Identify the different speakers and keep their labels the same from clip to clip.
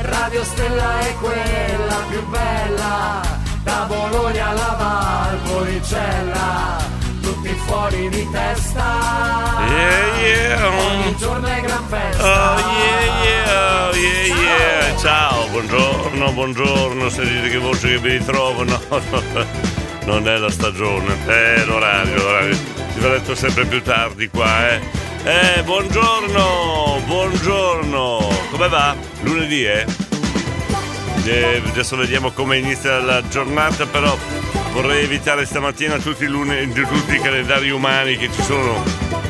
Speaker 1: Radio Stella è quella più bella, da Bologna alla Valpolicella, tutti fuori di testa.
Speaker 2: Yeah, yeah.
Speaker 1: Ogni giorno è gran festa.
Speaker 2: Oh yeah, yeah, yeah, yeah. Ciao, buongiorno, buongiorno. Sentite che voce che vi ritrovo. No, no, non è la stagione, è l'orario, l'orario. Si va letto sempre più tardi qua, eh. Eh, buongiorno, buongiorno. Come va? Lunedì, eh? Eh, adesso vediamo come inizia la giornata, però vorrei evitare stamattina tutti, lune- tutti i calendari umani che ci sono.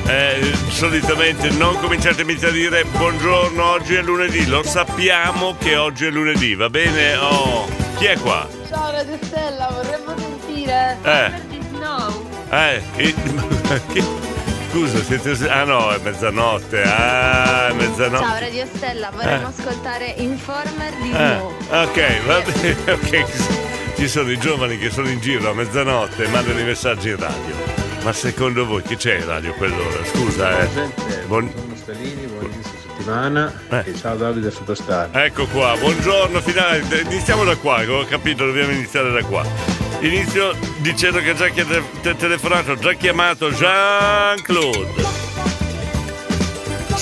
Speaker 2: Eh, solitamente non cominciatemi a dire buongiorno, oggi è lunedì, lo sappiamo che oggi è lunedì, va bene? Oh, chi è qua?
Speaker 3: Ciao Radio Stella, vorremmo sentire
Speaker 2: Eh.
Speaker 3: Snow.
Speaker 2: Eh, che- scusa, siete... Ah no, è mezzanotte, ah, è mezzanotte.
Speaker 3: Ciao Radio Stella, vorremmo
Speaker 2: Eh.
Speaker 3: ascoltare Informer di
Speaker 2: Eh,
Speaker 3: Snow.
Speaker 2: ok, va bene, ok. Ci sono i giovani che sono in giro a mezzanotte e mandano i messaggi in radio. Ma secondo voi chi c'è in radio quell'ora? Scusa, eh. Buon-
Speaker 4: Buongiorno Stellini, settimana e ciao Davide Superstar.
Speaker 2: Ecco qua, buongiorno, finale. Iniziamo da qua, ho capito dobbiamo iniziare da qua. Inizio dicendo che già chi ha te- te- telefonato, ho già chiamato Jean-Claude.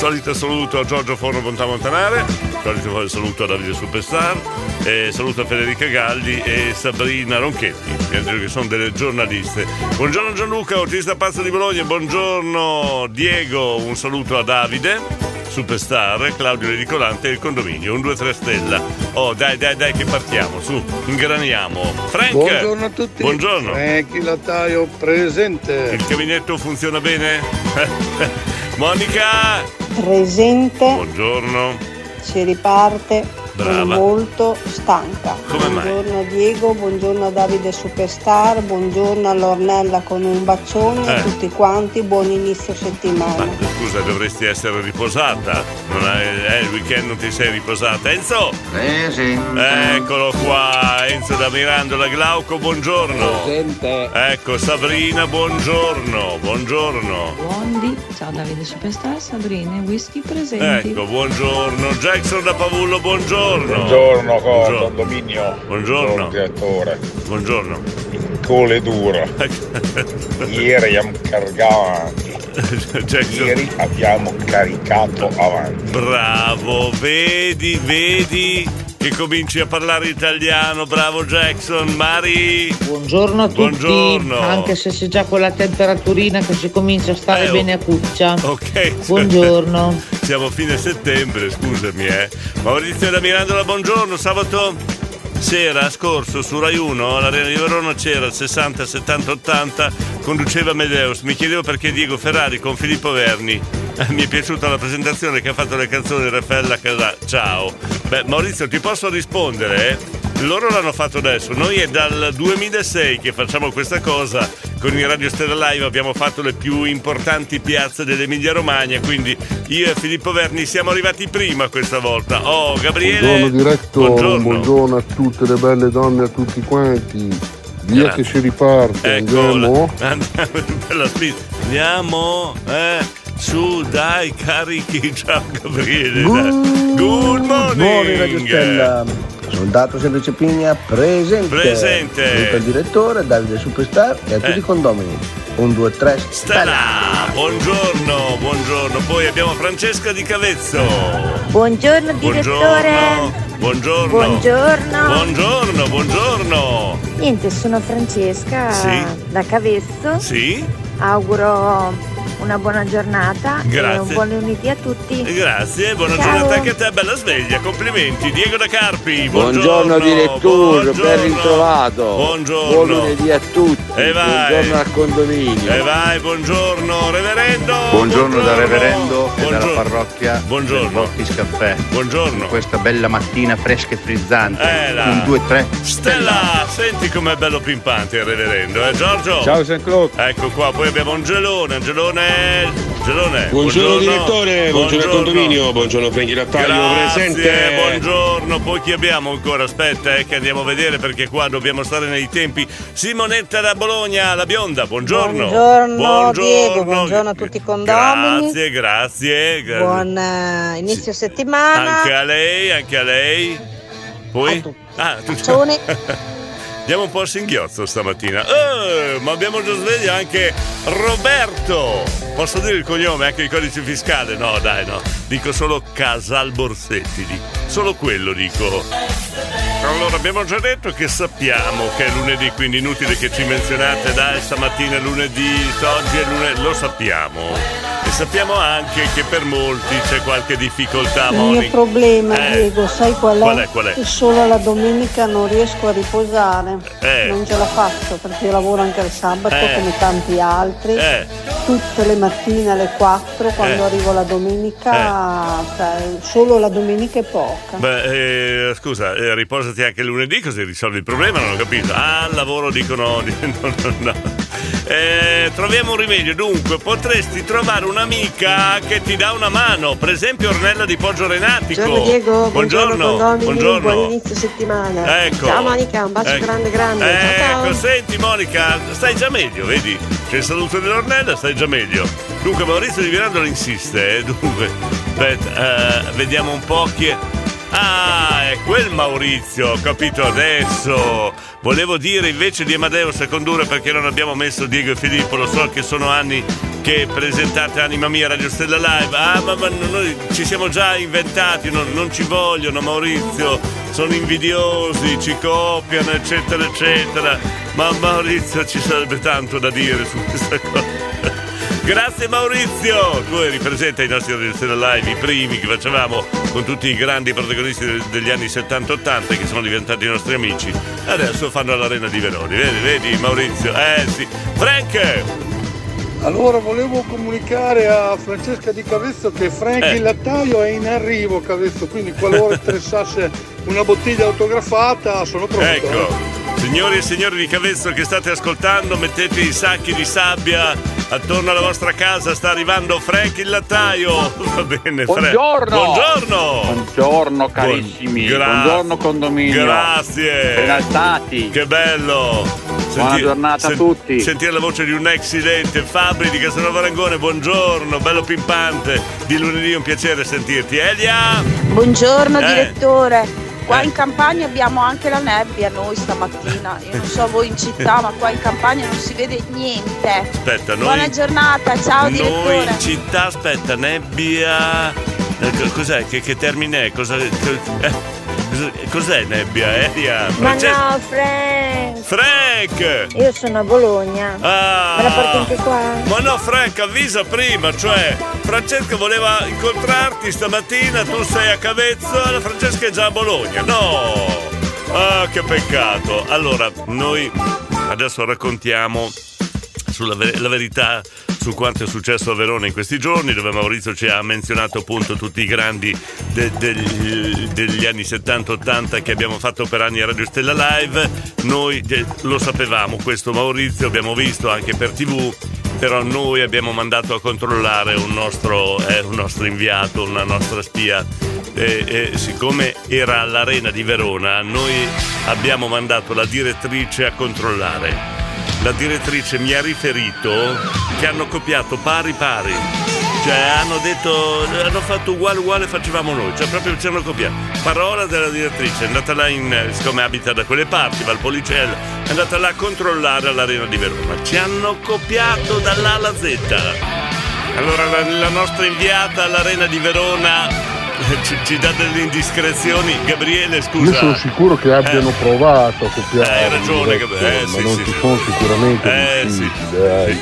Speaker 2: Solito saluto a Giorgio Forno Bontà Montanare, solito saluto a Davide Superstar, e saluto a Federica Galli e Sabrina Ronchetti, che sono delle giornaliste. Buongiorno Gianluca, autista pazzo di Bologna, buongiorno Diego, un saluto a Davide. Superstar, Claudio Redicolante e il condominio, un 2-3 stella. Oh, dai, dai, dai, che partiamo, su, ingraniamo. Frank!
Speaker 5: Buongiorno a tutti.
Speaker 2: Buongiorno.
Speaker 5: Franky Lattaio presente.
Speaker 2: Il caminetto funziona bene? Monica!
Speaker 6: Presente,
Speaker 2: Buongiorno.
Speaker 6: si riparte,
Speaker 2: Brava.
Speaker 6: sono molto stanca.
Speaker 2: Come mai?
Speaker 6: buongiorno a Diego, buongiorno a Davide Superstar, buongiorno a Lornella con un bacione
Speaker 2: Eh.
Speaker 6: a tutti quanti, buon inizio settimana.
Speaker 2: Scusa, dovresti essere riposata. Non hai, eh, il weekend non ti sei riposata. Enzo! Eccolo qua, Enzo da Mirandola. Glauco, buongiorno. Ecco, Sabrina, buongiorno. Buongiorno.
Speaker 7: Buondi, ciao Davide Superstar, Sabrina Whisky presenti.
Speaker 2: Ecco, buongiorno. Jackson da Pavullo, buongiorno.
Speaker 8: Buongiorno,
Speaker 2: Buongiorno.
Speaker 8: condominio.
Speaker 2: Buongiorno.
Speaker 8: direttore.
Speaker 2: Buongiorno.
Speaker 8: Cole duro. Ieri abbiamo caricato avanti. Ieri abbiamo caricato avanti.
Speaker 2: Bravo, vedi, vedi che cominci a parlare italiano. Bravo Jackson. Mari.
Speaker 9: Buongiorno a tutti,
Speaker 2: Buongiorno.
Speaker 9: anche se c'è già quella temperaturina che si comincia a stare
Speaker 2: Eh, oh.
Speaker 9: bene a cuccia.
Speaker 2: Ok.
Speaker 9: Buongiorno.
Speaker 2: Siamo a fine settembre, scusami, eh. Maurizio da Mirandola, buongiorno. Sabato sera scorso su Rai 1 all'Arena di Verona c'era il 60, 70, 80, conduceva Medeus. Mi chiedevo perché Diego Ferrari con Filippo Verni. Eh, Mi è piaciuta la presentazione che ha fatto le canzoni Raffaella Casà. Ciao. Beh, Maurizio, ti posso rispondere? eh? Loro l'hanno fatto adesso, noi è dal 2006 che facciamo questa cosa, con il Radio Stella Live abbiamo fatto le più importanti piazze dell'Emilia Romagna, quindi io e Filippo Verni siamo arrivati prima questa volta. Oh, Gabriele!
Speaker 10: Buongiorno diretto,
Speaker 2: Buongiorno.
Speaker 10: buongiorno a tutte le belle donne, a tutti quanti. Via
Speaker 2: Grazie.
Speaker 10: che si riparte, andiamo.
Speaker 2: Andiamo, bella spinta. Andiamo, eh, su, dai, carichi, ciao Gabriele. dai. Good morning!
Speaker 11: Buoni Radio Stella.
Speaker 5: Soldato Semplice Pigna presente.
Speaker 2: Presente.
Speaker 5: Saluto il direttore, Davide Superstar e a tutti
Speaker 2: Eh.
Speaker 5: i condomini. Un, due, tre,
Speaker 2: Stella, buongiorno, buongiorno. Poi abbiamo Francesca di Cavezzo.
Speaker 11: Buongiorno direttore.
Speaker 2: Buongiorno. Buongiorno.
Speaker 11: Buongiorno.
Speaker 2: Buongiorno, buongiorno.
Speaker 11: Niente, sono Francesca
Speaker 2: Sì.
Speaker 11: da Cavezzo.
Speaker 2: Sì?
Speaker 11: Auguro una buona giornata
Speaker 2: Grazie.
Speaker 11: e un buon lunedì a tutti.
Speaker 2: Grazie, buona
Speaker 11: Ciao.
Speaker 2: giornata anche a te, bella sveglia, complimenti. Diego da Carpi,
Speaker 12: Buongiorno,
Speaker 2: buongiorno.
Speaker 12: direttore, ben
Speaker 2: buongiorno.
Speaker 12: ritrovato.
Speaker 2: Buongiorno.
Speaker 12: Buon lunedì a tutti.
Speaker 2: E vai.
Speaker 12: Buongiorno al condominio.
Speaker 2: E vai, buongiorno, reverendo.
Speaker 13: Buongiorno da reverendo e dalla
Speaker 2: Buongiorno.
Speaker 13: parrocchia
Speaker 2: Buongiorno.
Speaker 13: del Bottis Caffè.
Speaker 2: Buongiorno.
Speaker 13: Questa bella mattina fresca e frizzante.
Speaker 2: Eh, là.
Speaker 13: Un, due, tre.
Speaker 2: Stella, senti com'è bello pimpante il reverendo, eh Giorgio?
Speaker 4: Ciao San Claude.
Speaker 2: Ecco qua, poi abbiamo Angelone, Angelone, Angelone.
Speaker 14: Buongiorno, direttore, buongiorno, al condominio, buongiorno Franchi Rattaglio
Speaker 2: Grazie,
Speaker 14: presente.
Speaker 2: buongiorno. Poi chi abbiamo ancora? Aspetta, eh, che andiamo a vedere perché qua dobbiamo stare nei tempi. Simonetta da Bologna, la bionda, buongiorno.
Speaker 6: Buongiorno, Diego, buongiorno a tutti i condomini.
Speaker 2: Grazie, grazie. gra-
Speaker 6: Buon eh, inizio settimana.
Speaker 2: Anche a lei, anche a lei. Poi? Ah, tu-
Speaker 6: Bacioni.
Speaker 2: Andiamo un po' a singhiozzo stamattina. Eh, ma abbiamo già sveglio anche Roberto. Posso dire il cognome, anche il codice fiscale? No, dai, no. Dico solo Casal Borsetti. dico. Solo quello dico. Allora, abbiamo già detto che sappiamo che è lunedì, quindi inutile che ci menzionate, dai, stamattina è lunedì, oggi è lunedì, lo sappiamo. Sappiamo anche che per molti c'è qualche difficoltà,
Speaker 6: Il mio
Speaker 2: Monica.
Speaker 6: problema,
Speaker 2: Eh,
Speaker 6: Diego, sai qual è?
Speaker 2: Qual è, qual è?
Speaker 6: Che solo la domenica non riesco a riposare.
Speaker 2: Eh.
Speaker 6: Non ce la faccio perché io lavoro anche il sabato
Speaker 2: Eh.
Speaker 6: come tanti altri.
Speaker 2: Eh.
Speaker 6: Tutte le mattine alle 4 quando
Speaker 2: Eh.
Speaker 6: arrivo la domenica, cioè, solo la domenica è poca.
Speaker 2: Beh, eh, scusa, eh, riposati anche lunedì così risolvi il problema, non ho capito. Ah, al lavoro dicono. di- no, no, no. Eh, troviamo un rimedio, dunque potresti trovare un'amica che ti dà una mano, per esempio Ornella di Poggio Renatico.
Speaker 15: Buongiorno Diego, buongiorno, condomini,
Speaker 2: buongiorno.
Speaker 15: buon inizio settimana.
Speaker 2: Ecco.
Speaker 15: Ciao Monica, un bacio
Speaker 2: Ecco.
Speaker 15: grande grande.
Speaker 2: Ecco,
Speaker 15: ciao ciao.
Speaker 2: senti Monica, stai già meglio, vedi? C'è il saluto dell'Ornella, stai già meglio. Dunque Maurizio di Mirandolo insiste, eh, dunque. Aspetta, eh, vediamo un po' chi è. Ah, è quel Maurizio, ho capito adesso. Volevo dire invece di Amadeo Secondura perché non abbiamo messo Diego e Filippo, lo so che sono anni che presentate Anima Mia Radio Stella Live. Ah, ma, ma noi ci siamo già inventati, non, non ci vogliono Maurizio, sono invidiosi, ci copiano, eccetera, eccetera. Ma Maurizio ci sarebbe tanto da dire su questa cosa. Grazie Maurizio! Tu eri presente ai nostri Stella Live, i primi che facevamo con tutti i grandi protagonisti de- degli anni 70-80 che sono diventati i nostri amici. Adesso fanno all'Arena di Veroni, vedi, vedi Maurizio? Eh sì. Frank!
Speaker 5: Allora volevo comunicare a Francesca di Cavezzo che Frank
Speaker 2: Eh.
Speaker 5: il lattaio è in arrivo Cavezzo, quindi qualora interessasse una bottiglia autografata sono pronto.
Speaker 2: Ecco. Signori e signori di Cavezzo che state ascoltando, mettete i sacchi di sabbia attorno alla vostra casa, sta arrivando Frank il lattaio. Va bene, Frank.
Speaker 12: Buongiorno.
Speaker 2: Buongiorno.
Speaker 12: Buongiorno carissimi.
Speaker 2: Gra-
Speaker 12: Buongiorno condominio.
Speaker 2: Grazie.
Speaker 12: Ben alzati.
Speaker 2: Che bello.
Speaker 12: Buona giornata a tutti.
Speaker 2: Sentire la voce di un ex silente, Fabri di Casanova Rangone, buongiorno, bello pimpante. Di lunedì è un piacere sentirti. Elia!
Speaker 16: Buongiorno
Speaker 2: Eh.
Speaker 16: direttore. Qua in campagna abbiamo anche la nebbia noi stamattina. Io non so voi in città, ma qua in campagna non si vede niente.
Speaker 2: Aspetta, noi.
Speaker 16: Buona giornata, ciao
Speaker 2: Noi
Speaker 16: direttore.
Speaker 2: in città, aspetta, nebbia. eh, co- Cos'è? Che, che termine è? Cosa, co- eh, cosa- cos'è nebbia? Elia?
Speaker 11: Ma
Speaker 2: Francesca-
Speaker 11: no, Frank!
Speaker 2: Frank!
Speaker 11: Io sono a Bologna.
Speaker 2: Ah.
Speaker 11: Me la porti anche qua?
Speaker 2: Ma no, Frank, avvisa prima, cioè Francesca voleva incontrarti stamattina, tu sei a Cavezzo la Francesca è già a Bologna. No! Ah, che peccato. Allora, noi adesso raccontiamo sulla ve- la verità su quanto è successo a Verona in questi giorni, dove Maurizio ci ha menzionato appunto tutti i grandi de- degli, degli anni 70-80 che abbiamo fatto per anni a Radio Stella Live. Noi eh, lo sapevamo, questo Maurizio, abbiamo visto anche per TV. Però noi abbiamo mandato a controllare un nostro, eh, un nostro inviato, una nostra spia. E, e siccome era all'arena di Verona, noi abbiamo mandato la direttrice a controllare la direttrice mi ha riferito che hanno copiato pari pari Cioè hanno detto, hanno fatto uguale uguale facevamo noi, cioè proprio ci hanno copiato. Parola della direttrice, è andata là in, siccome abita da quelle parti, va al Policello, è andata là a controllare l'arena di Verona. Ci hanno copiato dall'A alla Z. Allora la, la nostra inviata all'arena di Verona ci, ci dà delle indiscrezioni. Gabriele,
Speaker 10: Io
Speaker 2: scusa.
Speaker 10: sono sicuro che abbiano
Speaker 2: Eh.
Speaker 10: provato a copiare.
Speaker 2: Hai ragione,
Speaker 10: ecco,
Speaker 2: Gab- eh,
Speaker 10: ma
Speaker 2: sì,
Speaker 10: non
Speaker 2: sì,
Speaker 10: ci
Speaker 2: sì.
Speaker 10: sono sicuramente
Speaker 2: Eh, sì.
Speaker 10: dai.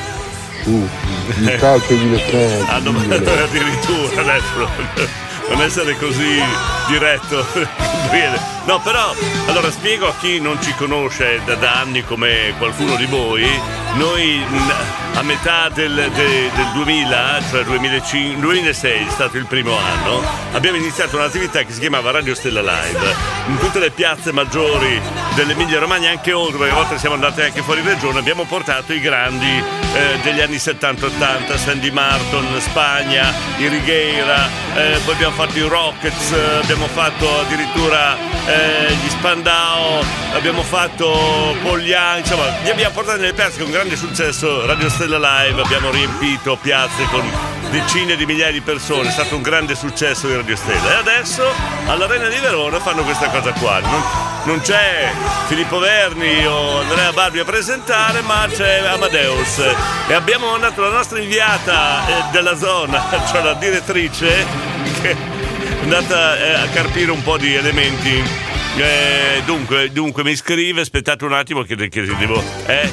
Speaker 10: Su, il calcio dilettante.
Speaker 2: Ah, no,
Speaker 10: diglielo.
Speaker 2: addirittura adesso non essere così diretto Gabriele. No però allora spiego a chi non ci conosce da, da anni come qualcuno di voi. Noi a metà del, de- del 2000 cioè 2005 2006 è stato il primo anno abbiamo iniziato un'attività che si chiamava Radio Stella Live. In tutte le piazze maggiori dell'Emilia Romagna anche oltre perché a volte siamo andati anche fuori regione abbiamo portato i grandi eh, degli anni 70-80 Sandy Martin Spagna i Righeira eh, poi abbiamo fatto i Rockets eh, abbiamo fatto addirittura eh, gli Spandao abbiamo fatto Young insomma li abbiamo portati nelle piazze con grande successo Radio Stella Live abbiamo riempito piazze con decine di migliaia di persone è stato un grande successo di Radio Stella. E adesso all'Arena di Verona fanno questa cosa qua non, non c'è Filippo Verni o Andrea Barbi a presentare ma c'è Amadeus. E abbiamo mandato la nostra inviata eh, della zona cioè la direttrice che andata eh, a carpire un po' di elementi Eh, dunque, dunque mi scrive aspettate un attimo che, che devo eh,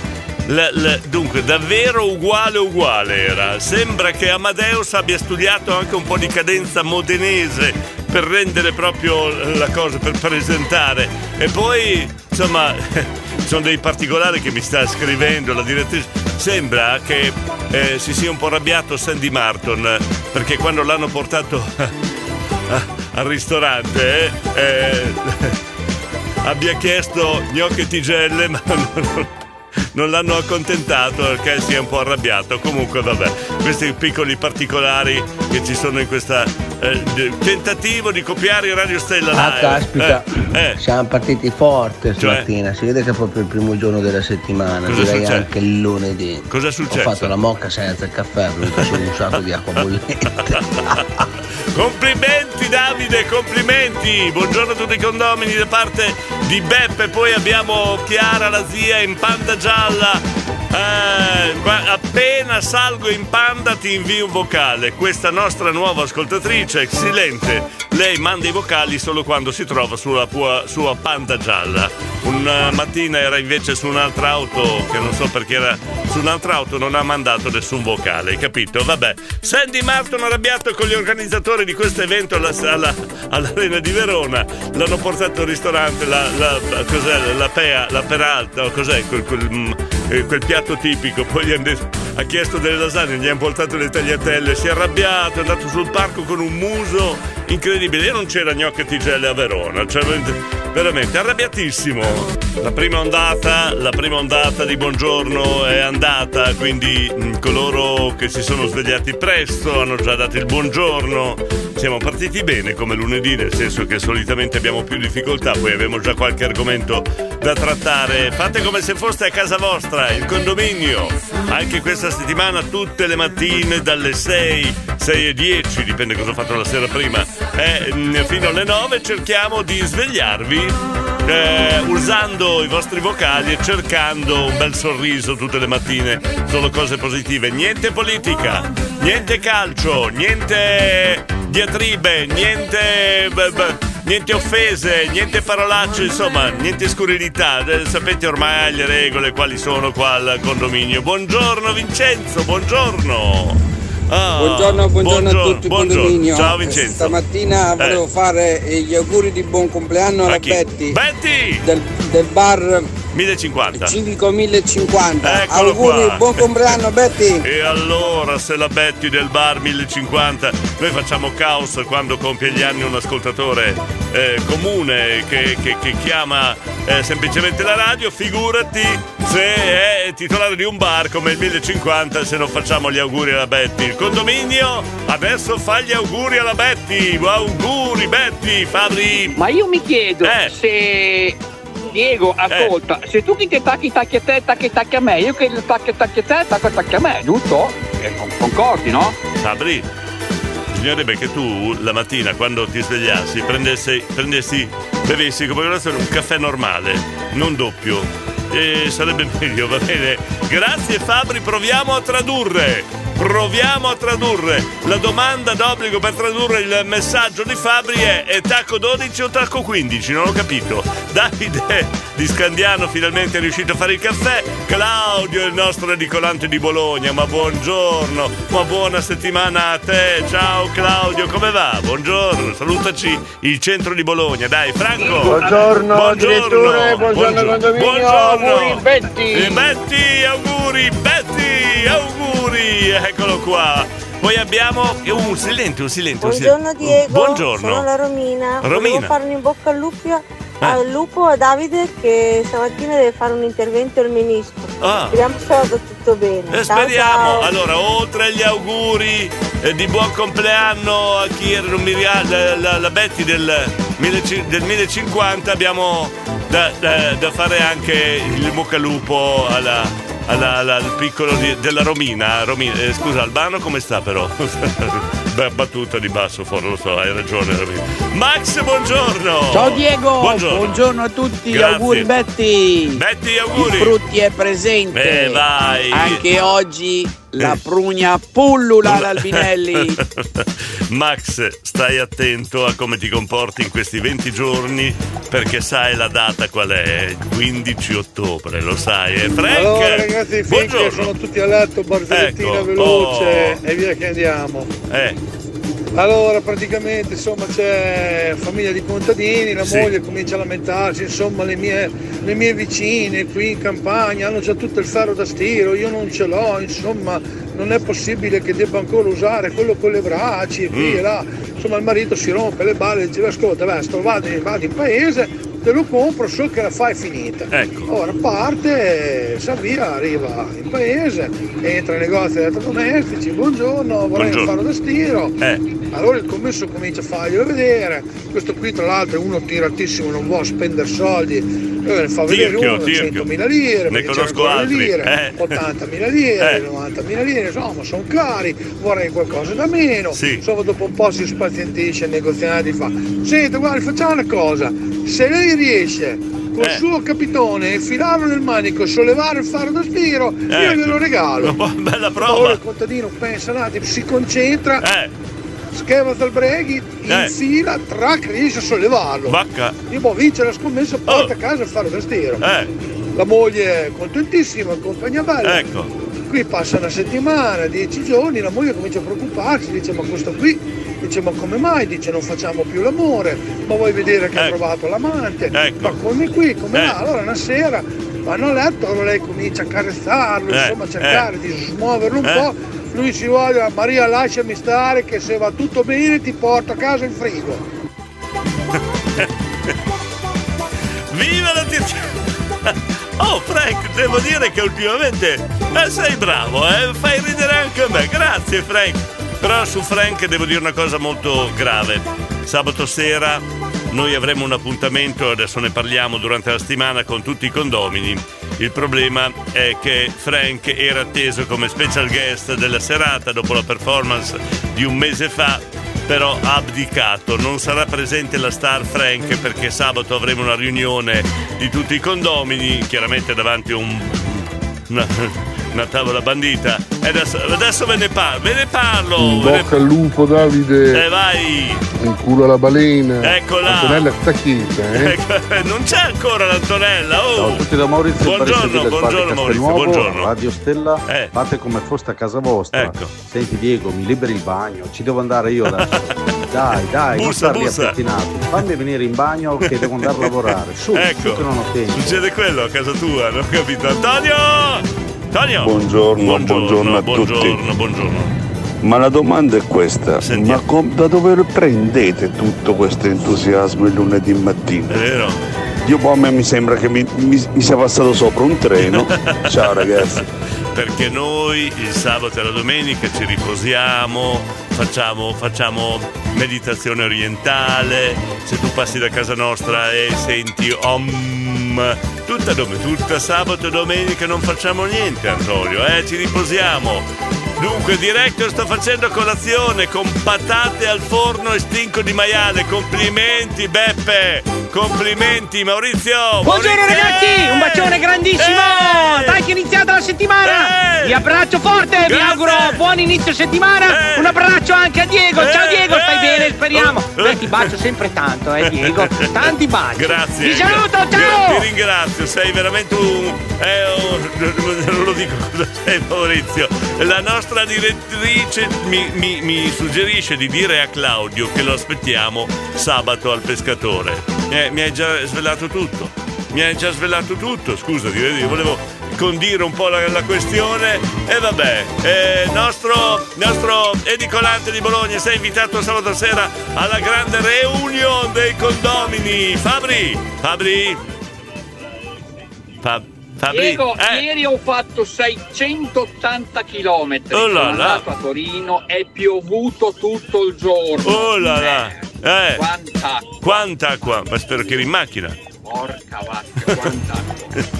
Speaker 2: la- la- dunque, davvero uguale uguale era. Sembra che Amadeus abbia studiato anche un po' di cadenza modenese per rendere proprio la cosa, per presentare. E poi, insomma, sono dei particolari che mi sta scrivendo la direttrice. Sembra che eh, si sia un po' arrabbiato Sandy Martin perché quando l'hanno portato al ristorante eh, eh, abbia chiesto gnocchi e tigelle ma non, non l'hanno accontentato perché si è un po' arrabbiato comunque vabbè questi piccoli particolari che ci sono in questa eh, tentativo di copiare Radio Stella
Speaker 17: Ah,
Speaker 2: Live
Speaker 17: caspita,
Speaker 2: Eh, eh.
Speaker 17: siamo partiti forte
Speaker 2: Cioè?
Speaker 17: stamattina. Si vede che è proprio il primo giorno della settimana,
Speaker 2: Cosa
Speaker 17: direi
Speaker 2: succede?
Speaker 17: anche il lunedì.
Speaker 2: Cosa è successo?
Speaker 17: Ho fatto la mocca senza il caffè, ho solo un sacco di acqua bollente.
Speaker 2: Complimenti Davide, complimenti! Buongiorno a tutti i condomini da parte di Beppe, poi abbiamo Chiara la zia in panda gialla. Eh, appena salgo in panda ti invio un vocale. Questa nostra nuova ascoltatrice silente. Lei manda i vocali solo quando si trova sulla sua panda gialla. Una mattina era invece su un'altra auto, che non so perché era su un'altra auto, non ha mandato nessun vocale, hai capito? Vabbè. Sandy Martin arrabbiato con gli organizzatori di questo evento alla, alla- all'Arena di Verona. L'hanno portato al ristorante, la, la- cos'è, la Pea, la Peralta, cos'è quel, quel, mm, eh, quel piatto tipico. Poi gli hanno detto- ha chiesto delle lasagne, gli hanno portato le tagliatelle, si è arrabbiato, è andato sul parco con un muso incredibile. Io non c'era gnocchi e tigelle a Verona, cioè veramente- arrabbiatissimo. La prima ondata, la prima ondata di buongiorno è andata, quindi mh, coloro che si sono svegliati presto hanno già dato il buongiorno. Siamo partiti bene come lunedì, nel senso che solitamente abbiamo più difficoltà, poi abbiamo già qualche argomento da trattare. Fate come se foste a casa vostra, il condominio. Anche questa settimana tutte le mattine dalle 6, 6 e 10, dipende cosa ho fatto la sera prima, eh, fino alle 9 cerchiamo di svegliarvi eh, usando i vostri vocali e cercando un bel sorriso tutte le mattine, solo cose positive, niente politica, niente calcio, niente diatribe, niente, beh, beh, niente offese, niente parolacce, insomma, niente scurrilità. Eh, Sapete ormai le regole quali sono qua al condominio. Buongiorno Vincenzo, buongiorno. Ah,
Speaker 18: Buongiorno, buongiorno, a tutti
Speaker 2: buongiorno.
Speaker 18: condominio.
Speaker 2: Ciao Vincenzo.
Speaker 18: Stamattina volevo
Speaker 2: Eh.
Speaker 18: fare gli auguri di buon compleanno alla? Betty.
Speaker 2: Betty!
Speaker 18: Del, del bar
Speaker 2: 1050.
Speaker 18: Civico 1050.
Speaker 2: Eccolo
Speaker 18: auguri,
Speaker 2: qua.
Speaker 18: buon compleanno Betty.
Speaker 2: E allora, se la Betty del bar 1050, noi facciamo caos quando compie gli anni un ascoltatore eh, comune che, che- che chiama eh, semplicemente la radio, figurati se è titolare di un bar come il 1050 se non facciamo gli auguri alla Betty. Il condominio adesso fa gli auguri alla Betty. Auguri Betty, Fabri.
Speaker 12: Ma io mi chiedo
Speaker 2: Eh.
Speaker 12: se. Diego, ascolta, se tu che ti tacchi tacchi a te, tacchi tacchi a me, io che tacchi tacchi a te, tacco tacchi a me, giusto? Eh, con- concordi, no?
Speaker 2: Sabri, bisognerebbe che tu la mattina quando ti svegliassi prendessi, prendessi bevessi come un caffè normale, non doppio. E sarebbe meglio, va bene? Grazie Fabri, proviamo a tradurre. Proviamo a tradurre. La domanda d'obbligo per tradurre il messaggio di Fabri è: è tacco 12 o tacco 15? Non ho capito. Davide di Scandiano finalmente è riuscito a fare il caffè. Claudio, il nostro edicolante di Bologna, ma buongiorno, ma buona settimana a te. Ciao Claudio, come va? Buongiorno, salutaci il centro di Bologna. Dai, Franco.
Speaker 18: Buongiorno, direttore, buongiorno, condominio, auguri, Betty.
Speaker 2: Betty, auguri, Betty, auguri. Eccolo qua. Poi abbiamo un silenzio, un silenzio. un sil-
Speaker 11: Buongiorno Diego,
Speaker 2: Buongiorno.
Speaker 11: sono la Romina.
Speaker 2: Romina.
Speaker 11: Volevo fare un in bocca al lupo,
Speaker 2: Eh.
Speaker 11: al lupo a Davide che stamattina deve fare un intervento al ministro.
Speaker 2: Ah.
Speaker 11: Speriamo che vada tutto bene.
Speaker 2: E
Speaker 11: Ciao,
Speaker 2: speriamo.
Speaker 11: ciao.
Speaker 2: Allora, oltre agli auguri eh, di buon compleanno a chi era non mi ricordo, la, la Betty del, 1000 del 1050, abbiamo da, da- da fare anche il muccalupo alla. Alla- alla- al piccolo di- della Romina, Romina eh, scusa Albano come sta però? Beh, battuta di basso fuori, lo so, hai ragione Romina. Max, buongiorno!
Speaker 19: Ciao Diego,
Speaker 2: buongiorno,
Speaker 19: a tutti,
Speaker 2: Grazie.
Speaker 19: auguri Betty.
Speaker 2: Betty, auguri!
Speaker 19: Il Frutti è presente.
Speaker 2: Eh, vai.
Speaker 19: Anche oggi la prugna pullula all'Albinelli.
Speaker 2: Max, stai attento a come ti comporti in questi 20 giorni perché sai la data qual è? Il 15 ottobre, lo sai, eh? Frank?
Speaker 5: Allora ragazzi,
Speaker 2: buongiorno.
Speaker 5: sono tutti a letto, barzellettina
Speaker 2: Ecco,
Speaker 5: veloce
Speaker 2: oh.
Speaker 5: e via che andiamo.
Speaker 2: Eh,
Speaker 5: Allora, praticamente, insomma, c'è famiglia di contadini, la
Speaker 2: Sì.
Speaker 5: moglie comincia a lamentarsi, insomma, le mie, le mie vicine qui in campagna hanno già tutto il ferro da stiro, io non ce l'ho, insomma, non è possibile che debba ancora usare quello con le braccia e qui
Speaker 2: Mm.
Speaker 5: e là. Insomma, il marito si rompe le balle e dice, ascolta, vado, vado in paese, te lo compro, so che la fai finita.
Speaker 2: Ecco.
Speaker 5: Ora parte, sa via, arriva in paese, entra nei negozi di elettrodomestici, buongiorno, vorrei
Speaker 2: Buongiorno.
Speaker 5: un faro da stiro.
Speaker 2: Eh.
Speaker 5: Allora il commesso comincia a farglielo vedere, questo qui tra l'altro è uno tiratissimo, non vuole spendere soldi, eh, ne fa vedere
Speaker 2: Tirchio,
Speaker 5: uno,
Speaker 2: tirchio.
Speaker 5: 100.000 lire,
Speaker 2: Ne conosco altri,
Speaker 5: lire,
Speaker 2: eh.
Speaker 5: 80.000 lire,
Speaker 2: Eh.
Speaker 5: 90.000 lire, insomma sono cari, vorrei qualcosa da meno, insomma dopo un po' si spazientisce il negoziante fa, senta guarda facciamo una cosa, se lei riesce col
Speaker 2: Eh.
Speaker 5: suo capitone infilarlo nel manico sollevare il faro da stiro, io
Speaker 2: Ecco.
Speaker 5: glielo regalo.
Speaker 2: Bella prova.
Speaker 5: il contadino pensa un attimo, si concentra,
Speaker 2: Eh.
Speaker 5: scheva dal breghi,
Speaker 2: Eh.
Speaker 5: infila, trac, riesce a sollevarlo.
Speaker 2: Vacca.
Speaker 5: Io boh, vince la scommessa, porta a casa il faro da stiro.
Speaker 2: Eh.
Speaker 5: La moglie è contentissima, compagna bella.
Speaker 2: Ecco.
Speaker 5: Qui passa una settimana, dieci giorni, la moglie comincia a preoccuparsi, dice ma questo qui, dice ma come mai? Dice non facciamo più l'amore, ma vuoi vedere che ha
Speaker 2: Ecco.
Speaker 5: trovato l'amante?
Speaker 2: Ecco.
Speaker 5: Ma come qui, come
Speaker 2: Eh.
Speaker 5: là? Allora una sera vanno a letto, allora lei comincia a carezzarlo,
Speaker 2: Eh,
Speaker 5: insomma a cercare
Speaker 2: eh.
Speaker 5: di smuoverlo un
Speaker 2: Eh.
Speaker 5: po'. Lui si vuole, Maria lasciami stare che se va tutto bene ti porto a casa in frigo.
Speaker 2: Viva la Tirchia! Oh Frank, devo dire che ultimamente eh, sei bravo, eh? fai ridere anche a me, grazie Frank. Però su Frank devo dire una cosa molto grave. Sabato sera noi avremo un appuntamento, adesso ne parliamo durante la settimana con tutti i condomini. Il problema è che Frank era atteso come special guest della serata dopo la performance di un mese fa però ha abdicato, non sarà presente la star Frank perché sabato avremo una riunione di tutti i condomini, chiaramente davanti a un, una, una tavola bandita. E adesso, adesso ve ne parlo, ve ne parlo.
Speaker 10: In
Speaker 2: ve ne-
Speaker 10: bocca al lupo Davide,
Speaker 2: Eh vai!
Speaker 10: in culo alla balena.
Speaker 2: Eccola.
Speaker 10: Antonella sta quieta, eh?
Speaker 2: Ecco, non c'è ancora l'Antonella, oh!
Speaker 20: Ciao a tutti da Maurizio
Speaker 2: Buongiorno, buongiorno Maurizio, buongiorno.
Speaker 20: Radio Stella,
Speaker 2: Eh.
Speaker 20: fate come foste a casa vostra.
Speaker 2: Ecco.
Speaker 20: Senti Diego, mi liberi il bagno, ci devo andare io adesso. dai, dai, non
Speaker 2: Bussa,
Speaker 20: star lì
Speaker 2: bussa.
Speaker 20: appettinato. Fammi venire in bagno che devo andare a lavorare. Su,
Speaker 2: Ecco.
Speaker 20: su che non ho tempo.
Speaker 2: Succede quello a casa tua, non ho capito? Antonio! Antonio!
Speaker 8: Buongiorno, buongiorno a tutti.
Speaker 2: Buongiorno, buongiorno.
Speaker 8: Ma la domanda è questa, ma com- da dove prendete tutto questo entusiasmo il lunedì mattina?
Speaker 2: È vero.
Speaker 8: Io poi a me mi sembra che mi, mi- mi sia passato sopra un treno. Ciao ragazzi.
Speaker 2: Perché noi il sabato e la domenica ci riposiamo, facciamo, facciamo meditazione orientale. Se tu passi da casa nostra e senti om, tutta, dom- tutta sabato e domenica non facciamo niente, Antonio, eh? ci riposiamo. Dunque, diretto sto facendo colazione con patate al forno e stinco di maiale. Complimenti, Beppe! Complimenti, Maurizio!
Speaker 21: Buongiorno
Speaker 2: Maurizio!
Speaker 21: ragazzi, un bacione grandissimo!
Speaker 2: Eh!
Speaker 21: Dai che è iniziata la settimana!
Speaker 2: Eh!
Speaker 21: Vi abbraccio forte, vi
Speaker 2: Grazie!
Speaker 21: auguro buon inizio settimana!
Speaker 2: Eh!
Speaker 21: Un abbraccio anche a Diego! Ciao
Speaker 2: Eh!
Speaker 21: Diego, stai
Speaker 2: Eh!
Speaker 21: bene, speriamo!
Speaker 2: Eh!
Speaker 21: Beh, ti bacio sempre tanto, eh Diego! Tanti baci!
Speaker 2: Grazie.
Speaker 21: Ti saluto, ciao!
Speaker 2: Ti ringrazio, sei veramente un. eh, un- non lo dico cosa sei, Maurizio. La nostra direttrice mi, mi- mi suggerisce di dire a Claudio che lo aspettiamo sabato al pescatore. Eh, mi hai già svelato tutto. Mi hai già svelato tutto, scusa, volevo condire un po' la, la questione e vabbè eh, nostro, nostro edicolante di Bologna sei invitato sabato sera alla grande reunion dei condomini Fabri Fabri Fa- Fabri
Speaker 12: Diego,
Speaker 2: eh,
Speaker 12: ieri ho fatto 680 km.
Speaker 2: Oh là
Speaker 12: Sono
Speaker 2: là.
Speaker 12: andato a Torino, è piovuto tutto il giorno.
Speaker 2: oh là là eh,
Speaker 12: Quanta,
Speaker 2: quanta acqua ma spero che eri in macchina
Speaker 12: porca vacca, quanta.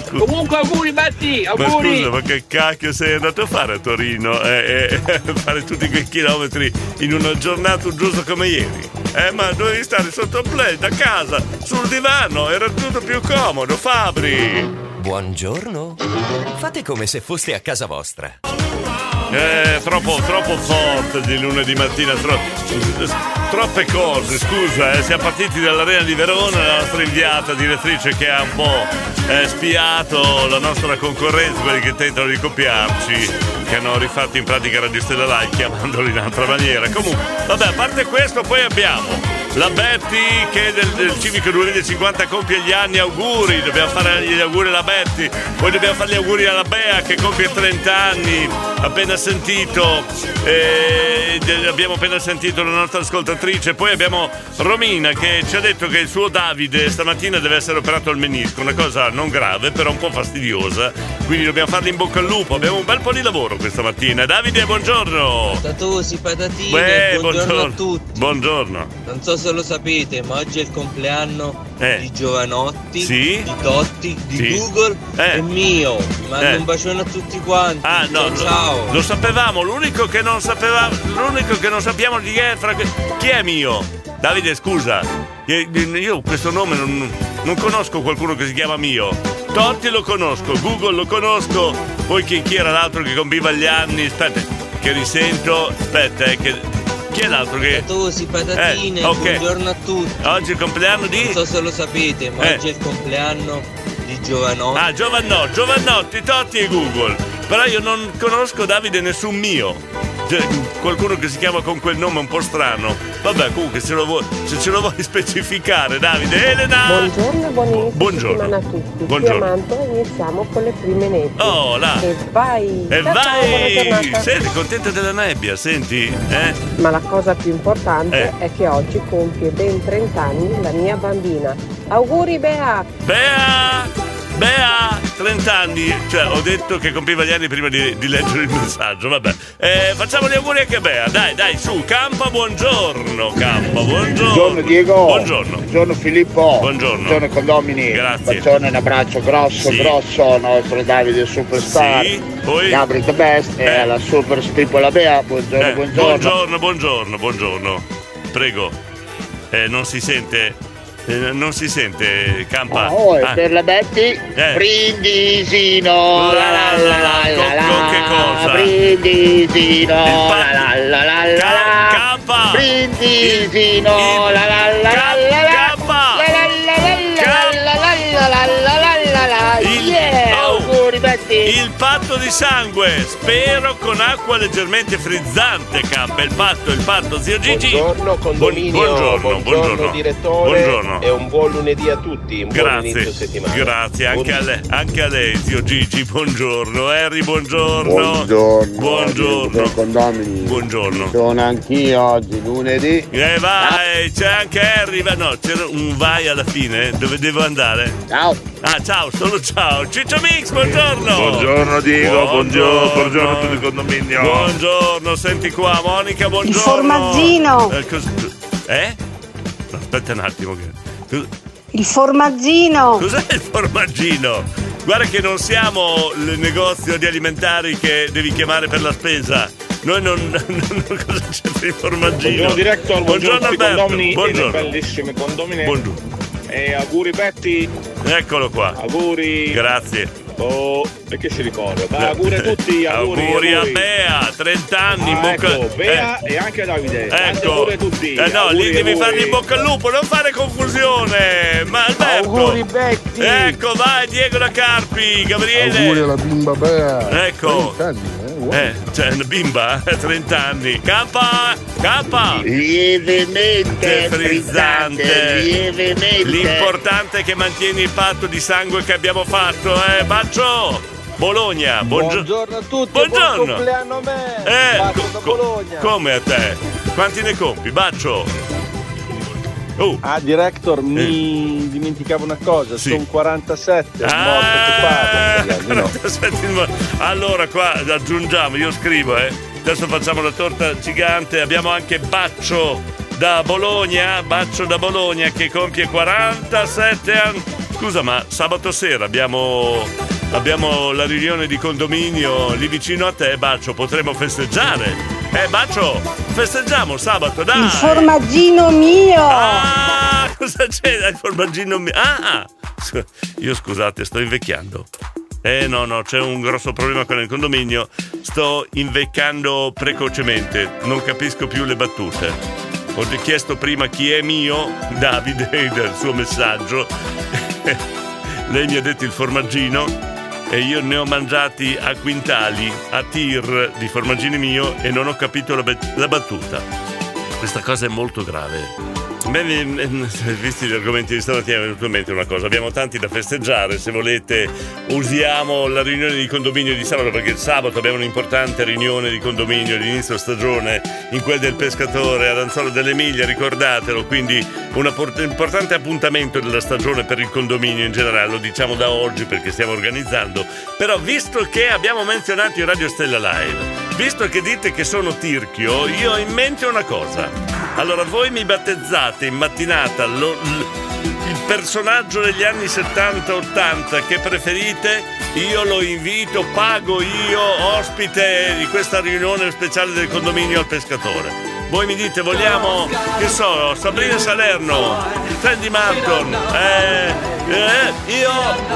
Speaker 12: Comunque auguri
Speaker 2: Ma
Speaker 12: auguri.
Speaker 2: scusa, ma che cacchio sei andato a fare a Torino? Eh, eh, fare tutti quei chilometri in una giornata uggiosa come ieri? Eh, ma dovevi stare sotto play, a casa, sul divano, era tutto più comodo, Fabri!
Speaker 22: Buongiorno. Fate come se foste a casa vostra.
Speaker 2: Eh, troppo, troppo forte di lunedì mattina, tro- troppe cose, scusa, eh, siamo partiti dall'Arena di Verona, la nostra inviata direttrice che ha un po' eh, spiato la nostra concorrenza, quelli che tentano di copiarci, che hanno rifatto in pratica Radio Stella Live chiamandoli in altra maniera. Comunque, vabbè, a parte questo, poi abbiamo la Betty che del, del Civico 2050 compie gli anni, auguri, dobbiamo fare gli auguri alla Betty, poi dobbiamo fare gli auguri alla Bea che compie 30 anni, appena sentito, eh, abbiamo appena sentito la nostra ascoltatrice, poi abbiamo Romina che ci ha detto che il suo Davide stamattina deve essere operato al menisco, una cosa non grave però un po' fastidiosa, quindi dobbiamo fargli in bocca al lupo, abbiamo un bel po' di lavoro questa mattina. Davide, buongiorno!
Speaker 23: Tatosi, patatine,
Speaker 2: Beh,
Speaker 23: buongiorno, a tutti.
Speaker 2: Buongiorno.
Speaker 23: Non so se lo sapete, ma oggi è il compleanno
Speaker 2: Eh.
Speaker 23: di Giovanotti,
Speaker 2: Sì?
Speaker 23: di Totti, di
Speaker 2: Sì.
Speaker 23: Google
Speaker 2: Eh.
Speaker 23: e mio. Vi mando
Speaker 2: Eh.
Speaker 23: un bacione a tutti quanti.
Speaker 2: Ah no,
Speaker 23: ciao.
Speaker 2: Lo, lo sapevamo, l'unico che non sapevamo, l'unico che non sappiamo di chi è, fra- chi è mio? Davide, scusa, io io questo nome non, non conosco qualcuno che si chiama mio. Totti lo conosco, Google lo conosco, poi chi, chi era l'altro che compiva gli anni? Aspetta, che risento, aspetta, eh, che, chi è l'altro che...
Speaker 23: Tatosi, patatine,
Speaker 2: Eh, ok.
Speaker 23: buongiorno a tutti.
Speaker 2: Oggi è il compleanno di...
Speaker 23: Non so se lo sapete, ma
Speaker 2: Eh.
Speaker 23: oggi è il compleanno di Giovanotti.
Speaker 2: Ah, Giovannotti, Giovannotti, Totti e Google. Però io non conosco Davide nessun mio. Cioè, qualcuno che si chiama con quel nome un po' strano. Vabbè, comunque se, vuoi, se ce lo vuoi specificare, Davide. Elena!
Speaker 15: Buongiorno buon inizio
Speaker 2: Buongiorno.
Speaker 15: a tutti.
Speaker 2: Buongiorno.
Speaker 15: Qui a Mantova iniziamo con le prime nebbie.
Speaker 2: Oh, là.
Speaker 15: E vai!
Speaker 2: E
Speaker 15: Ciao,
Speaker 2: vai! Senti, contenta della nebbia, senti? Eh?
Speaker 15: Ma la cosa più importante
Speaker 2: Eh.
Speaker 15: è che oggi compie ben 30 anni la mia bambina. Auguri Bea!
Speaker 2: Bea! Bea, 30 anni, cioè ho detto che compiva gli anni prima di, di leggere il messaggio, vabbè. Eh, facciamo gli auguri anche a Bea, dai, dai, su, Campa, buongiorno, Campa, buongiorno.
Speaker 18: Buongiorno Diego.
Speaker 2: Buongiorno.
Speaker 18: Buongiorno Filippo.
Speaker 2: Buongiorno.
Speaker 18: Buongiorno condomini.
Speaker 2: Grazie.
Speaker 18: Un bacione, un abbraccio grosso,
Speaker 2: Sì.
Speaker 18: grosso nostro Davide Superstar.
Speaker 2: Sì, poi-
Speaker 18: Gabri the best e
Speaker 2: Eh.
Speaker 18: alla Super Spipola Bea. Buongiorno,
Speaker 2: Eh,
Speaker 18: buongiorno.
Speaker 2: buongiorno, buongiorno, buongiorno. Prego. Eh, non si sente. Eh, non si sente, Campa.
Speaker 18: Ah, oh, e
Speaker 2: Ah,
Speaker 18: per la Betty,
Speaker 2: Eh.
Speaker 18: brindisino, la la la la la la,
Speaker 2: Con- che cosa?
Speaker 18: brindisino,
Speaker 2: pa-
Speaker 18: la la la la la
Speaker 2: Ca-
Speaker 18: la,
Speaker 2: Campa!
Speaker 18: brindisino, la la la la la la, la
Speaker 2: di sangue, spero con acqua leggermente frizzante, Campa. Il patto, il patto, zio Gigi.
Speaker 24: Buongiorno condominio,
Speaker 2: Buon- buongiorno,
Speaker 24: buongiorno,
Speaker 2: buongiorno.
Speaker 24: direttore
Speaker 2: Buongiorno.
Speaker 24: e un buon lunedì a tutti, un buon inizio
Speaker 2: Grazie,
Speaker 24: settimana.
Speaker 2: grazie anche a, lei, anche a lei, zio Gigi. Buongiorno, Harry, buongiorno.
Speaker 18: Buongiorno.
Speaker 2: Buongiorno.
Speaker 18: condomini.
Speaker 2: Buongiorno.
Speaker 18: Sono anch'io oggi, lunedì.
Speaker 2: Eh vai, c'è anche Harry. Ma no, c'era un vai alla fine. Dove devo andare?
Speaker 18: Ciao.
Speaker 2: Ah, ciao, solo ciao. Ciccio Mix, buongiorno.
Speaker 25: Buongiorno Diego, buongiorno, buongiorno a tutti il condominio.
Speaker 2: Buongiorno, senti qua, Monica, buongiorno.
Speaker 6: formaggino.
Speaker 2: Eh? cos- eh? Aspetta un attimo. che- cos-
Speaker 6: Il formaggino.
Speaker 2: Cos'è il formaggino? Guarda che non siamo il negozio di alimentari che devi chiamare per la spesa. noi non, non cosa c'è il formaggino.
Speaker 26: Buongiorno director, buongiorno, i
Speaker 2: Alberto.
Speaker 26: condomini
Speaker 2: Buongiorno.
Speaker 26: bellissime condomine.
Speaker 2: Buongiorno.
Speaker 26: E auguri Betty,
Speaker 2: Eccolo qua.
Speaker 26: auguri.
Speaker 2: Grazie.
Speaker 26: Oh, e che si ricorda? Dai, auguri a tutti, auguri,
Speaker 2: a Bea, 30 anni, in
Speaker 26: Ah,
Speaker 2: bocca
Speaker 26: ecco, Bea
Speaker 2: eh.
Speaker 26: e anche a Davide.
Speaker 2: Ecco,
Speaker 26: auguri a tutti.
Speaker 2: eh no,
Speaker 26: Auguri,
Speaker 2: lì devi
Speaker 26: auguri.
Speaker 2: fargli in bocca al lupo, non fare confusione. Ma Alberto,
Speaker 26: Auguri, Betty.
Speaker 2: Ecco, vai Diego da Carpi, Gabriele.
Speaker 10: Auguri alla bimba Bea.
Speaker 2: Ecco.
Speaker 10: 30 anni, eh? Wow.
Speaker 2: Eh, una bimba, eh, 30 anni. Campa, campa.
Speaker 27: Lievemente
Speaker 2: frizzante.
Speaker 27: frizzante, lievemente.
Speaker 2: L'importante è che mantieni il patto di sangue che abbiamo fatto, eh, Baccio. Bologna, buongio-
Speaker 27: Buongiorno a tutti,
Speaker 2: Buongiorno.
Speaker 27: buon compleanno a me.
Speaker 2: Eh,
Speaker 27: Bacio
Speaker 2: co-
Speaker 27: Bologna.
Speaker 2: come a te? Quanti ne compi, Baccio? Oh.
Speaker 27: Ah, director, mi dimenticavo una cosa,
Speaker 2: Sì.
Speaker 27: sono 47,
Speaker 2: Ah,
Speaker 27: morto che parlo. no.
Speaker 2: 47 in mo- Allora qua aggiungiamo, io scrivo, eh. Adesso facciamo la torta gigante. Abbiamo anche Baccio da Bologna, Baccio da Bologna che compie 47 anni. Scusa, ma sabato sera abbiamo, abbiamo la riunione di condominio lì vicino a te, Baccio. Potremmo festeggiare. Eh, Baccio, festeggiamo sabato, dai!
Speaker 6: Il formaggino mio!
Speaker 2: Ah, cosa c'è? Il formaggino mio. Ah, Io scusate, sto invecchiando. Eh no, no, c'è un grosso problema con il condominio. Sto invecchiando precocemente. Non capisco più le battute. Ho chiesto prima chi è mio, Davide, del suo messaggio. Lei mi ha detto il formaggino e io ne ho mangiati a quintali, a tir di formaggini mio e non ho capito la, bet- la battuta. Questa cosa è molto grave. Beh, visti gli argomenti di stamattina è venuto in mente una cosa, abbiamo tanti da festeggiare, se volete usiamo la riunione di condominio di sabato perché il sabato abbiamo un'importante riunione di condominio di inizio stagione in quel del pescatore ad Anzolo dell'Emilia, ricordatelo, quindi un importante appuntamento della stagione per il condominio in generale, lo diciamo da oggi perché stiamo organizzando, però visto che abbiamo menzionato in Radio Stella Live, visto che dite che sono tirchio, io ho in mente una cosa. Allora, voi mi battezzate in mattinata lo- l- il personaggio degli anni 70-80 che preferite, io lo invito, pago io, ospite di questa riunione speciale del condominio al pescatore. Voi mi dite, vogliamo, che so, Sabrina Salerno, Sandy Martin, eh, eh, io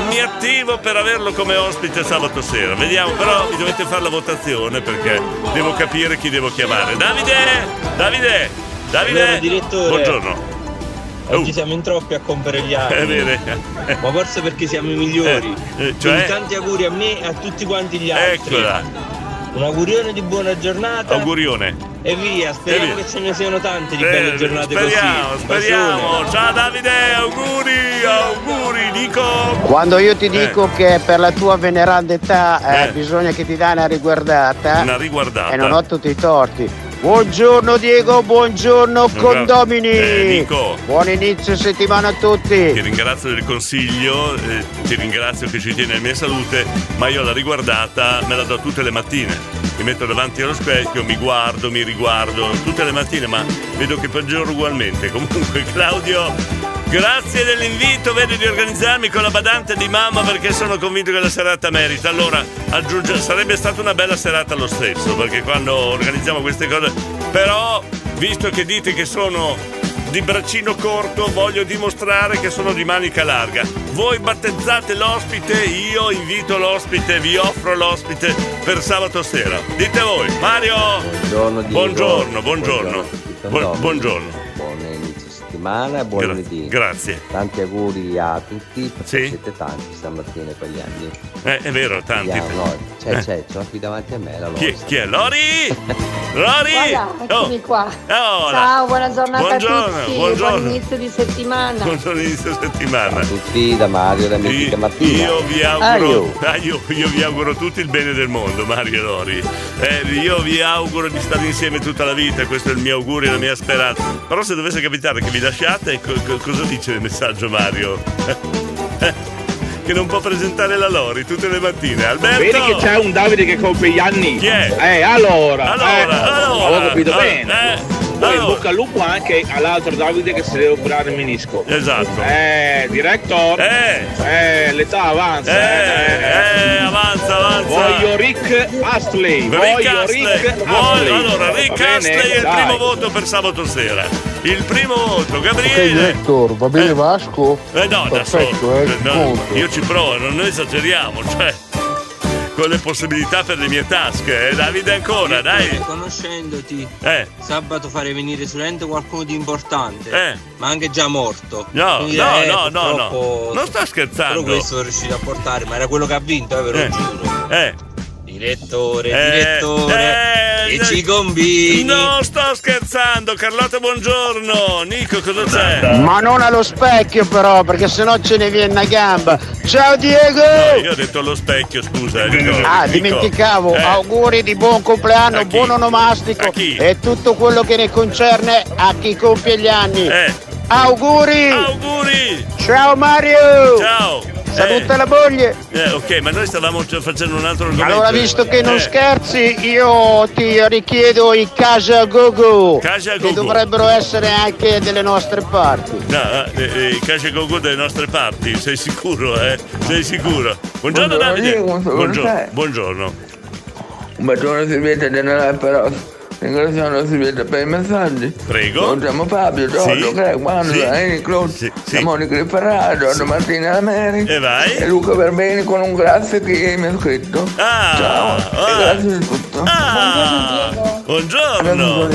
Speaker 2: mi attivo per averlo come ospite sabato sera. Vediamo, però mi dovete fare la votazione perché devo capire chi devo chiamare. Davide! Davide! Davide!
Speaker 23: Direttore.
Speaker 2: Buongiorno.
Speaker 23: Oggi siamo in troppi a compiere gli anni.
Speaker 2: È vero.
Speaker 23: Ma forse perché siamo i migliori.
Speaker 2: Eh, eh, cioè?
Speaker 23: Quindi tanti auguri a me e a tutti quanti gli altri.
Speaker 2: Eccola.
Speaker 23: Un augurione di buona giornata.
Speaker 2: Augurione.
Speaker 23: E via, speriamo
Speaker 2: E via.
Speaker 23: che ce ne siano tante di
Speaker 2: Eh,
Speaker 23: belle giornate
Speaker 2: speriamo,
Speaker 23: così.
Speaker 2: speriamo.
Speaker 23: Bacione.
Speaker 2: Ciao Davide, auguri, auguri, dico.
Speaker 28: Quando io ti
Speaker 2: Eh.
Speaker 28: dico che per la tua veneranda età eh,
Speaker 2: Eh.
Speaker 28: bisogna che ti dai una riguardata
Speaker 2: Una riguardata.
Speaker 28: e non ho tutti i torti. Buongiorno Diego, buongiorno condomini.
Speaker 2: Eh.
Speaker 28: Buon inizio settimana a tutti.
Speaker 2: Ti ringrazio del consiglio, eh, ti ringrazio che ci tieni alla mia salute, ma io la riguardata me la do tutte le mattine. Mi metto davanti allo specchio, mi guardo, mi riguardo tutte le mattine, ma vedo che peggioro ugualmente. Comunque, Claudio, grazie dell'invito, vedo di organizzarmi con la badante di mamma perché sono convinto che la serata merita. Allora, aggiunge, sarebbe stata una bella serata lo stesso, perché quando organizziamo queste cose. Però, visto che dite che sono di braccino corto voglio dimostrare che sono di manica larga. Voi battezzate l'ospite, io invito l'ospite, vi offro l'ospite per sabato sera. Dite voi, Mario!
Speaker 29: Buongiorno.
Speaker 2: Buongiorno, buongiorno.
Speaker 29: a tutti i
Speaker 2: Bu-
Speaker 29: condomini.
Speaker 2: buongiorno.
Speaker 29: Settimana e buon
Speaker 2: Gra-
Speaker 29: lunedì.
Speaker 2: grazie.
Speaker 29: Tanti auguri a tutti perché
Speaker 2: Sì.
Speaker 29: siete tanti stamattina per gli anni.
Speaker 2: Eh, è vero, tanti.
Speaker 29: Vediamo, no, c'è,
Speaker 2: Eh.
Speaker 29: c'è, ce l'ho qui davanti a me la
Speaker 2: Chi,
Speaker 29: Lorenza.
Speaker 2: chi è? Lori? Lori?
Speaker 30: Guarda, eccomi qua.
Speaker 2: Oh,
Speaker 30: Ciao, buona giornata
Speaker 2: Buongiorno,
Speaker 30: a tutti.
Speaker 2: buongiorno.
Speaker 30: Buon inizio di settimana.
Speaker 2: Buongiorno inizio settimana.
Speaker 29: Tutti da Mario da Mitica Mattina.
Speaker 2: Io vi auguro. Ah, io, io vi auguro tutti il bene del mondo, Mario e Lori. Eh, io vi auguro di stare insieme tutta la vita, questo è il mio augurio e la mia speranza. Però se dovesse capitare che vi lasciate, co- co- cosa dice il messaggio Mario? che non può presentare la Lori tutte le mattine. Alberto!
Speaker 26: Vedi che c'è un Davide che compie gli anni?
Speaker 2: Chi è?
Speaker 26: Eh, allora.
Speaker 2: Allora,
Speaker 26: eh,
Speaker 2: allora,
Speaker 26: Avevo capito
Speaker 2: allora,
Speaker 26: bene.
Speaker 2: eh,
Speaker 26: Poi
Speaker 2: allora.
Speaker 26: bocca al lupo anche all'altro Davide che si deve operare il menisco.
Speaker 2: Esatto.
Speaker 26: Eh, director.
Speaker 2: Eh.
Speaker 26: Eh, l'età avanza.
Speaker 2: Eh, eh, avanza, avanza.
Speaker 26: Voglio Rick Astley.
Speaker 2: Rick
Speaker 26: voglio
Speaker 2: Astley.
Speaker 26: Rick
Speaker 2: Voglio-
Speaker 26: Astley.
Speaker 2: allora, Rick
Speaker 26: Va bene?
Speaker 2: Astley è il
Speaker 26: Dai.
Speaker 2: primo voto per sabato sera. Il primo voto, Gabriele.
Speaker 10: Hector, va bene Vasco?
Speaker 2: Eh no, adesso
Speaker 10: Perfetto, eh,
Speaker 2: no,
Speaker 10: conto.
Speaker 2: io ci provo, non noi esageriamo, cioè con le possibilità per le mie tasche, eh. Davide ancora, dai.
Speaker 23: Conoscendoti,
Speaker 2: Eh.
Speaker 23: sabato farei venire solamente qualcuno di importante,
Speaker 2: Eh.
Speaker 23: ma anche già morto.
Speaker 2: No,
Speaker 23: Quindi,
Speaker 2: no,
Speaker 23: eh,
Speaker 2: no, no, no. Non sta
Speaker 23: Però
Speaker 2: scherzando.
Speaker 23: questo sono riuscito a portare, ma era quello che ha vinto, eh, ve lo
Speaker 2: Eh.
Speaker 23: giuro.
Speaker 2: Eh.
Speaker 23: Direttore,
Speaker 2: Eh,
Speaker 23: direttore,
Speaker 2: eh,
Speaker 23: e ci combini.
Speaker 2: Non sto scherzando, Carlotta, buongiorno. Nico, cosa c'è?
Speaker 28: Ma non allo specchio però, perché sennò ce ne viene una gamba. Ciao Diego!
Speaker 2: No, io ho detto allo specchio, scusa. Nico.
Speaker 28: Ah,
Speaker 2: Nico.
Speaker 28: dimenticavo,
Speaker 2: Eh.
Speaker 28: auguri di buon compleanno, buon onomastico e tutto quello che ne concerne a chi compie gli anni. Auguri!
Speaker 2: Auguri!
Speaker 28: Ciao Mario!
Speaker 2: Ciao!
Speaker 28: Saluta
Speaker 2: Eh.
Speaker 28: la moglie!
Speaker 2: Eh, ok, ma noi stavamo facendo un altro argomento.
Speaker 28: Allora, visto che non
Speaker 2: Eh.
Speaker 28: scherzi, io ti richiedo i Casa Gogo.
Speaker 2: Casa
Speaker 28: Che
Speaker 2: Gogo.
Speaker 28: dovrebbero essere anche delle nostre parti.
Speaker 2: No, eh, eh, i caci Gogo delle nostre parti, sei sicuro, eh? Sei sicuro? Buongiorno,
Speaker 31: Buongiorno,
Speaker 2: Davide. Buongiorno. Buongiorno.
Speaker 31: Un bacione Silvietta della però ringraziamo Silvietta per i messaggi.
Speaker 2: Prego.
Speaker 31: Salutiamo Fabio, Giorgio,
Speaker 2: Sì.
Speaker 31: Greg, Wanda,
Speaker 2: Sì.
Speaker 31: Eni, Claude, la Monica di Ferrara, Giorgio Martina Lameri
Speaker 2: E vai.
Speaker 31: e Luca Verbeni con un grazie che mi ha scritto.
Speaker 2: Ah,
Speaker 31: Ciao
Speaker 2: ah.
Speaker 31: e grazie di tutto.
Speaker 2: Ah, buongiorno.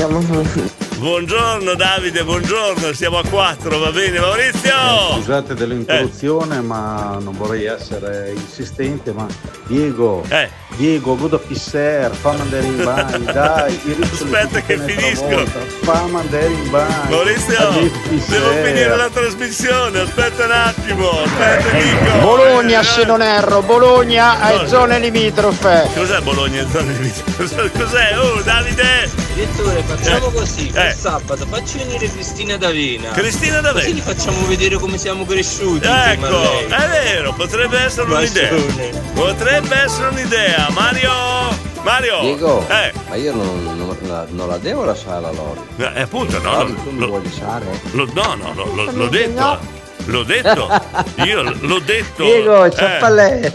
Speaker 31: sito.
Speaker 2: Buongiorno Davide, buongiorno, siamo a quattro, va bene Maurizio?
Speaker 20: Scusate dell'interruzione, ma non vorrei essere insistente, ma Diego, Diego, godo pisser, fammi andare in bagno, dai,
Speaker 2: Aspetta che finisco.
Speaker 20: travolta, Fammi andare in bagno.
Speaker 2: Maurizio, devo finire la trasmissione, aspetta un attimo, aspetta Nico.
Speaker 28: Bologna, se non erro, Bologna e zone limitrofe.
Speaker 2: Cos'è Bologna in zona di Cos'è? Oh Davide!
Speaker 23: Direttore, facciamo
Speaker 2: Eh.
Speaker 23: così,
Speaker 2: Eh.
Speaker 23: per sabato facci venire Cristina D'Avena.
Speaker 2: Cristina D'Avena.
Speaker 23: Così gli facciamo vedere come siamo cresciuti.
Speaker 2: Ecco, è vero, potrebbe essere un'idea. Potrebbe essere un'idea. Mario! Mario!
Speaker 29: Diego,
Speaker 2: Eh,
Speaker 29: ma io non, non- la, non la devo lasciare la Lori.
Speaker 2: eh, appunto, no,
Speaker 29: Lori,
Speaker 2: no,
Speaker 29: tu mi
Speaker 2: lo-
Speaker 29: vuoi lasciare?
Speaker 2: lo- no, no, no, lo- l'ho detto. L'ho detto, io l'ho detto.
Speaker 29: Diego, ciappalè.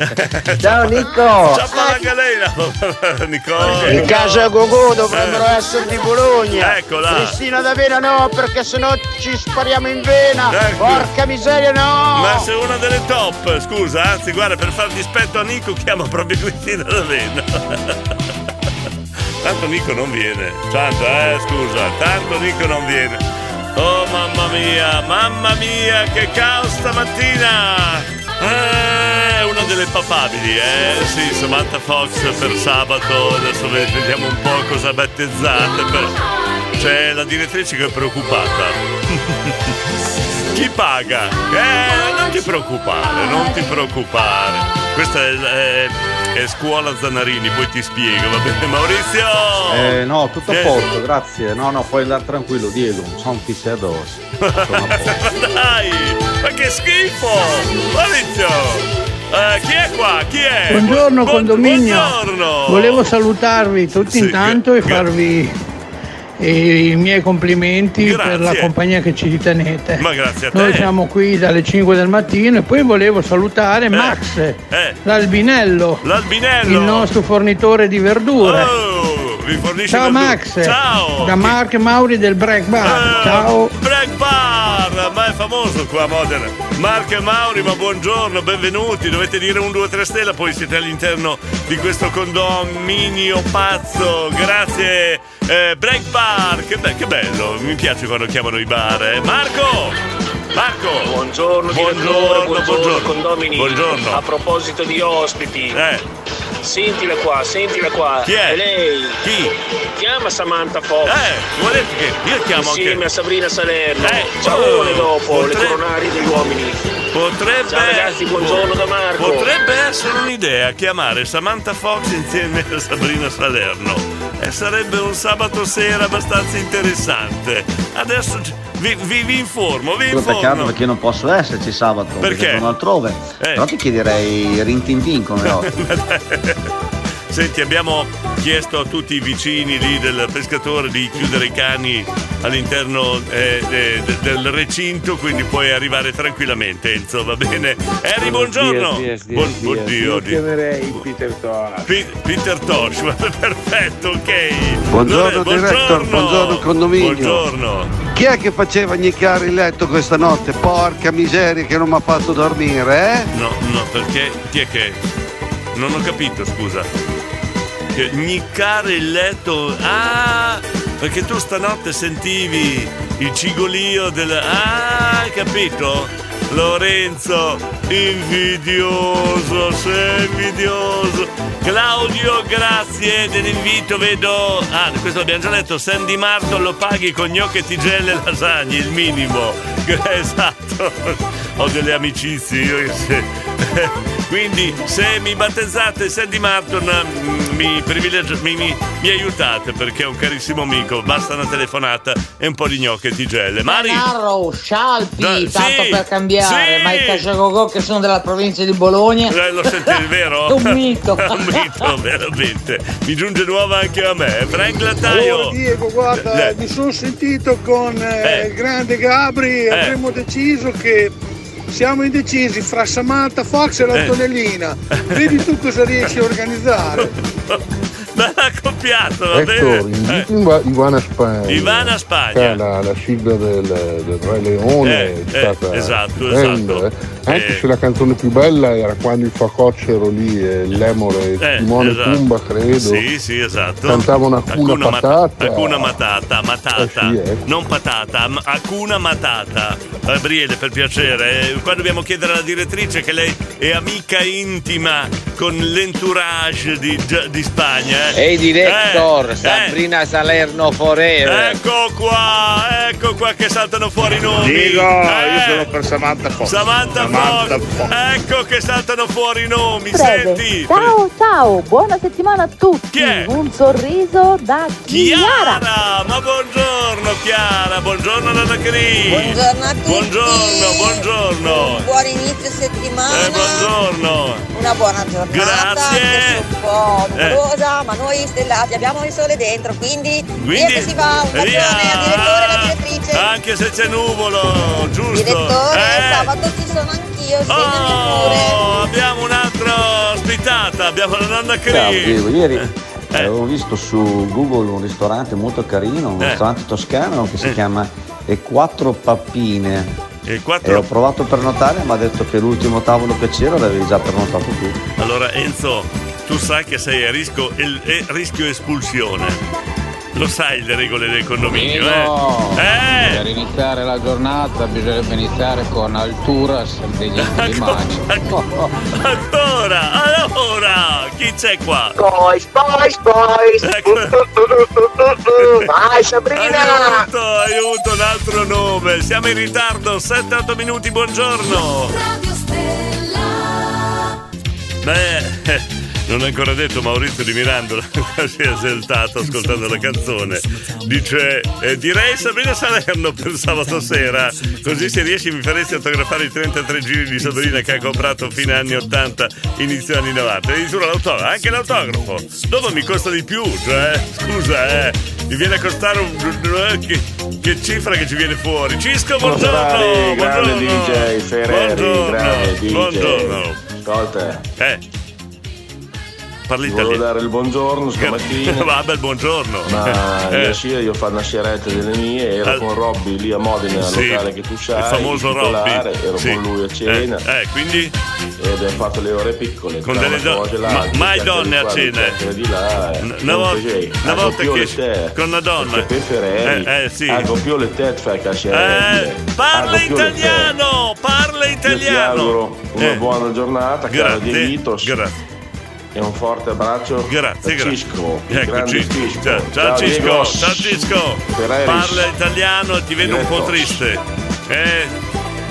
Speaker 29: Ciao, Nico.
Speaker 2: Ciappa la galera. Nicola.
Speaker 28: In casa Gogò dovrebbero essere di Bologna.
Speaker 2: Eccola.
Speaker 28: Cristina D'Avena no, perché sennò ci spariamo in vena.
Speaker 2: Ecco.
Speaker 28: Porca miseria no!
Speaker 2: Ma sei una delle top, scusa, anzi guarda, per far dispetto a Nico chiama proprio Cristina D'Avena. Tanto Nico non viene. Tanto, eh, scusa, tanto Nico non viene. Oh mamma mia, mamma mia, che caos stamattina! Eh, una delle papabili, eh? Sì, Samantha Fox per sabato, adesso vediamo un po' cosa battezzate. Per... C'è la direttrice che è preoccupata. Chi paga? Eh, non ti preoccupare, non ti preoccupare. Questa è, è- è scuola Zanarini, poi ti spiego, va bene Maurizio?
Speaker 20: Eh, no, tutto a posto, grazie. No, no, puoi andare tranquillo, Diego. Non sono un pisse addosso.
Speaker 2: Dai, ma che schifo! Maurizio! Eh, chi è qua? Chi è?
Speaker 32: Buongiorno
Speaker 2: Buon-
Speaker 32: condominio.
Speaker 2: Buongiorno!
Speaker 32: Volevo salutarvi tutti
Speaker 2: Sì,
Speaker 32: intanto e farvi eh, i miei complimenti per la
Speaker 2: Grazie.
Speaker 32: compagnia che ci tenete.
Speaker 2: Ma grazie a te.
Speaker 32: Noi siamo qui dalle 5 del mattino e poi volevo salutare Max,
Speaker 2: Eh,
Speaker 32: l'albinello,
Speaker 2: l'albinello!
Speaker 32: il nostro fornitore di verdure.
Speaker 2: Oh,
Speaker 32: Ciao
Speaker 2: verdura.
Speaker 32: Max,
Speaker 2: Ciao!
Speaker 32: da Mark e Mauri del Break Bar.
Speaker 2: Eh,
Speaker 32: Ciao.
Speaker 2: Break Bar, è famoso qua a Modena. Marco e Mauri, ma buongiorno, benvenuti. Dovete dire un 2 3 stella, poi siete all'interno di questo condominio pazzo. Grazie. Eh, Break Bar, che, be- che bello. Mi piace quando chiamano i bar. eh. Marco! Marco!
Speaker 24: Buongiorno,
Speaker 2: Buongiorno,
Speaker 24: buongiorno,
Speaker 2: buongiorno.
Speaker 24: condomini.
Speaker 2: Buongiorno.
Speaker 24: A proposito di ospiti.
Speaker 2: Eh.
Speaker 24: Sentila qua, sentila qua.
Speaker 2: Chi è?
Speaker 24: lei.
Speaker 2: Chi?
Speaker 24: Chiama Samantha Fox.
Speaker 2: Eh, guardate che io chiamo
Speaker 24: Insieme
Speaker 2: anche.
Speaker 24: a Sabrina Salerno.
Speaker 2: Eh,
Speaker 24: Ciao
Speaker 2: oh,
Speaker 24: dopo, le
Speaker 2: potre-
Speaker 24: coronarie degli uomini.
Speaker 2: Potrebbe,
Speaker 24: Ciao ragazzi, buongiorno da Marco.
Speaker 2: Potrebbe essere un'idea chiamare Samantha Fox insieme a Sabrina Salerno. E sarebbe un sabato sera abbastanza interessante. Adesso vi, vi- vi informo, vi
Speaker 33: Solo peccato
Speaker 2: informo.
Speaker 33: perché io non posso esserci sabato
Speaker 2: Perché?
Speaker 33: sono altrove
Speaker 2: Eh.
Speaker 33: però ti chiederei rintintin come oggi
Speaker 2: Senti, abbiamo chiesto a tutti i vicini lì del pescatore di chiudere i cani all'interno eh, de- de- del recinto, quindi puoi arrivare tranquillamente, Enzo, va bene? Harry, buongiorno! Buon- oddio,
Speaker 34: Io chiamerei Peter Tosh.
Speaker 2: Peter Tosh, perfetto, ok.
Speaker 35: Buongiorno
Speaker 2: Lore-
Speaker 35: director, buongiorno condominio.
Speaker 2: Buongiorno.
Speaker 35: Chi è che faceva gnicchiare il letto questa notte? Porca miseria che non mi ha fatto dormire, eh?
Speaker 2: No, no, perché chi è che. Non ho capito, scusa. Che Gniccare il letto. Ah! Perché tu stanotte sentivi il cigolio del. Ah, capito? Lorenzo, invidioso, sei invidioso. Claudio, grazie dell'invito, vedo. Ah, questo l'abbiamo già detto. Sandy Marto lo paghi con gnocchi e tigelle e lasagne, il minimo. Esatto. Ho delle amicizie, io che se- Quindi se mi battezzate Sandy Martin mm, mi, privilegio- mi, mi- mi aiutate perché è un carissimo amico, basta una telefonata e un po' di gnocchi e tigelle. Mari!
Speaker 36: Narrow, Scialpi,
Speaker 2: sì,
Speaker 36: tanto per cambiare,
Speaker 2: sì.
Speaker 36: ma i Cacciacocò che sono della provincia di Bologna.
Speaker 2: Eh, lo senti vero?
Speaker 36: È un mito.
Speaker 2: un mito, veramente. Mi giunge nuova anche a me. Frank Lattaio.
Speaker 5: Allora Diego, guarda,
Speaker 2: Eh.
Speaker 5: mi sono sentito con eh,
Speaker 2: Eh.
Speaker 5: il grande Gabri e
Speaker 2: Eh.
Speaker 5: avremmo deciso che siamo indecisi fra Samantha Fox e
Speaker 2: Eh.
Speaker 5: l'Antonellina. Vedi tu cosa riesci a organizzare.
Speaker 2: Bella accoppiato, va
Speaker 10: Ecco,
Speaker 2: bene?
Speaker 10: invito Iva- Ivana Spagna.
Speaker 2: Ivana Spagna.
Speaker 10: La, la sigla del, del Re Leone
Speaker 2: Eh,
Speaker 10: è stata
Speaker 2: eh, esatto,
Speaker 10: stupenda,
Speaker 2: esatto.
Speaker 10: eh. Anche
Speaker 2: Eh.
Speaker 10: se la canzone più bella era quando il facocero lì, e l'emore,
Speaker 2: Eh,
Speaker 10: Timone
Speaker 2: esatto.
Speaker 10: Pumba, credo.
Speaker 2: Sì, sì, esatto.
Speaker 10: Cantavano Hakuna Matata.
Speaker 2: Hakuna Matata, Matata.
Speaker 10: Eh sì, eh.
Speaker 2: Non patata, ma Hakuna Matata. Gabriele, per piacere, eh, qua dobbiamo chiedere alla direttrice che lei è amica intima con l'entourage di, di Spagna. Eh.
Speaker 37: Ehi director,
Speaker 2: Eh, eh.
Speaker 37: Sabrina Salerno Forever.
Speaker 2: Ecco qua, ecco qua che saltano fuori i nomi.
Speaker 38: Dico,
Speaker 2: Eh,
Speaker 38: io sono per Samantha Fox.
Speaker 2: Samantha,
Speaker 38: Samantha
Speaker 2: Fox.
Speaker 38: Fox.
Speaker 2: Ecco che saltano fuori i nomi,
Speaker 39: Prego.
Speaker 2: senti.
Speaker 39: Ciao ciao, buona settimana a tutti.
Speaker 2: Chi è?
Speaker 39: Un sorriso da Chiara.
Speaker 2: Chiara, ma buongiorno Chiara, buongiorno Nana Cri.
Speaker 40: Buongiorno a tutti.
Speaker 2: Buongiorno, buongiorno.
Speaker 40: Buon inizio settimana.
Speaker 2: Eh, buongiorno.
Speaker 40: Una buona giornata.
Speaker 2: Grazie.
Speaker 40: Se un po'
Speaker 2: Eh.
Speaker 40: nuvolosa, ma noi stellati abbiamo il sole dentro, quindi,
Speaker 2: Quindi
Speaker 40: via che si va. Un bacione
Speaker 2: via.
Speaker 40: al direttore e alla direttrice.
Speaker 2: Anche se c'è nuvolo, giusto?
Speaker 40: Direttore,
Speaker 2: Eh.
Speaker 40: sabato ci sono anch'io, segnami pure.
Speaker 2: Oh, abbiamo un'altra ospitata, abbiamo la nonna Cri.
Speaker 20: Ciao Diego, ieri avevo visto su Google un ristorante molto carino, un
Speaker 2: Eh.
Speaker 20: ristorante toscano che si
Speaker 2: Eh.
Speaker 20: chiama E Quattro Pappine.
Speaker 2: E
Speaker 20: E
Speaker 2: quattro.
Speaker 20: ho provato a prenotare, ma ha detto che l'ultimo tavolo che c'era l'avevi già prenotato tu.
Speaker 2: Allora Enzo, tu sai che sei a rischio, eh, rischio espulsione. Lo sai le regole del condominio,
Speaker 30: Amico,
Speaker 2: eh?
Speaker 30: Per iniziare la giornata bisognerebbe iniziare con Alturas degli Animali.
Speaker 2: Ancora, allora, chi c'è qua?
Speaker 28: Boys, boys, boys. Vai Sabrina.
Speaker 2: Aiuto, aiuto, un altro nome. Siamo in ritardo, 7-8 minuti, buongiorno. Beh, non è ancora detto Maurizio di Mirandola, si è esaltato ascoltando la canzone. Dice, eh, direi Sabrina Salerno per sabato sera, così se riesci mi faresti autografare i 33 giri di Sabrina che ha comprato fine anni 80, inizio anni 90. E addirittura l'autografo, anche l'autografo. Dopo mi costa di più, cioè, scusa, eh, mi viene a costare un... Che, che cifra che ci viene fuori. Cisco, buongiorno! Buongiorno.
Speaker 27: DJ, Ferrari,
Speaker 2: Buongiorno,
Speaker 27: grande DJ.
Speaker 2: buongiorno.
Speaker 27: Ascolta,
Speaker 2: Eh. Parli
Speaker 27: ti volevo
Speaker 2: italiano.
Speaker 27: dare il buongiorno stamattina.
Speaker 2: Vabbè, il buongiorno.
Speaker 27: Ma
Speaker 2: Eh.
Speaker 27: ieri sera io fare una sieretta delle mie, ero
Speaker 2: Al-
Speaker 27: con Robby lì a Modena,
Speaker 2: Sì,
Speaker 27: locale che tu sai,
Speaker 2: il famoso Robby.
Speaker 27: ero
Speaker 2: Sì.
Speaker 27: con lui a cena.
Speaker 2: Eh, eh, quindi
Speaker 27: E abbiamo fatto le ore piccole.
Speaker 2: Con delle
Speaker 27: una
Speaker 2: do-
Speaker 27: cosa e
Speaker 2: ma- mai donne a cena?
Speaker 27: di là. eh.
Speaker 2: Una volta- una volta che- con una donna.
Speaker 27: Ferrari,
Speaker 2: Eh, eh, sì.
Speaker 27: algo più le te fai
Speaker 2: Eh, parla italiano, parla
Speaker 27: Io ti
Speaker 2: italiano.
Speaker 27: auguro una
Speaker 2: Eh.
Speaker 27: buona giornata, caro
Speaker 2: Grazie,
Speaker 27: Dieguitos.
Speaker 2: grazie.
Speaker 27: E un forte abbraccio
Speaker 2: Grazie,
Speaker 27: a
Speaker 2: grazie.
Speaker 27: Cisco,
Speaker 2: Ecco, Cisco.
Speaker 27: Cisco.
Speaker 2: Ciao, ciao, Cisco, ciao Cisco. Parla italiano e ti vedo un po'
Speaker 27: Diretto.
Speaker 2: triste. Eh,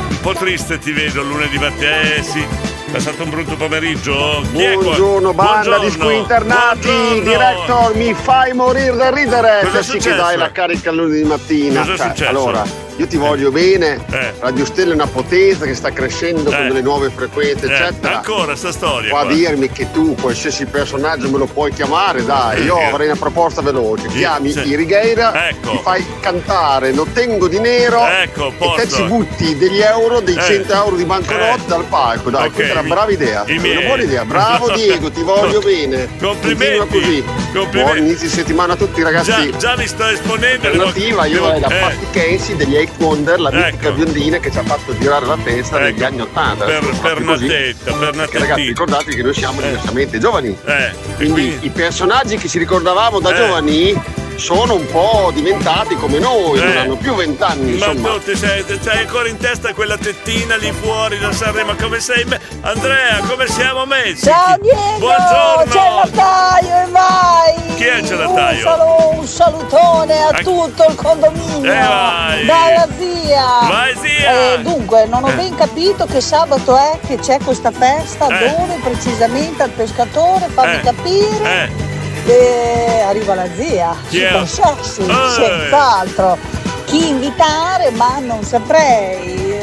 Speaker 2: un po' triste ti vedo lunedì mattina. Eh sì, è stato un brutto pomeriggio. Chi è qua?
Speaker 41: Buongiorno banda di
Speaker 2: Buongiorno.
Speaker 41: squinternati,
Speaker 2: Buongiorno.
Speaker 41: director mi fai morire da ridere
Speaker 2: Cosa è
Speaker 41: sì che
Speaker 2: successo?
Speaker 41: dai la carica lunedì mattina.
Speaker 2: Cosa è
Speaker 41: Cioè,
Speaker 2: successo?
Speaker 41: allora, io ti voglio bene.
Speaker 2: Eh.
Speaker 41: Radio Stella è una potenza che sta crescendo con
Speaker 2: Eh.
Speaker 41: delle nuove frequenze,
Speaker 2: Eh,
Speaker 41: eccetera.
Speaker 2: ancora sta storia.
Speaker 41: Qua a
Speaker 2: qua.
Speaker 41: dirmi che tu qualsiasi personaggio me lo puoi chiamare, dai, io
Speaker 2: Eh.
Speaker 41: avrei una proposta veloce. Chiami
Speaker 2: sì.
Speaker 41: i Righeira,
Speaker 2: Ecco.
Speaker 41: ti fai cantare Lo tengo di nero
Speaker 2: Ecco,
Speaker 41: e
Speaker 2: posto.
Speaker 41: te ci butti degli euro, dei
Speaker 2: Eh.
Speaker 41: 100 euro di banconote
Speaker 2: Eh.
Speaker 41: dal palco. Dai,
Speaker 2: Ok,
Speaker 41: questa è una brava idea.
Speaker 2: i miei.
Speaker 41: una buona idea. Bravo Diego, ti voglio bene.
Speaker 2: Complimenti.
Speaker 41: Continua così.
Speaker 2: Complimenti.
Speaker 41: Buon inizio di settimana a tutti ragazzi.
Speaker 2: Già, già mi sto esponendo. devo-
Speaker 41: Alternativa, io
Speaker 2: devo-
Speaker 41: è la
Speaker 2: eh,
Speaker 41: Patti degli Eight Wonder, la mitica
Speaker 2: Ecco.
Speaker 41: biondina che ci ha fatto girare la testa negli
Speaker 2: Ecco.
Speaker 41: anni 80.
Speaker 2: Per, per. Natetta, per Natetta.
Speaker 41: ragazzi ricordatevi che noi siamo diversamente giovani.
Speaker 2: Eh,
Speaker 41: Quindi i personaggi che ci ricordavamo da
Speaker 2: Eh.
Speaker 41: giovani sono un po' diventati come noi, non
Speaker 2: Eh.
Speaker 41: hanno più vent'anni,
Speaker 2: Ma
Speaker 41: insomma.
Speaker 2: tu ti sei, sei ancora in testa quella tettina lì fuori da Sanremo? Come sei? me- Andrea, come siamo messi?
Speaker 30: Ciao Diego!
Speaker 2: Buongiorno!
Speaker 30: Notaio e vai!
Speaker 2: Chi è il celataio?
Speaker 30: Un, salu- un salutone a
Speaker 2: A-
Speaker 30: tutto il condominio!
Speaker 2: Eh, vai!
Speaker 30: Dalla zia!
Speaker 2: Vai, zia!
Speaker 30: Eh, dunque, non ho
Speaker 2: Eh.
Speaker 30: ben capito che sabato è che c'è questa festa,
Speaker 2: Eh.
Speaker 30: dove precisamente al pescatore, fammi
Speaker 2: Eh.
Speaker 30: capire.
Speaker 2: Eh,
Speaker 30: E arriva la zia,
Speaker 2: è?
Speaker 30: super sexy,
Speaker 2: Eh.
Speaker 30: senz'altro. Chi invitare, ma non saprei.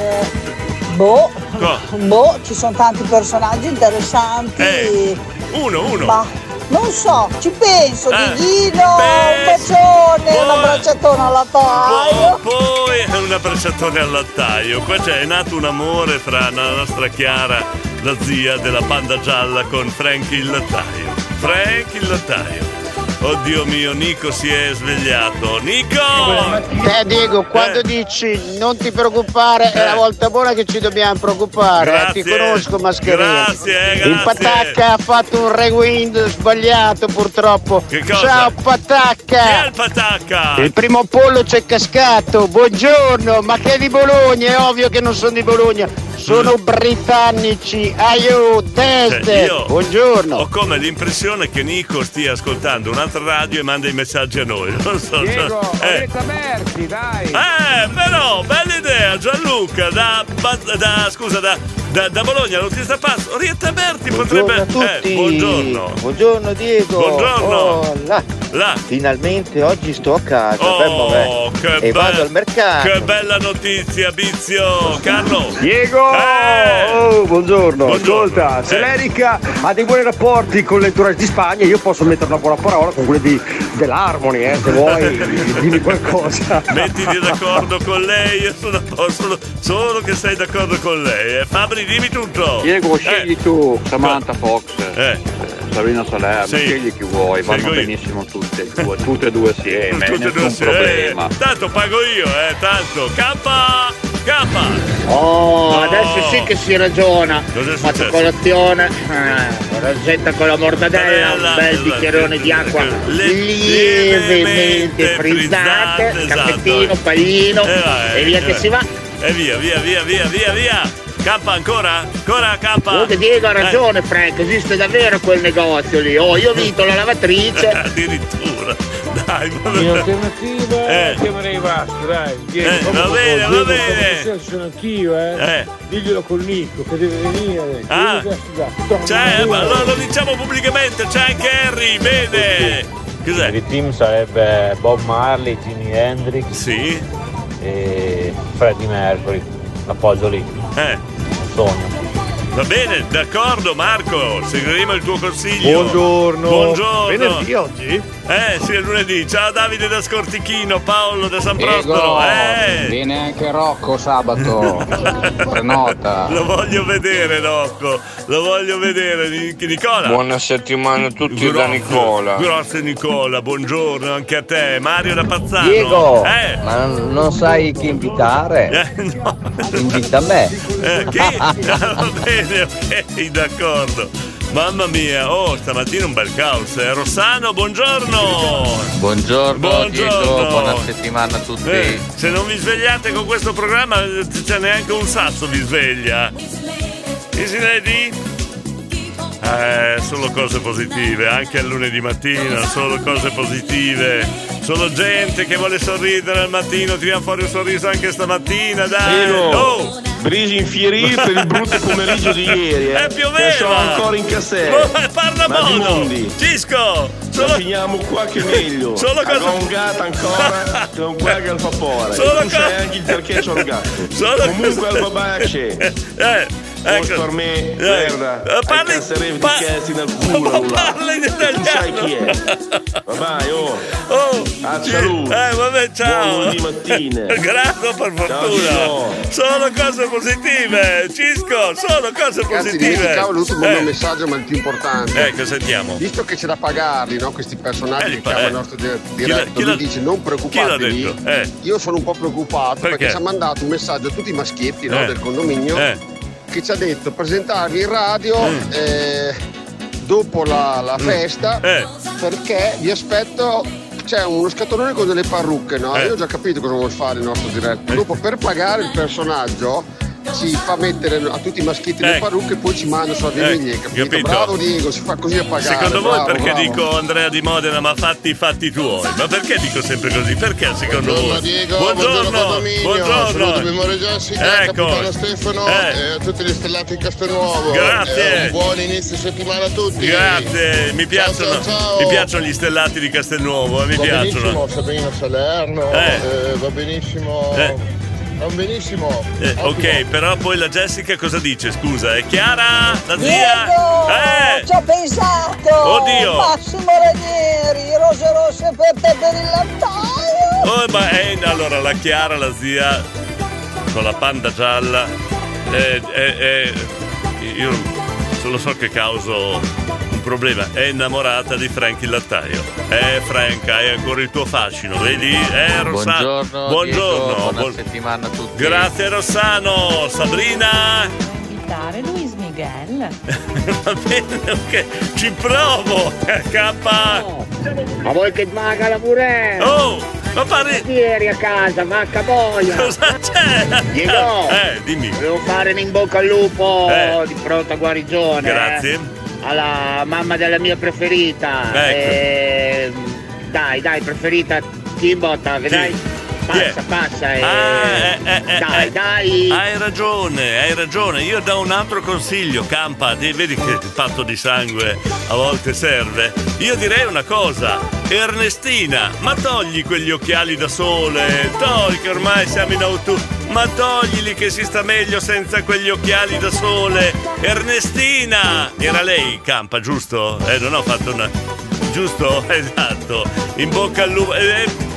Speaker 30: Boh, boh, ci sono tanti personaggi interessanti.
Speaker 2: Eh, uno, uno.
Speaker 30: Ma non so, ci penso,
Speaker 2: Eh,
Speaker 30: Dighino, un bacione, un abbracciatone alla taglio.
Speaker 2: po- poi è un abbracciatore al lattaio. Qua c'è è nato un amore fra la nostra Chiara, la zia della panda gialla, con Frank il lattaio. Frank il lattaio. Oddio mio, Nico si è svegliato. Nico!
Speaker 28: Te Diego, quando dici non ti preoccupare, è la volta buona che ci dobbiamo preoccupare. eh, Ti
Speaker 2: Grazie.
Speaker 28: conosco, mascherina.
Speaker 2: Grazie,
Speaker 28: Il
Speaker 2: grazie.
Speaker 28: Patacca ha fatto un rewind sbagliato purtroppo. Ciao
Speaker 2: Chi è
Speaker 28: Patacca!
Speaker 2: il patacca?
Speaker 28: Il primo pollo c'è cascato, buongiorno, ma che è di Bologna? È ovvio che non sono di Bologna, sono britannici, aiuto,
Speaker 2: Cioè,
Speaker 28: teste,
Speaker 2: io
Speaker 28: buongiorno.
Speaker 2: Ho come l'impressione che Nico stia ascoltando un'altra radio e manda i messaggi a noi. Non so.
Speaker 42: Diego,
Speaker 2: cioè- eh.
Speaker 42: Orietta Berti, dai!
Speaker 2: Eh, però, bella idea, Gianluca, da, da- scusa, da, da, da Bologna, l'autista pazzo, Orietta Berti potrebbe...
Speaker 43: a tutti.
Speaker 2: Eh, buongiorno.
Speaker 43: Buongiorno Diego.
Speaker 2: Buongiorno.
Speaker 43: Oh, là.
Speaker 2: Là.
Speaker 43: Finalmente oggi sto a casa,
Speaker 2: Oh,
Speaker 43: me.
Speaker 2: che,
Speaker 43: e vado
Speaker 2: be-
Speaker 43: al mercato.
Speaker 2: che bella notizia, Bizio. Carlo.
Speaker 42: Diego!
Speaker 2: Eh.
Speaker 42: Oh, buongiorno.
Speaker 2: Buongiorno.
Speaker 42: Ascolta, se
Speaker 2: Eh.
Speaker 42: l'Erica ha dei buoni rapporti con l'entourage di Spagna, io posso mettere una buona parola con quelli di, dell'Harmony, eh, se vuoi, dimmi qualcosa.
Speaker 2: Mettiti d'accordo con lei, io sono a posto, solo, solo che sei d'accordo con lei. Eh. Fabri, dimmi tutto.
Speaker 44: Diego, scegli tu Samantha Fox,
Speaker 2: Eh.
Speaker 44: Sabrina Salerno,
Speaker 2: Sì.
Speaker 44: scegli chi vuoi, vanno
Speaker 2: Scelgo io.
Speaker 44: benissimo tutte e due, tutte e due assieme,
Speaker 2: Tutte
Speaker 44: nessun
Speaker 2: due assieme.
Speaker 44: problema.
Speaker 2: Eh, tanto pago io, eh, tanto. Kappa! Kappa!
Speaker 12: Oh,
Speaker 2: No.
Speaker 12: adesso sì che si ragiona.
Speaker 2: Successo?
Speaker 12: colazione, eh, rosetta con la mortadella, un bel bicchierone di acqua lievemente
Speaker 2: frizzante, esatto.
Speaker 12: caffettino, panino
Speaker 2: Eh,
Speaker 12: e via
Speaker 2: eh,
Speaker 12: che si va.
Speaker 2: E via, via, via, via, via, via. Kappa ancora? Ancora Kappa?
Speaker 12: Comunque Diego ha
Speaker 2: Eh,
Speaker 12: ragione Frank, esiste davvero quel negozio lì. Oh, io ho vinto la lavatrice.
Speaker 2: Dai,
Speaker 45: In alternativa
Speaker 2: Eh.
Speaker 45: chiamerei Vasco, dai.
Speaker 2: Eh, va bene, va bene.
Speaker 45: sono anch'io, eh.
Speaker 2: Eh.
Speaker 45: Diglielo col Nico che deve venire.
Speaker 2: Ah. C'è, ma lo, lo diciamo pubblicamente, c'è anche Harry, bene. Cos'è?
Speaker 46: Il team sarebbe Bob Marley, Jimi Hendrix e Freddie Mercury. L'appoggio lì.
Speaker 2: Eh.
Speaker 46: Un sogno.
Speaker 2: Va bene, d'accordo Marco, seguiremo il tuo consiglio.
Speaker 42: Buongiorno.
Speaker 2: Buongiorno.
Speaker 42: Venerdì oggi?
Speaker 2: Eh sì, è lunedì. Ciao Davide da Scortichino, Paolo da San
Speaker 44: Diego,
Speaker 2: Prostolo. Eh.
Speaker 44: viene anche Rocco sabato, prenota.
Speaker 2: Lo voglio vedere, Rocco. Lo voglio vedere, Nic- Nicola.
Speaker 31: Buona settimana a tutti da Nicola.
Speaker 2: Grazie Nicola, buongiorno anche a te. Mario da Pazzano.
Speaker 29: Diego,
Speaker 2: Eh.
Speaker 29: ma non non sai chi invitare?
Speaker 2: Eh, no.
Speaker 29: Invita me.
Speaker 2: Eh, chi? Ah, va bene, ok, d'accordo. Mamma mia, oh, stamattina un bel caos. Eh. Rossano, buongiorno.
Speaker 47: Buongiorno,
Speaker 2: Buongiorno.
Speaker 47: Diego, buona settimana a tutti.
Speaker 2: Eh, se non vi svegliate con questo programma, eh, c'è neanche un sasso vi sveglia. Easy Lady? Eh, solo cose positive, anche al lunedì mattina, solo cose positive. Solo gente che vuole sorridere al mattino, tiriamo fuori un sorriso anche stamattina, dai.
Speaker 42: Diego.
Speaker 2: Oh!
Speaker 27: Brisi infierì per il brutto pomeriggio di ieri, eh.
Speaker 2: Eh, pioveva.
Speaker 27: Che sono ancora in cassetta.
Speaker 2: Oh, parla
Speaker 27: Ma
Speaker 2: modo. Cisco!
Speaker 27: La finiamo qua che meglio.
Speaker 2: Solo cosa-
Speaker 27: Allungata ancora, con qua che al vapore.
Speaker 2: Solo
Speaker 27: tu
Speaker 2: co-
Speaker 27: sai anche il perché sono gatto.
Speaker 2: Solo
Speaker 27: Comunque
Speaker 2: cosa-
Speaker 27: al babà c'è.
Speaker 2: Eh, ecco.
Speaker 27: per me,
Speaker 2: Eh,
Speaker 27: guarda,
Speaker 2: eh, parli-
Speaker 27: di nel culo là.
Speaker 2: Parla in
Speaker 27: Tu sai
Speaker 2: italiano.
Speaker 27: chi è. Vabbè, oh.
Speaker 2: Oh,
Speaker 27: A
Speaker 2: sì.
Speaker 27: salute.
Speaker 2: Eh, vabbè, ciao.
Speaker 27: Buon lunedì mattina.
Speaker 2: Grazie per fortuna.
Speaker 27: Ciao.
Speaker 2: Solo cose positive. Cisco, solo cose
Speaker 41: Ragazzi,
Speaker 2: positive.
Speaker 41: dimenticavo l'ultimo
Speaker 2: Eh,
Speaker 41: messaggio, ma il più importante.
Speaker 2: Ecco, sentiamo.
Speaker 41: Visto che c'è da pagarli, no, questi personaggi
Speaker 2: Eh,
Speaker 41: che
Speaker 2: pa-
Speaker 41: chiama
Speaker 2: eh.
Speaker 41: il nostro diretto,
Speaker 2: chi
Speaker 41: lui dice non preoccupatevi.
Speaker 2: Eh.
Speaker 41: Io sono un po' preoccupato perché,
Speaker 2: Perché?
Speaker 41: ci ha mandato un messaggio a tutti i maschietti no,
Speaker 2: Eh.
Speaker 41: del condominio
Speaker 2: Eh.
Speaker 41: Che ci ha detto presentarvi in radio
Speaker 2: Mm.
Speaker 41: eh, dopo la, la festa
Speaker 2: Eh.
Speaker 41: perché vi aspetto c'è uno scatolone con delle parrucche, no?
Speaker 2: Eh.
Speaker 41: Io ho già capito cosa vuol fare il nostro diretto. Dopo per pagare il personaggio ci fa mettere a tutti i maschietti le
Speaker 2: Ecco.
Speaker 41: parrucche e poi ci manda soldi
Speaker 2: Ecco,
Speaker 41: miei, capito?
Speaker 2: capito.
Speaker 41: Bravo Diego, si fa così a pagare.
Speaker 2: Secondo voi
Speaker 41: bravo,
Speaker 2: perché
Speaker 41: bravo.
Speaker 2: dico Andrea di Modena ma fatti i fatti tuoi? Ma perché dico sempre così? Perché secondo
Speaker 48: Buongiorno
Speaker 2: voi?
Speaker 48: Diego,
Speaker 2: buongiorno,
Speaker 48: buongiorno
Speaker 2: buongiorno.
Speaker 48: saluto Memoria Jessica,
Speaker 2: Ecco.
Speaker 48: capitano Stefano
Speaker 2: Eh.
Speaker 48: e a tutti gli stellati in Castelnuovo.
Speaker 2: Grazie.
Speaker 48: E un buon inizio settimana a tutti.
Speaker 2: Grazie, mi piacciono,
Speaker 48: ciao, ciao.
Speaker 2: mi piacciono gli stellati di Castelnuovo, eh, mi
Speaker 48: Va benissimo
Speaker 2: piacciono.
Speaker 48: Sabrina Salerno,
Speaker 2: Eh.
Speaker 48: eh, va benissimo.
Speaker 2: Eh.
Speaker 48: Va benissimo.
Speaker 2: Eh, ok, però poi la Jessica cosa dice? Scusa, è Chiara? La zia?
Speaker 30: Diego!
Speaker 2: Eh!
Speaker 30: Ci ho pensato!
Speaker 2: Oddio!
Speaker 30: Massimo Ranieri, rose rosse per te per il lattaio!
Speaker 2: Oh, ma è, allora la Chiara, la zia con la panda gialla, eh, eh, eh, io solo so che causo un problema. È innamorata di Frank il lattaio. Eh, Frank, hai ancora il tuo fascino, vedi? Eh, Rossano.
Speaker 47: Buongiorno,
Speaker 2: Buongiorno.
Speaker 47: Diego, buona
Speaker 2: buon-
Speaker 47: settimana a tutti.
Speaker 2: Grazie Rossano. Sabrina.
Speaker 49: Invitare Luis Miguel.
Speaker 2: Va bene, ok. Ci provo. K.
Speaker 12: Ma vuoi che maga la pure?
Speaker 2: Oh, ma pare.
Speaker 12: Ieri a casa, vacca boia!
Speaker 2: Cosa c'è?
Speaker 12: Diego!
Speaker 2: Eh, dimmi.
Speaker 12: Devo fare un in bocca al lupo
Speaker 2: Eh.
Speaker 12: di pronta guarigione.
Speaker 2: Grazie.
Speaker 12: eh, alla mamma della mia preferita.
Speaker 2: Ecco.
Speaker 12: Eh, dai, dai, preferita dai.
Speaker 2: Chi è?
Speaker 12: Passa, passa. eh.
Speaker 2: Ah, eh, eh, eh,
Speaker 12: dai,
Speaker 2: eh.
Speaker 12: dai.
Speaker 2: Hai ragione, hai ragione. Io do un altro consiglio, Campa. di- Vedi che il patto di sangue a volte serve. Io direi una cosa. Ernestina, ma togli quegli occhiali da sole. Togli che ormai siamo in autunno. Ma toglili che si sta meglio senza quegli occhiali da sole. Ernestina! Era lei, Campa, giusto? Eh, non ho fatto una. Giusto? Esatto. In bocca al lupo. Eh, eh,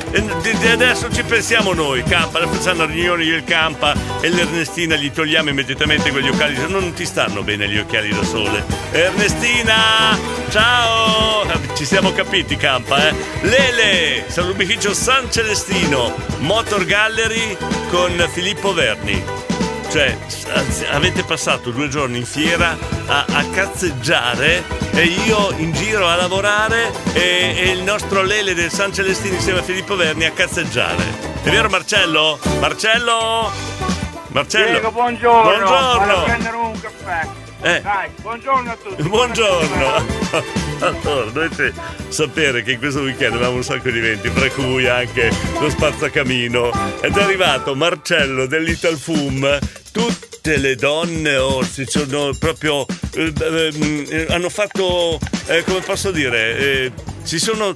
Speaker 2: adesso ci pensiamo noi, Campa, facciamo una riunione io e il Campa e l'Ernestina gli togliamo immediatamente quegli occhiali, non ti stanno bene gli occhiali da sole. Ernestina, ciao! Ci siamo capiti, Campa, eh? Lele, salubrificio San Celestino, Motor Gallery con Filippo Verni. Cioè, avete passato due giorni in fiera a, a cazzeggiare e io in giro a lavorare e, e il nostro Lele del San Celestino insieme a Filippo Verni a cazzeggiare. È vero Marcello? Marcello? Marcello?
Speaker 50: Diego, buongiorno. Vado a
Speaker 2: Buongiorno.
Speaker 50: prendere un caffè.
Speaker 2: Eh.
Speaker 50: Dai, buongiorno a tutti.
Speaker 2: Buongiorno. Allora, dovete sapere che in questo weekend avevamo un sacco di eventi, fra cui anche lo spazzacamino. Ed è arrivato Marcello del Little Fum. Tutte le donne oh, si sono proprio. eh, eh, hanno fatto. eh, come posso dire? eh, si sono.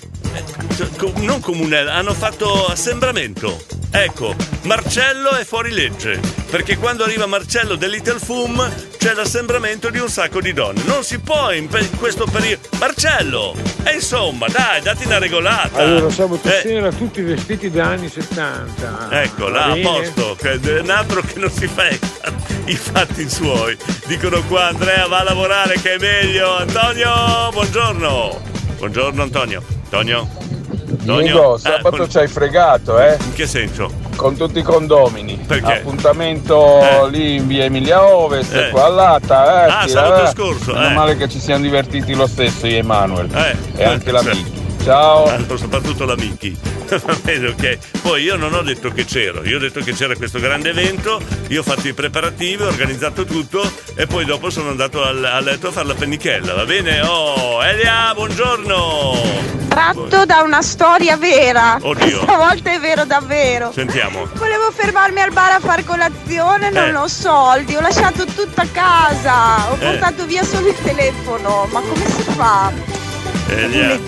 Speaker 2: Non comunelli, hanno fatto assembramento. Ecco, Marcello è fuori legge, perché quando arriva Marcello del Little Fum c'è l'assembramento di un sacco di donne. Non si può in, pe- questo periodo. Marcello! E insomma, dai, dati una regolata.
Speaker 45: Allora, sabato
Speaker 2: Eh,
Speaker 45: sera tutti vestiti da anni 70.
Speaker 2: Ecco, là a posto, che è un altro che non si fa i fatti suoi. Dicono qua Andrea va a lavorare che è meglio. Antonio, buongiorno. Buongiorno Antonio.
Speaker 51: Diego,
Speaker 2: Ah,
Speaker 51: sabato
Speaker 2: con-
Speaker 51: ci hai fregato, eh?
Speaker 2: In che senso?
Speaker 51: Con tutti i condomini.
Speaker 2: Perché?
Speaker 51: Appuntamento lì in via Emilia Ovest,
Speaker 2: Eh.
Speaker 51: qua all'ata, eh.
Speaker 2: Ah, sabato
Speaker 51: eh.
Speaker 2: scorso,
Speaker 51: Meno
Speaker 2: eh.
Speaker 51: male che ci siamo divertiti lo stesso io e Emanuel.
Speaker 2: Eh.
Speaker 51: E anche la
Speaker 2: Sì.
Speaker 51: Miki. Ciao.
Speaker 2: Allora, soprattutto la Mickey. Va bene, ok. Poi io non ho detto che c'ero, io ho detto che c'era questo grande evento, io ho fatto i preparativi, ho organizzato tutto e poi dopo sono andato al- a letto a fare la pennichella, va bene? Oh, Elia, buongiorno!
Speaker 52: tratto da una storia vera.
Speaker 2: Oddio.
Speaker 52: Stavolta è vero davvero.
Speaker 2: Sentiamo.
Speaker 52: Volevo fermarmi al bar a fare colazione, non
Speaker 2: Eh.
Speaker 52: ho soldi, ho lasciato tutto a casa, ho
Speaker 2: Eh.
Speaker 52: portato via solo il telefono, ma come si fa?
Speaker 2: Elia,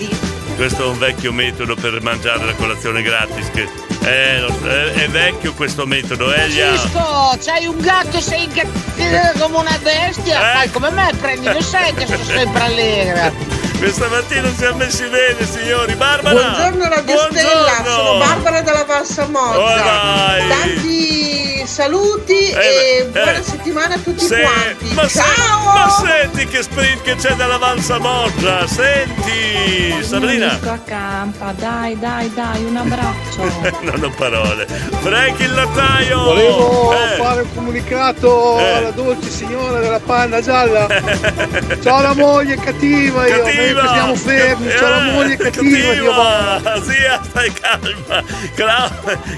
Speaker 2: questo è un vecchio metodo per mangiare la colazione gratis. Che è, lo- è- è vecchio questo metodo, Elia.
Speaker 53: Cisco, c'hai un gatto, sei incazzata come una bestia.
Speaker 2: Eh.
Speaker 53: Fai come me, prendi lo sai che sono sempre allegra.
Speaker 2: Questa mattina siamo messi bene, signori. Barbara!
Speaker 15: Buongiorno Radio Stella,
Speaker 2: Buongiorno!
Speaker 15: sono Barbara della Valsa
Speaker 2: Oh, dai.
Speaker 15: Tanti saluti
Speaker 2: Eh,
Speaker 15: e
Speaker 2: beh,
Speaker 15: buona
Speaker 2: eh.
Speaker 15: settimana a tutti
Speaker 2: Se-
Speaker 15: quanti.
Speaker 2: ma, se-
Speaker 15: Ciao!
Speaker 2: ma senti che sprint che c'è dalla Valsa Moggia, senti! Sabrina!
Speaker 7: Unisco a campa, dai, dai, dai, un abbraccio.
Speaker 2: non ho parole. Frank il lattaio!
Speaker 5: Volevo
Speaker 2: Eh.
Speaker 5: fare un comunicato
Speaker 2: Eh.
Speaker 5: alla dolce signora della panna gialla. C'ho la moglie cattiva io,
Speaker 2: Cattiva!
Speaker 5: mentre stiamo fermi, c'ho la
Speaker 2: Eh,
Speaker 5: moglie cattiva,
Speaker 2: cattiva! Zia, stai calma. Cla-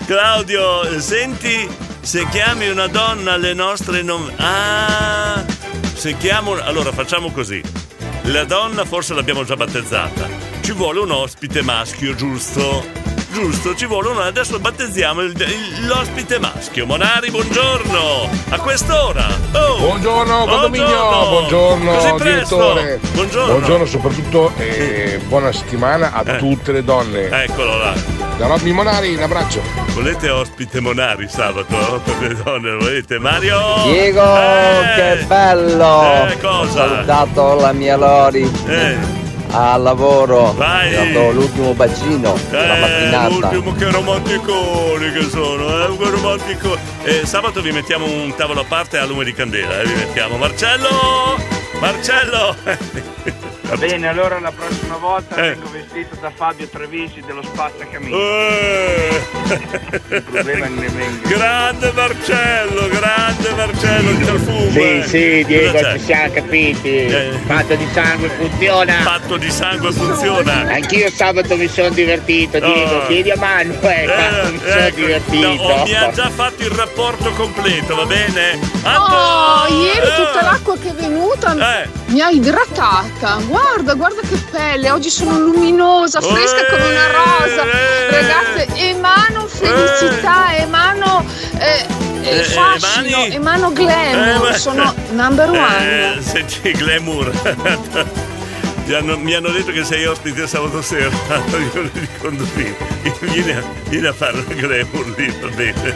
Speaker 2: Claudio, senti, se chiami una donna alle nostre non... Ah, se chiamo... Allora facciamo così. La donna forse l'abbiamo già battezzata. Ci vuole un ospite maschio, giusto? Giusto, ci vuole uno. Adesso battezziamo il- il- l'ospite maschio. Monari, buongiorno! A quest'ora! Oh!
Speaker 48: Buongiorno condominio, buongiorno
Speaker 2: Così presto?
Speaker 48: direttore.
Speaker 2: Buongiorno.
Speaker 48: soprattutto e buona settimana a
Speaker 2: Eh.
Speaker 48: tutte le donne.
Speaker 2: Eccolo là.
Speaker 48: Da Robby Monari, un abbraccio.
Speaker 2: Volete ospite Monari sabato? Per le donne, volete? Mario!
Speaker 54: Diego,
Speaker 2: Eh,
Speaker 54: che bello!
Speaker 2: Eh, cosa?
Speaker 54: Ho salutato la mia Lori
Speaker 2: Eh.
Speaker 54: Al lavoro.
Speaker 2: Vai.
Speaker 54: Dato l'ultimo bacino la
Speaker 2: Eh,
Speaker 54: mattinata.
Speaker 2: l'ultimo che romanticoni che sono, eh, che romantico. Eh, sabato vi mettiamo un tavolo a parte a lume di candela, eh, vi mettiamo. Marcello! Marcello!
Speaker 26: Va bene, allora la prossima volta
Speaker 2: Eh.
Speaker 26: vengo vestito da Fabio Trevisi dello Spazzacamino.
Speaker 2: Eh.
Speaker 26: Il problema
Speaker 2: grande Marcello, grande Marcello, c'è il fumo.
Speaker 12: Sì,
Speaker 2: eh.
Speaker 12: sì, Diego, ci siamo capiti.
Speaker 2: Eh.
Speaker 12: Patto di sangue funziona.
Speaker 2: Patto di sangue funziona.
Speaker 12: Anch'io sabato mi sono divertito, Diego.
Speaker 2: Oh.
Speaker 12: Chiedi a Manuel, quanto mi sono
Speaker 2: ecco,
Speaker 12: divertito.
Speaker 2: no, oh, mi ha già fatto il rapporto completo, va bene?
Speaker 55: Oh, ieri
Speaker 2: Eh.
Speaker 55: tutta l'acqua che è venuta
Speaker 2: Eh.
Speaker 55: mi ha idratata. Guarda, guarda che pelle. Oggi sono luminosa, fresca come una rosa.
Speaker 2: Eh.
Speaker 55: Ragazze, emano felicità, emano eh, eh,
Speaker 2: Eh,
Speaker 55: fascino,
Speaker 2: emani?
Speaker 55: emano glamour.
Speaker 2: Eh,
Speaker 55: Sono number one.
Speaker 2: Eh, senti, Glamour. Ti hanno- mi hanno detto che sei ospite sabato sera io di condomini. Vieni a, vieni a fare la Glamour lì, va bene.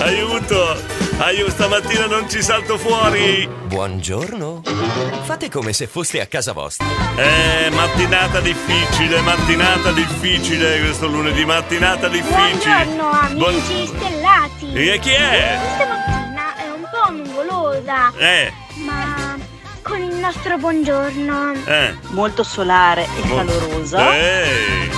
Speaker 2: Aiuto! Aiuto, stamattina non ci salto fuori!
Speaker 56: Buongiorno. Fate come se foste a casa vostra.
Speaker 2: Eh, mattinata difficile, mattinata difficile questo lunedì, mattinata difficile.
Speaker 40: Buongiorno amici stellati.
Speaker 2: E chi è?
Speaker 40: Stamattina è un po' nuvolosa,
Speaker 2: Eh,
Speaker 40: ma con il nostro buongiorno
Speaker 2: eh.
Speaker 40: molto solare e
Speaker 2: Mo-
Speaker 40: calorosa
Speaker 2: Eh,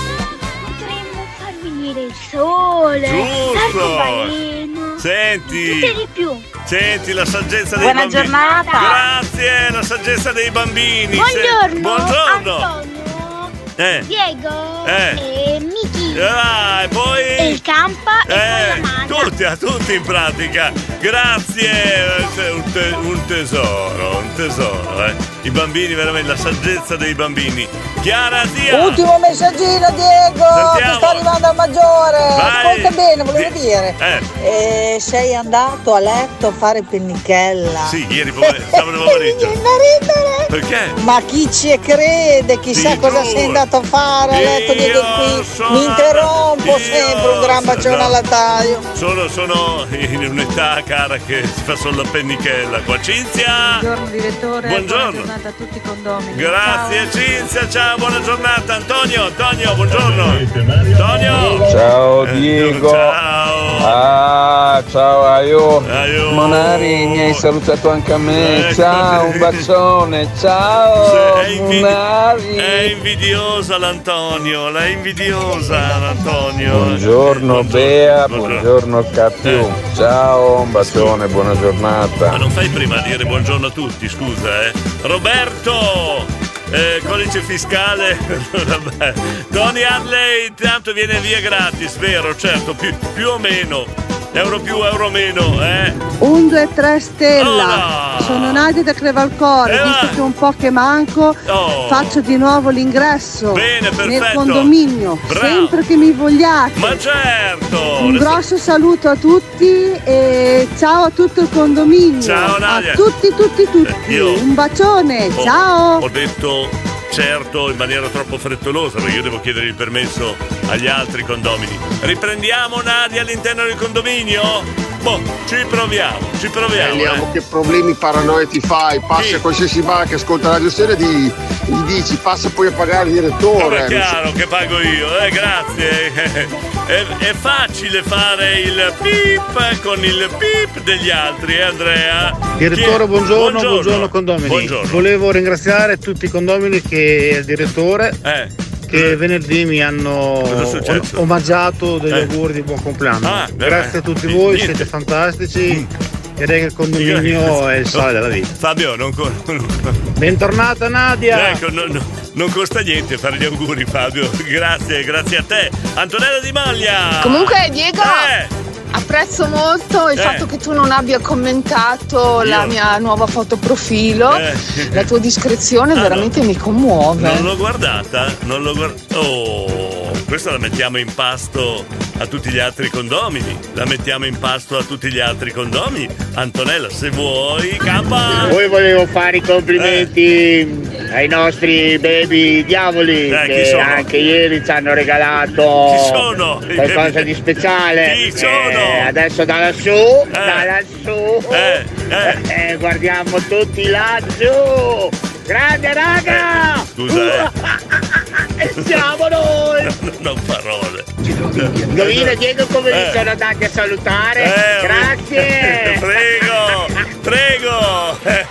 Speaker 40: potremmo far venire il sole,
Speaker 2: Giusto. Senti.
Speaker 40: tutte di più.
Speaker 2: Senti la saggezza dei
Speaker 40: Buona
Speaker 2: bambini.
Speaker 40: giornata.
Speaker 2: Grazie, la saggezza dei bambini.
Speaker 40: Buongiorno,
Speaker 2: Buongiorno.
Speaker 40: Antonio,
Speaker 2: Eh.
Speaker 40: Diego
Speaker 2: Eh.
Speaker 40: e Miki.
Speaker 2: Ah, e poi.
Speaker 40: E il campa e
Speaker 2: Eh,
Speaker 40: poi la maga.
Speaker 2: tutti, a tutti in pratica. Grazie, eh, un, te- un tesoro, un tesoro, eh. I bambini, veramente, la saggezza dei bambini. Chiara, zia.
Speaker 30: Ultimo messaggino Diego,
Speaker 2: Sentiamo.
Speaker 30: ti sta arrivando al maggiore.
Speaker 2: Vai.
Speaker 30: Ascolta bene, volevo dire.
Speaker 2: Eh,
Speaker 30: Eh, sei andato a letto a fare pennichella.
Speaker 2: sì, ieri pomeriggio, sabato pomeriggio. Perché?
Speaker 30: Ma chi ci crede? Chissà
Speaker 2: Ti
Speaker 30: cosa
Speaker 2: giuro.
Speaker 30: sei andato a fare a letto Diego qui. Mi interrompo
Speaker 2: io
Speaker 30: sempre, un gran bacione
Speaker 2: no.
Speaker 30: al lattaio.
Speaker 2: Sono, sono in un'età, cara, che si fa solo la pennichella qua. Cinzia!
Speaker 7: Buongiorno direttore,
Speaker 2: Buongiorno.
Speaker 7: buona giornata a tutti i condomini.
Speaker 2: Grazie Cinzia, ciao, buona giornata. Antonio, Antonio, buongiorno. Antonio!
Speaker 27: Ciao
Speaker 2: Eh,
Speaker 27: Diego.
Speaker 2: Ciao.
Speaker 27: Ah, ciao Aio.
Speaker 2: Aio.
Speaker 27: Monari, mi hai salutato anche a me.
Speaker 2: Ecco,
Speaker 27: ciao, un bacione. Ciao,
Speaker 2: È, invidi-
Speaker 27: Monari.
Speaker 2: è invidiosa l'Antonio, l'è invidiosa l'Antonio.
Speaker 27: Buongiorno Bea,
Speaker 2: Buongiorno.
Speaker 27: buongiorno Capiu. Ciao, un bacione, buona
Speaker 2: Ma
Speaker 27: giornata.
Speaker 2: non fai prima a dire buongiorno a tutti, scusa, eh. Roberto! eh, codice fiscale. Vabbè. Tony Harley, tanto viene via gratis, vero? Certo, più, più o meno. euro più, euro meno, eh?
Speaker 40: Un, due, tre stella.
Speaker 2: Hola.
Speaker 40: Sono Nadia da Crevalcore,
Speaker 2: Eh,
Speaker 40: visto
Speaker 2: va.
Speaker 40: che un po' che manco,
Speaker 2: Oh.
Speaker 40: faccio di nuovo l'ingresso
Speaker 2: Bene,
Speaker 40: nel condominio,
Speaker 2: Bravo.
Speaker 40: sempre che mi vogliate.
Speaker 2: Ma certo!
Speaker 40: Un grosso saluto a tutti e ciao a tutto il condominio.
Speaker 2: Ciao, Nadia.
Speaker 40: A tutti, tutti, tutti.
Speaker 2: io-
Speaker 40: Un bacione,
Speaker 2: Ho-
Speaker 40: ciao.
Speaker 2: Ho detto certo in maniera troppo frettolosa perché io devo chiedere il permesso agli altri condomini. Riprendiamo Nadia all'interno del condominio? Boh, ci proviamo, ci proviamo.
Speaker 41: Vediamo
Speaker 2: eh.
Speaker 41: che problemi paranoia ti fai. Passi a qualsiasi bar che ascolta la stereo e di- gli dici passa poi a pagare il direttore.
Speaker 2: Ora è
Speaker 41: so-
Speaker 2: chiaro che pago io, eh, grazie. È, è facile fare il pip con il pip degli altri, eh, Andrea?
Speaker 57: Direttore,
Speaker 2: Chi-
Speaker 57: buongiorno, buongiorno, condomini.
Speaker 2: Buongiorno.
Speaker 57: Volevo ringraziare tutti i condomini che il direttore che venerdì mi hanno
Speaker 2: Eh.
Speaker 57: Omaggiato degli
Speaker 2: Eh.
Speaker 57: auguri di buon compleanno.
Speaker 2: Ah,
Speaker 57: Grazie a tutti
Speaker 2: eh,
Speaker 57: voi,
Speaker 2: niente.
Speaker 57: siete fantastici. Direi che il condominio è il sale della vita.
Speaker 2: Fabio, non, co-
Speaker 57: Bentornata Nadia!
Speaker 2: Ecco, no- no- non costa niente fare gli auguri, Fabio. Grazie, grazie a te. Antonella Di Maglia!
Speaker 55: Comunque, Diego,
Speaker 2: Eh.
Speaker 55: Apprezzo molto il
Speaker 2: Eh.
Speaker 55: fatto che tu non abbia commentato la
Speaker 2: Io?
Speaker 55: mia nuova foto profilo.
Speaker 2: Eh.
Speaker 55: La tua discrezione
Speaker 2: Ah,
Speaker 55: veramente mi commuove.
Speaker 2: Non l'ho guardata, non l'ho guardata. Oh, questa la mettiamo in pasto a tutti gli altri condomini. La mettiamo in pasto a tutti gli altri condomini. Antonella, se vuoi, campa!
Speaker 12: Poi volevo fare i complimenti ai nostri baby diavoli
Speaker 2: Eh,
Speaker 12: che
Speaker 2: sono?
Speaker 12: anche ieri ci hanno regalato qualcosa di speciale.
Speaker 2: Chi sono?
Speaker 12: Eh, adesso da lassù, da lassù,
Speaker 2: Eh,
Speaker 12: eh, guardiamo tutti laggiù. Grande raga!
Speaker 2: Scusa,
Speaker 12: E siamo noi!
Speaker 2: Non parole.
Speaker 12: Indovina Diego come
Speaker 2: Eh.
Speaker 12: mi sono andati a salutare?
Speaker 2: Eh,
Speaker 12: Grazie!
Speaker 2: Prego, prego. Eh,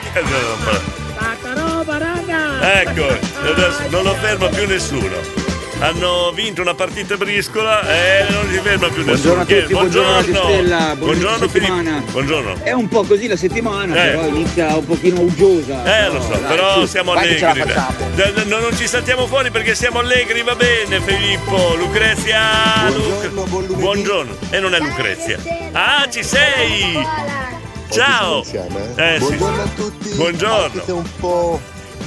Speaker 2: parole.
Speaker 12: roba raga!
Speaker 2: Ecco, adesso non lo ferma più nessuno. Hanno vinto una partita briscola e non si ferma più
Speaker 58: Buongiorno
Speaker 2: nessuno.
Speaker 58: a
Speaker 2: Chi è?
Speaker 58: tutti, buongiorno a Stella,
Speaker 2: buongiorno
Speaker 58: settimana.
Speaker 2: Filippo. Buongiorno.
Speaker 58: È un po' così la settimana,
Speaker 2: Eh.
Speaker 58: però inizia un pochino uggiosa.
Speaker 2: Eh lo so,
Speaker 58: dai,
Speaker 2: però
Speaker 58: su,
Speaker 2: siamo allegri. non ci saltiamo fuori perché siamo allegri, va bene Filippo. Lucrezia. Buongiorno, buongiorno. E non è Lucrezia. Ah, ci sei! Ciao! Eh, sì.
Speaker 59: Buongiorno a tutti.
Speaker 2: Buongiorno.
Speaker 59: Anche se è un po'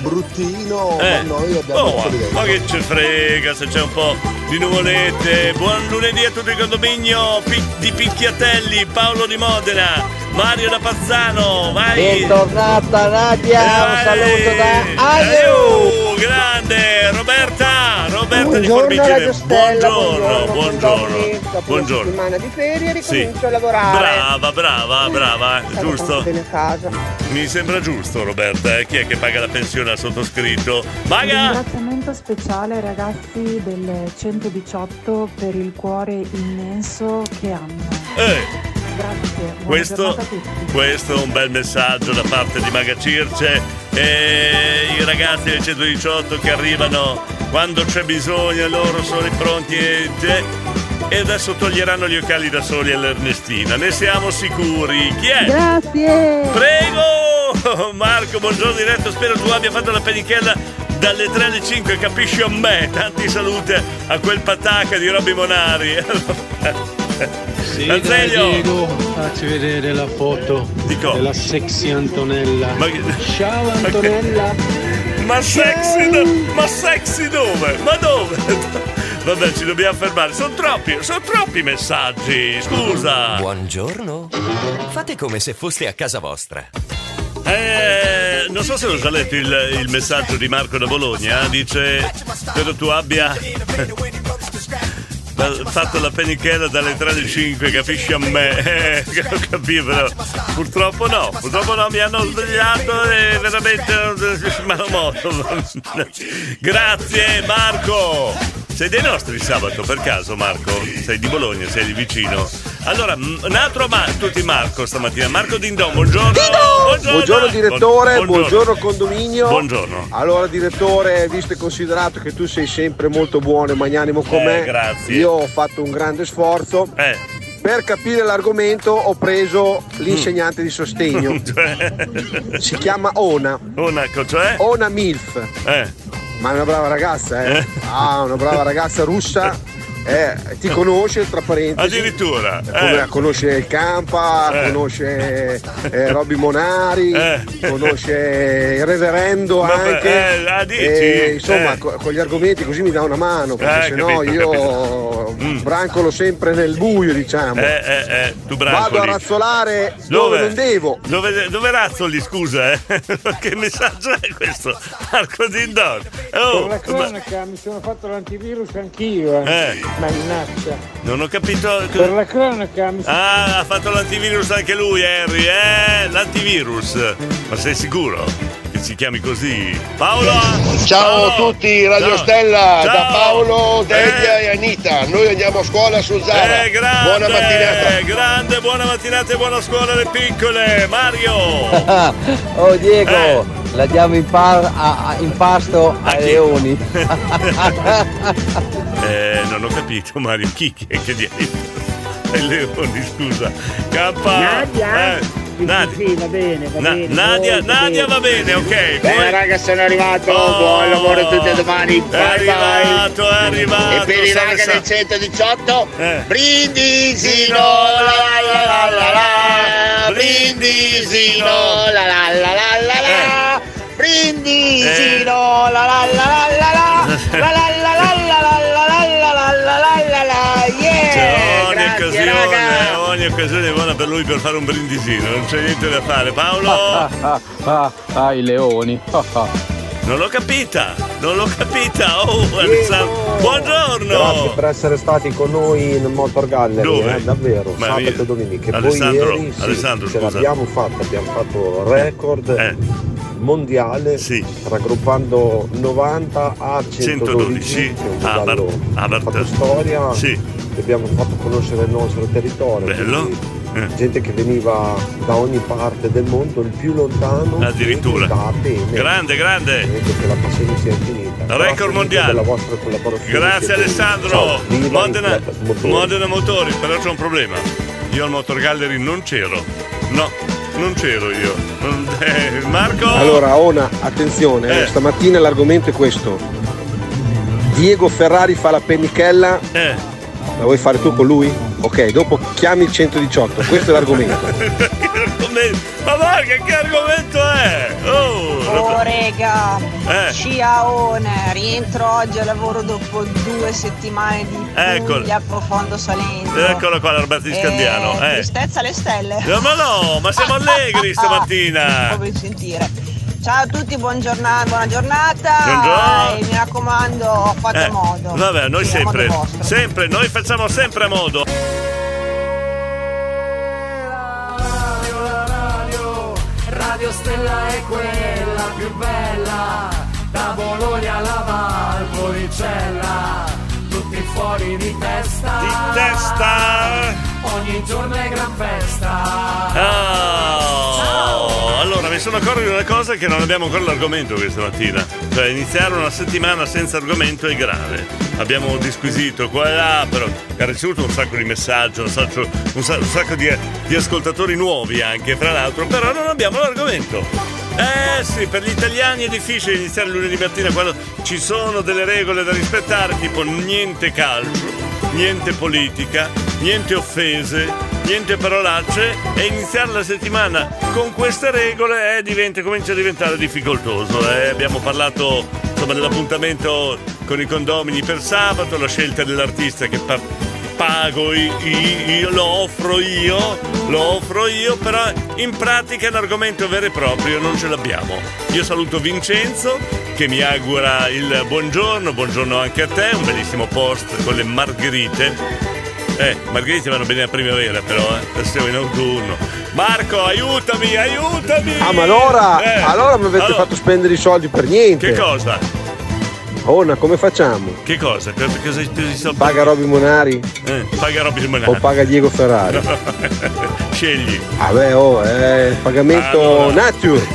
Speaker 59: bruttino,
Speaker 2: Eh.
Speaker 59: ma noi abbiamo
Speaker 2: Oh,
Speaker 59: un
Speaker 2: ma che ci frega se c'è un po' di nuvolette. Buon lunedì a tutto il condominio di Picchiatelli, Paolo di Modena, Mario da Pazzano, vai!
Speaker 30: Bentornata Nadia, un
Speaker 2: Vai.
Speaker 30: saluto da
Speaker 2: Aiu, grande Roberta, di
Speaker 30: Buongiorno
Speaker 2: Formigine. Buongiorno, buongiorno.
Speaker 30: Dopo una
Speaker 2: Buongiorno.
Speaker 30: settimana di ferie
Speaker 2: Sì.
Speaker 30: ricomincio a lavorare.
Speaker 2: Brava, brava, brava, eh,
Speaker 30: Stavo
Speaker 2: giusto?
Speaker 30: tanto bene a casa.
Speaker 2: Mi sembra giusto, Roberta. eh. Chi è che paga la pensione al sottoscritto?
Speaker 49: Un
Speaker 2: Paga!
Speaker 49: ringraziamento speciale ai ragazzi del 118 per il cuore immenso che hanno.
Speaker 2: Eh.
Speaker 49: Grazie.
Speaker 2: Questo, questo è un bel messaggio da parte di Maga Circe e i ragazzi del 118 che arrivano quando c'è bisogno, loro sono pronti e, e adesso toglieranno gli occhiali da soli all'Ernestina, ne siamo sicuri. Chi è?
Speaker 40: Grazie.
Speaker 2: Prego! Marco, buongiorno diretto, spero tu abbia fatto la penichella dalle 3 alle 5, capisci a me? Tanti saluti a quel pataca di Robby Monari.
Speaker 34: Sì, Diego, facci vedere la foto della sexy Antonella. Ciao Antonella!
Speaker 2: Ma sexy, do- ma sexy dove? Ma dove? Vabbè, ci dobbiamo fermare. Sono troppi, sono troppi messaggi. Scusa.
Speaker 56: Buongiorno. Fate come se foste a casa vostra.
Speaker 2: Eh, non so se ho già letto il, il messaggio di Marco da Bologna. Dice: Spero tu abbia fatto la penichella dalle 3 alle 5, capisci a me? Eh, ho capito, però purtroppo no, purtroppo no, mi hanno svegliato e veramente malamoto. Grazie Marco! Sei dei nostri sabato per caso Marco? Sei di Bologna, sei lì vicino. Allora, un altro ma- tutti Marco stamattina. Marco Dindon, buongiorno. Buongiorno,
Speaker 60: Buongiorno direttore,
Speaker 2: Buon-
Speaker 60: buongiorno condominio.
Speaker 2: Buongiorno.
Speaker 60: Allora direttore, visto e considerato che tu sei sempre molto buono e magnanimo con
Speaker 2: Eh,
Speaker 60: me,
Speaker 2: grazie.
Speaker 60: io ho fatto un grande sforzo.
Speaker 2: Eh.
Speaker 60: Per capire l'argomento ho preso l'insegnante di sostegno. Si chiama Ona.
Speaker 2: Ona, cioè?
Speaker 60: Ona Milf.
Speaker 2: Eh.
Speaker 60: Ma è una brava ragazza, eh.
Speaker 2: Eh.
Speaker 60: Ah, una brava ragazza russa Eh, ti conosce tra parentesi.
Speaker 2: Addirittura.
Speaker 60: Come-
Speaker 2: eh.
Speaker 60: Conosce il Campa,
Speaker 2: Eh.
Speaker 60: conosce eh, Robby Monari,
Speaker 2: Eh.
Speaker 60: conosce il reverendo
Speaker 2: Vabbè,
Speaker 60: anche.
Speaker 2: eh, ah, dici?
Speaker 60: E, insomma,
Speaker 2: Eh.
Speaker 60: co- con gli argomenti così mi dà una mano, perché
Speaker 2: Eh,
Speaker 60: sennò
Speaker 2: capito,
Speaker 60: io brancolo sempre nel buio, diciamo.
Speaker 2: Eh, eh, eh, tu
Speaker 60: Vado a razzolare dove, non devo.
Speaker 2: Dove, dove razzoli, scusa, eh? che messaggio è questo? Marco Dindon. Oh,
Speaker 34: per la cronaca mi sono fatto l'antivirus anch'io, eh. Mannaggia.
Speaker 2: non ho capito.
Speaker 34: Per la cronaca mi sono
Speaker 2: Ah, ha fatto l'antivirus anche lui, Harry, eh? L'antivirus. Ma sei sicuro che si chiami così? Paolo!
Speaker 48: Ciao a tutti, Radio
Speaker 2: Ciao!
Speaker 48: Stella,
Speaker 2: Ciao!
Speaker 48: da Paolo, Delia
Speaker 2: Eh.
Speaker 48: e Anita. Noi andiamo a scuola su Zara.
Speaker 2: Eh, grande,
Speaker 48: Buona mattinata.
Speaker 2: grande, buona mattinata e buona scuola alle piccole, Mario!
Speaker 54: oh Diego,
Speaker 2: Eh.
Speaker 54: la diamo in, par- a- a- in pasto ai leoni.
Speaker 2: Eh, non ho capito, Mario, chi che, che diavolo? Ai leoni, scusa. Campa.
Speaker 61: Nadia?
Speaker 2: Eh, Nadia.
Speaker 61: Sì, va bene, va
Speaker 2: Na-
Speaker 61: bene.
Speaker 2: Nadia,
Speaker 61: molto
Speaker 2: Nadia va bene, ok.
Speaker 12: Bene
Speaker 2: Poi-
Speaker 12: raga sono arrivato,
Speaker 2: Oh.
Speaker 12: buon lavoro a tutti e domani,
Speaker 2: È
Speaker 12: bye bye.
Speaker 2: arrivato, è arrivato.
Speaker 12: E per i raga
Speaker 2: sa-
Speaker 12: del 118,
Speaker 2: Eh.
Speaker 12: brindisino, la la la la la, brindisino, la la la la la la, brindisino, la la, la la la la la la raga!
Speaker 2: ogni occasione è buona per lui per fare un brindisino, non c'è niente da fare. Paolo,
Speaker 34: Ah, ah, ah, i leoni.
Speaker 2: Non l'ho capita, non l'ho capita. Oh, Alessandro, buongiorno.
Speaker 62: Grazie per essere stati con noi in Motor Gallery,
Speaker 2: Dove?
Speaker 62: eh, davvero,
Speaker 2: Ma
Speaker 62: sabato e domenica. Poi
Speaker 2: Alessandro,
Speaker 62: ieri sì,
Speaker 2: Alessandro,
Speaker 62: ce
Speaker 2: scusa. Eh.
Speaker 62: l'abbiamo fatta, abbiamo fatto record mondiale raggruppando 90 a 112,
Speaker 2: 112,
Speaker 62: che è un
Speaker 2: Abert,
Speaker 62: modello
Speaker 2: Abert.
Speaker 62: fatto storia,
Speaker 2: Sì.
Speaker 62: abbiamo fatto conoscere il nostro territorio.
Speaker 2: Bello.
Speaker 62: Gente che veniva da ogni parte del mondo, il più lontano.
Speaker 2: Addirittura. Grande, grande.
Speaker 62: Credo che la passione sia infinita.
Speaker 2: Record
Speaker 62: Grazie
Speaker 2: mondiale. Grazie Alessandro. Modena. Modena Motori, però c'è un problema. Io al Motor Gallery non c'ero. No, non c'ero io. Eh, Marco?
Speaker 60: Allora, Ona, attenzione,
Speaker 2: Eh.
Speaker 60: stamattina l'argomento è questo. Diego Ferrari fa la pennichella.
Speaker 2: Eh.
Speaker 60: La vuoi fare tu con lui? Ok, dopo chiami il 118, questo è l'argomento.
Speaker 2: Ma va, che, argomento è? Oh,
Speaker 63: Oh rega,
Speaker 2: Eh.
Speaker 63: Ciaone, rientro oggi al lavoro dopo due settimane di
Speaker 2: Eccolo.
Speaker 63: Puglia profondo salento.
Speaker 2: Eccolo qua l'Alberto di Scandiano.
Speaker 63: Eh,
Speaker 2: Eh.
Speaker 63: Tristezza alle stelle.
Speaker 2: No, ma no, ma siamo allegri stamattina.
Speaker 63: Come sentire. Ciao a tutti, giornata, buona giornata.
Speaker 2: Buongiorno.
Speaker 63: E mi raccomando, fate
Speaker 2: Eh,
Speaker 63: modo.
Speaker 2: Vabbè, noi sempre, sempre, noi facciamo sempre a modo.
Speaker 64: Radio Stella è quella più bella, da Bologna alla Valpolicella, tutti fuori di testa.
Speaker 2: Di testa.
Speaker 64: Ogni giorno è gran festa.
Speaker 2: Oh, allora mi sono accorto di una cosa che non abbiamo ancora l'argomento questa mattina. Cioè iniziare una settimana senza argomento è grave. Abbiamo disquisito qua e là, però ha ricevuto un sacco di messaggi, un sacco, un sa- un sacco di, di ascoltatori nuovi anche, fra l'altro, però non abbiamo l'argomento. Eh sì, per gli italiani è difficile iniziare lunedì mattina quando ci sono delle regole da rispettare, tipo niente calcio, niente politica, niente offese, niente parolacce e iniziare la settimana con queste regole eh, diventa- comincia a diventare difficoltoso. eh. Abbiamo parlato insomma, dell'appuntamento con i condomini per sabato, la scelta dell'artista che pa- pago io, io, lo offro io, lo offro io, però in pratica l'argomento vero e proprio non ce l'abbiamo. Io saluto Vincenzo che mi augura il buongiorno, buongiorno anche a te, un bellissimo post con le margherite. Eh, margherite vanno bene a primavera però, eh. Siamo in autunno. Marco, aiutami, aiutami!
Speaker 60: Ah, ma allora,
Speaker 2: Eh,
Speaker 60: allora mi avete
Speaker 2: allora,
Speaker 60: fatto spendere i soldi per niente.
Speaker 2: Che cosa?
Speaker 60: Ona, come facciamo?
Speaker 2: Che cosa? Cosa, cosa, cosa sto-
Speaker 60: Paga Robby Monari
Speaker 2: Eh, paga Robby
Speaker 60: o
Speaker 2: Monari.
Speaker 60: paga Diego Ferrari?
Speaker 2: Scegli.
Speaker 60: Vabbè, oh, è pagamento
Speaker 2: Allora.
Speaker 60: nature.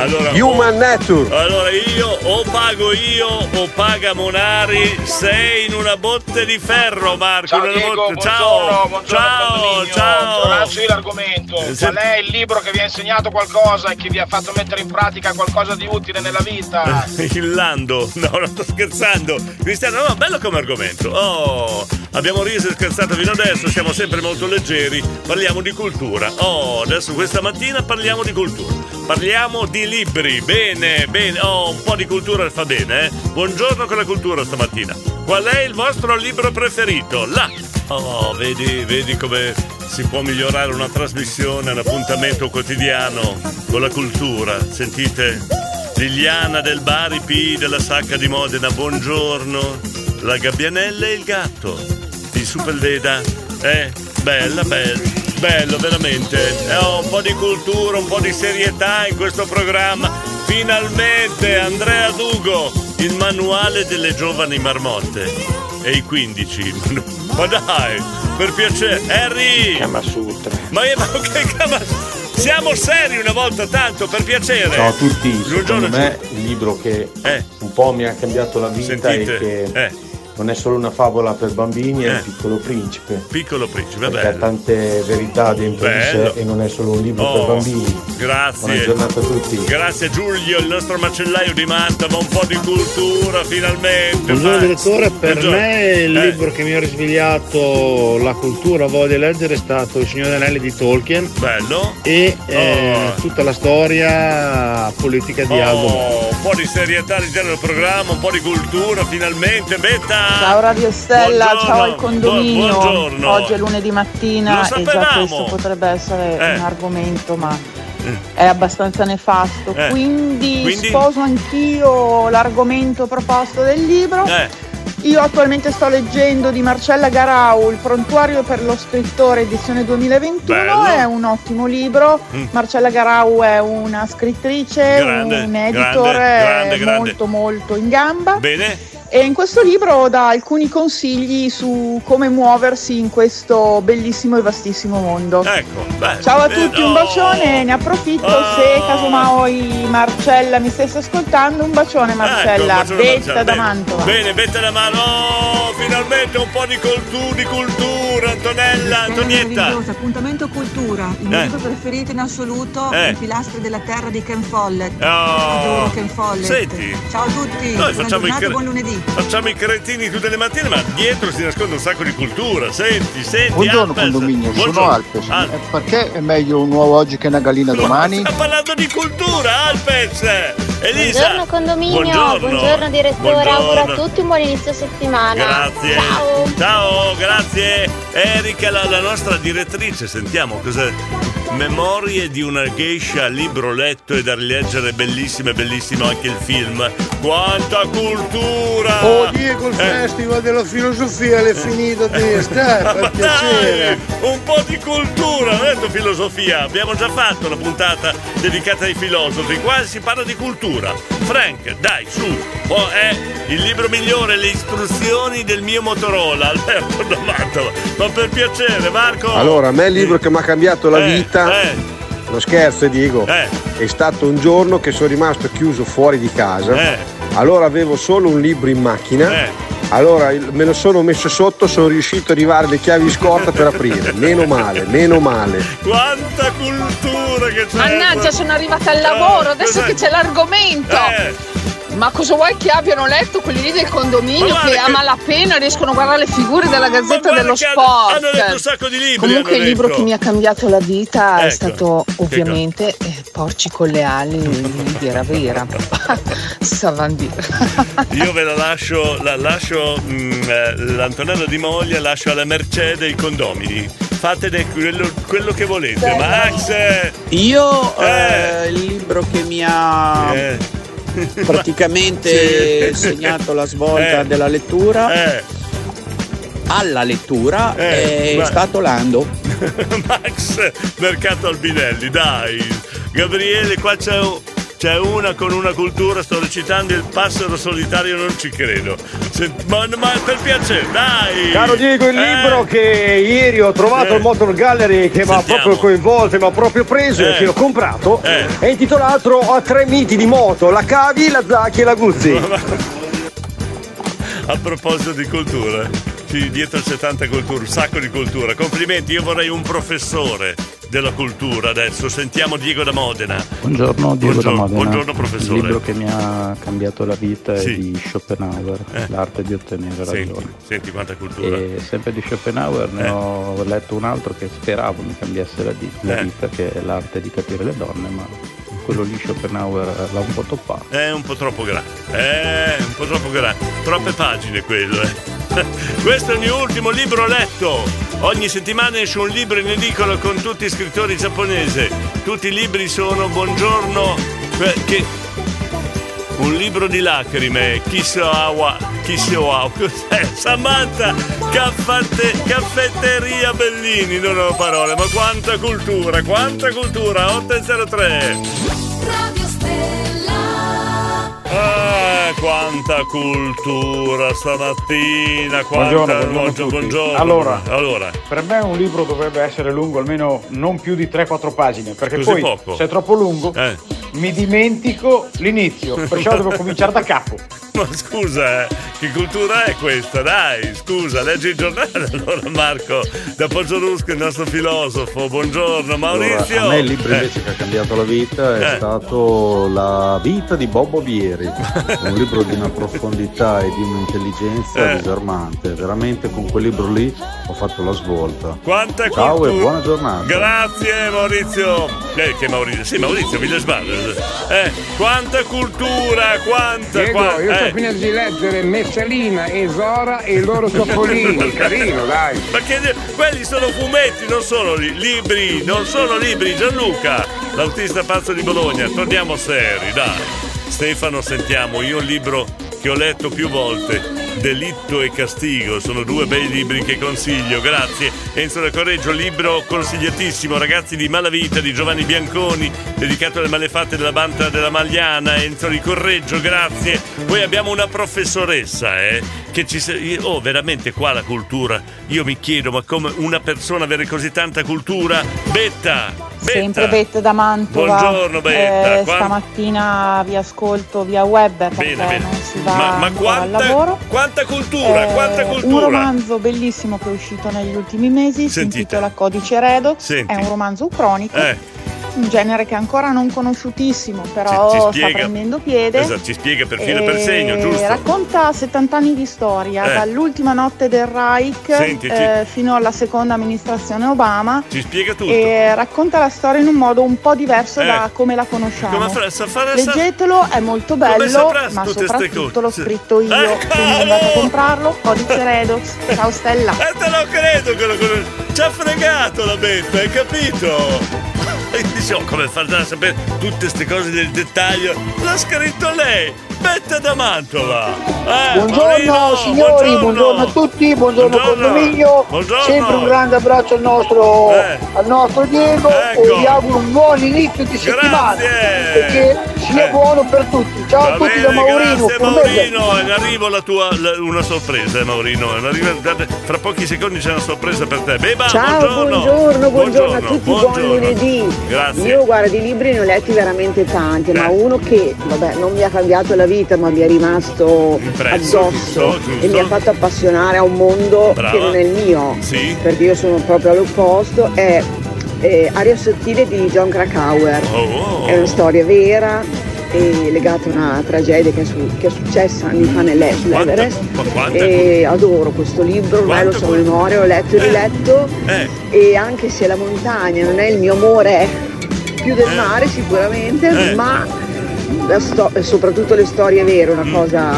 Speaker 2: Allora,
Speaker 60: Human Nature.
Speaker 2: Allora io o pago io o paga Monari, sei in una botte di ferro Marco.
Speaker 65: Ciao Diego,
Speaker 2: botte-
Speaker 65: buongiorno,
Speaker 2: ciao,
Speaker 65: buongiorno
Speaker 2: ciao,
Speaker 65: condominio.
Speaker 2: ciao.
Speaker 65: Lancio io l'argomento. Qual è il libro che vi ha insegnato qualcosa e che vi ha fatto mettere in pratica qualcosa di utile nella vita?
Speaker 2: Il Lando, no, non sto scherzando. Cristiano, no, bello come argomento. Oh, abbiamo riso e scherzato fino adesso, siamo sempre molto leggeri, parliamo di cultura. Oh, adesso questa mattina parliamo di cultura. Parliamo di libri, bene, bene. Oh, un po' di cultura fa bene, eh. Buongiorno con la cultura stamattina. Qual è il vostro libro preferito? Là. Oh, vedi, vedi come si può migliorare una trasmissione, un appuntamento quotidiano con la cultura. Sentite? Liliana del Bari P della Sacca di Modena, buongiorno. La gabbianella e il gatto. Il Superveda. Eh, bella, bella. Bello, veramente. Eh, un po' di cultura, un po' di serietà in questo programma. Finalmente Andrea Dugo, il manuale delle giovani marmotte. E i 15. Ma dai, per piacere. Harry!
Speaker 20: Kamasutra.
Speaker 2: Ma, ma che Kama- Siamo seri una volta tanto, per piacere.
Speaker 20: Ciao a tutti,
Speaker 2: Buongiorno,
Speaker 20: secondo me il libro che un po' mi ha cambiato la vita
Speaker 2: Sentite,
Speaker 20: e che
Speaker 2: eh.
Speaker 20: Non è solo una favola per bambini, è
Speaker 2: Eh.
Speaker 20: il piccolo principe.
Speaker 2: Piccolo principe,
Speaker 20: Perché ha tante verità dentro di sé e non è solo un libro
Speaker 2: Oh,
Speaker 20: per bambini.
Speaker 2: Grazie.
Speaker 20: Buona giornata a tutti.
Speaker 2: Grazie Giulio, il nostro macellaio di Mantova, un po' di cultura finalmente.
Speaker 66: Buongiorno
Speaker 2: vai.
Speaker 66: direttore, per
Speaker 2: Buongiorno.
Speaker 66: me il
Speaker 2: Eh,
Speaker 66: libro che mi ha risvegliato la cultura, voglia di leggere è stato Il Signore Anelli di Tolkien.
Speaker 2: Bello.
Speaker 66: E eh, tutta la storia politica di Aldo.
Speaker 2: Oh, un po' di serietà all'interno del programma, un po' di cultura finalmente. Betta.
Speaker 49: Ciao Radio Stella,
Speaker 2: Buongiorno.
Speaker 49: ciao al condominio.
Speaker 2: Bu- buongiorno.
Speaker 49: Oggi è lunedì mattina e già questo potrebbe essere
Speaker 2: Eh.
Speaker 49: un argomento, ma è abbastanza nefasto.
Speaker 2: Eh.
Speaker 49: Quindi,
Speaker 2: Quindi?
Speaker 49: sposo anch'io l'argomento proposto del libro.
Speaker 2: Eh.
Speaker 49: Io attualmente sto leggendo di Marcella Garau Il prontuario per lo scrittore edizione 2021,
Speaker 2: Bello.
Speaker 49: è un ottimo libro.
Speaker 2: Mm.
Speaker 49: Marcella Garau è una scrittrice,
Speaker 2: Grande,
Speaker 49: un
Speaker 2: grande,
Speaker 49: editor
Speaker 2: grande,
Speaker 49: eh,
Speaker 2: grande.
Speaker 49: molto molto in gamba.
Speaker 2: Bene.
Speaker 49: E in questo libro dà alcuni consigli su come muoversi in questo bellissimo e vastissimo mondo.
Speaker 2: Ecco, beh,
Speaker 49: Ciao a
Speaker 2: bene.
Speaker 49: tutti, un bacione, ne approfitto se casomai Marcella mi stesse ascoltando, un bacione Marcella,
Speaker 2: Ecco, un bacione,
Speaker 49: Betta
Speaker 2: Marcella,
Speaker 49: da
Speaker 2: bene.
Speaker 49: Mantova.
Speaker 2: Bene, betta la mano. Oh, finalmente un po' di cultura, di cultura, Antonella, Antonietta.
Speaker 67: Appuntamento cultura, il mio
Speaker 2: Eh.
Speaker 67: libro preferito in assoluto,
Speaker 2: Eh.
Speaker 67: I pilastri della terra di Ken Follett.
Speaker 2: Oh.
Speaker 67: Adoro Ken Follett.
Speaker 2: Senti.
Speaker 67: Ciao a tutti,
Speaker 2: Noi
Speaker 67: buona
Speaker 2: facciamo
Speaker 67: giornata,
Speaker 2: cre-
Speaker 67: buon lunedì.
Speaker 2: Facciamo i cretini tutte le mattine, ma dietro si nasconde un sacco di cultura. Senti, senti.
Speaker 54: Buongiorno
Speaker 2: Alpes.
Speaker 54: condominio, sono
Speaker 2: Buongiorno.
Speaker 54: Alpes.
Speaker 2: Ah,
Speaker 54: Eh, Perché è meglio un uovo oggi che una gallina domani?
Speaker 2: Stiamo parlando di cultura, Alpez. Elisa.
Speaker 68: Buongiorno condominio,
Speaker 2: Buongiorno.
Speaker 68: buongiorno, direttore,
Speaker 2: Buongiorno.
Speaker 68: auguro a tutti un buon inizio settimana.
Speaker 2: Grazie.
Speaker 68: Ciao.
Speaker 2: Ciao, grazie. Erika, la, la nostra direttrice, sentiamo cos'è. Memorie di una geisha, libro letto e da rileggere, bellissimo e bellissimo anche il film. Quanta cultura!
Speaker 5: Oh Diego, il
Speaker 2: Eh.
Speaker 5: festival della filosofia l'è finito te, stai, per
Speaker 2: Ma
Speaker 5: piacere.
Speaker 2: dai, un po' di cultura, non ho detto filosofia, abbiamo già fatto una puntata dedicata ai filosofi, qua si parla di cultura. Frank, dai, su, oh, è il libro migliore, le istruzioni del mio Motorola, Alberto da Mantova. Ma per piacere, Marco.
Speaker 60: Allora, a me il libro che mi ha cambiato la
Speaker 2: Eh,
Speaker 60: vita,
Speaker 2: eh.
Speaker 60: lo scherzo Diego,
Speaker 2: Eh.
Speaker 60: è stato un giorno che sono rimasto chiuso fuori di casa.
Speaker 2: Eh.
Speaker 60: Allora avevo solo un libro in macchina. Allora il- me lo sono messo sotto, sono riuscito ad arrivare le chiavi di scorta per aprire. Meno male, meno male.
Speaker 2: Quanta cultura che c'è!
Speaker 49: Mannaggia, sono arrivata al lavoro, adesso che c'è l'argomento. Ma cosa vuoi che abbiano letto quelli lì del condominio
Speaker 2: guarda
Speaker 49: che a
Speaker 2: che-
Speaker 49: malapena riescono a guardare le figure della Gazzetta dello
Speaker 2: che hanno-
Speaker 49: Sport?
Speaker 2: hanno letto un sacco di libri,
Speaker 49: Comunque il libro
Speaker 2: letto.
Speaker 49: che mi ha cambiato la vita è
Speaker 2: Ecco.
Speaker 49: stato ovviamente eh, Porci con le ali di Vera Vera. Savandir.
Speaker 2: Io ve la lascio, la lascio mm, eh, l'Antonello di Moglia, lascio alla mercede i condomini. Fatene quello, quello che volete. Max!
Speaker 19: Io
Speaker 2: Eh.
Speaker 19: eh, il libro che mi ha
Speaker 2: eh,
Speaker 19: praticamente
Speaker 2: Sì.
Speaker 19: segnato la svolta
Speaker 2: Eh.
Speaker 19: della lettura
Speaker 2: eh,
Speaker 19: alla lettura
Speaker 2: Eh,
Speaker 19: è
Speaker 2: ma-
Speaker 19: stato Lando.
Speaker 2: Max Mercato Albinelli, dai! Gabriele, qua c'è un. C'è una con una cultura, sto recitando il passero solitario, non ci credo. Se- ma, ma per piacere, dai!
Speaker 60: Caro Diego, il
Speaker 2: Eh,
Speaker 60: libro che ieri ho trovato
Speaker 2: Eh.
Speaker 60: al Motor Gallery che mi ha proprio coinvolto mi ha proprio preso
Speaker 2: Eh.
Speaker 60: e che ho comprato
Speaker 2: Eh.
Speaker 60: è intitolato A tre miti di moto, la Cavi, la Zacchi e la Guzzi.
Speaker 2: A proposito di cultura, dietro c'è tanta cultura, un sacco di cultura. Complimenti, io vorrei un professore della cultura adesso. Sentiamo Diego da Modena.
Speaker 69: Buongiorno Diego
Speaker 2: Buongiorno,
Speaker 69: da Modena.
Speaker 2: buongiorno, professore.
Speaker 69: Il libro che mi ha cambiato la vita
Speaker 2: Sì.
Speaker 69: è di Schopenhauer,
Speaker 2: Eh.
Speaker 69: L'arte di ottenere
Speaker 2: Senti,
Speaker 69: ragione.
Speaker 2: senti quanta cultura.
Speaker 69: E sempre di Schopenhauer ne
Speaker 2: Eh.
Speaker 69: ho letto un altro che speravo mi cambiasse la, di- la
Speaker 2: Eh.
Speaker 69: vita, che è l'arte di capire le donne, ma quello lì Schopenhauer l'ha un po' toppato.
Speaker 2: È un po' troppo grande. È un po' troppo grande. Troppe pagine quello, eh. Questo è il mio ultimo libro letto. Ogni settimana esce un libro in edicola con tutti i scrittori giapponesi. Tutti i libri sono Buongiorno. eh, Che... Un libro di lacrime, Kisoawa, Kisoawa, cos'è? Samantha, caffette- caffetteria Bellini, non ho parole, ma quanta cultura, quanta cultura, 803. Ah, quanta cultura stamattina, quanta
Speaker 70: Buongiorno, buongiorno
Speaker 2: buongiorno.
Speaker 70: Allora.
Speaker 2: allora,
Speaker 70: Per me un libro dovrebbe essere lungo almeno non più di 3-4 pagine, perché
Speaker 2: Così
Speaker 70: poi
Speaker 2: poco?
Speaker 70: se è troppo lungo
Speaker 2: Eh.
Speaker 70: mi dimentico l'inizio, perciò devo cominciare da capo.
Speaker 2: ma scusa, eh, che cultura è questa? Dai, scusa, leggi il giornale allora Marco, da Poggiolusco il nostro filosofo, buongiorno Maurizio.
Speaker 35: Allora, a me il libro
Speaker 2: Eh,
Speaker 35: invece che ha cambiato la vita è
Speaker 2: Eh.
Speaker 35: stato La vita di Bobo Vieri, un libro di una profondità e di un'intelligenza
Speaker 2: Eh.
Speaker 35: disarmante. Veramente con quel libro lì ho fatto la svolta.
Speaker 2: Quanta
Speaker 35: Ciao
Speaker 2: cultura.
Speaker 35: e buona giornata.
Speaker 2: Grazie Maurizio. Eh, che Maurizio? Sì, Maurizio Villasbal. Eh, quanta cultura, quanta,
Speaker 71: Diego,
Speaker 2: quanta-
Speaker 71: io sto
Speaker 2: eh.
Speaker 71: finendo di leggere Messalina e Zora e i loro topolini, carino, dai.
Speaker 2: Ma che quelli sono fumetti, non sono li- libri, non sono libri, Gianluca, l'autista pazzo di Bologna. Torniamo seri, dai. Stefano, sentiamo, io un libro che ho letto più volte, Delitto e Castigo, sono due bei libri che consiglio, grazie. Enzo da Correggio, libro consigliatissimo, ragazzi di Malavita di Giovanni Bianconi, dedicato alle malefatte della banda della Magliana, Enzo di Correggio, grazie. Poi abbiamo una professoressa, eh, che ci Oh, veramente qua la cultura. Io mi chiedo, ma come una persona avere così tanta cultura? Betta! Betta!
Speaker 49: Sempre Betta da Mantova.
Speaker 2: Buongiorno, Betta.
Speaker 49: Eh,
Speaker 2: Qua-
Speaker 49: stamattina vi ascolto via web perché
Speaker 2: Bene, bene.
Speaker 49: non si va
Speaker 2: Ma, ma
Speaker 49: ancora al
Speaker 2: quanta,
Speaker 49: lavoro.
Speaker 2: quanta cultura,
Speaker 49: Eh,
Speaker 2: quanta
Speaker 49: Un
Speaker 2: cultura!
Speaker 49: romanzo bellissimo che è uscito negli ultimi mesi, si
Speaker 2: Sentite.
Speaker 49: intitola Codice Redox,
Speaker 2: Senti.
Speaker 49: è un romanzo ucronico,
Speaker 2: Eh,
Speaker 49: un genere che è ancora non conosciutissimo,
Speaker 2: ci,
Speaker 49: però
Speaker 2: ci
Speaker 49: sta
Speaker 2: spiega.
Speaker 49: prendendo piede.
Speaker 2: Esatto, ci spiega per filo e per segno, giusto?
Speaker 49: Racconta 70 anni di storia,
Speaker 2: Eh.
Speaker 49: dall'ultima notte del Reich
Speaker 2: Senti, ci-
Speaker 49: eh, fino alla seconda amministrazione Obama.
Speaker 2: Ci spiega tutto.
Speaker 49: E racconta la storia in un modo un po' diverso
Speaker 2: Eh.
Speaker 49: da come la conosciamo.
Speaker 2: Come fa- sa fare- sa-
Speaker 49: Leggetelo, è molto bello, ma soprattutto l'ho scritto io.
Speaker 2: Ecco!
Speaker 49: Quindi andate a comprarlo, codice Redox. Ciao Stella.
Speaker 2: E te lo credo che lo conosci. Ci ha fregato la betta, hai capito? E oh, come far a sapere tutte queste cose del dettaglio? L'ha scritto lei, Betta da Mantova. Eh,
Speaker 72: Buongiorno
Speaker 2: Marino,
Speaker 72: signori, buongiorno. a tutti, buongiorno,
Speaker 2: Buongiorno.
Speaker 72: condominio.
Speaker 2: Buongiorno.
Speaker 72: Sempre un grande abbraccio al nostro,
Speaker 2: Eh.
Speaker 72: al nostro Diego
Speaker 2: Ecco.
Speaker 72: e vi auguro un buon inizio di settimana.
Speaker 2: Grazie.
Speaker 72: Che sia
Speaker 2: Eh.
Speaker 72: buono per tutti. Ciao a
Speaker 2: Va
Speaker 72: tutti
Speaker 2: bene,
Speaker 72: da Maurino.
Speaker 2: grazie. Maurino, in arrivo la tua la- una sorpresa, eh, Maurino. Arrivo- fra pochi secondi c'è una sorpresa per te. Beba,
Speaker 73: Ciao,
Speaker 2: buongiorno.
Speaker 73: buongiorno, buongiorno, a tutti,
Speaker 2: buongiorno.
Speaker 73: buon lunedì.
Speaker 2: Grazie.
Speaker 73: Io guarda di libri ne ho letti veramente tanti, ma
Speaker 2: Eh.
Speaker 73: uno che vabbè, non mi ha cambiato la vita, ma mi è rimasto
Speaker 2: Impresso,
Speaker 73: addosso
Speaker 2: giusto, giusto.
Speaker 73: e mi ha fatto appassionare a un mondo
Speaker 2: Brava.
Speaker 73: che non è il mio,
Speaker 2: Sì.
Speaker 73: perché io sono proprio all'opposto, è eh, Aria sottile di John Krakauer.
Speaker 2: Oh, oh.
Speaker 73: È una storia vera e legata a una tragedia che è, su- che è successa anni fa nell'E- sull'Everest. E adoro questo libro, ormai lo so a memoria, l'ho letto e riletto.
Speaker 2: Eh,
Speaker 73: E anche se la montagna non è il mio amore più del
Speaker 2: Eh.
Speaker 73: mare sicuramente,
Speaker 2: Eh.
Speaker 73: ma sto- soprattutto le storie vere, una cosa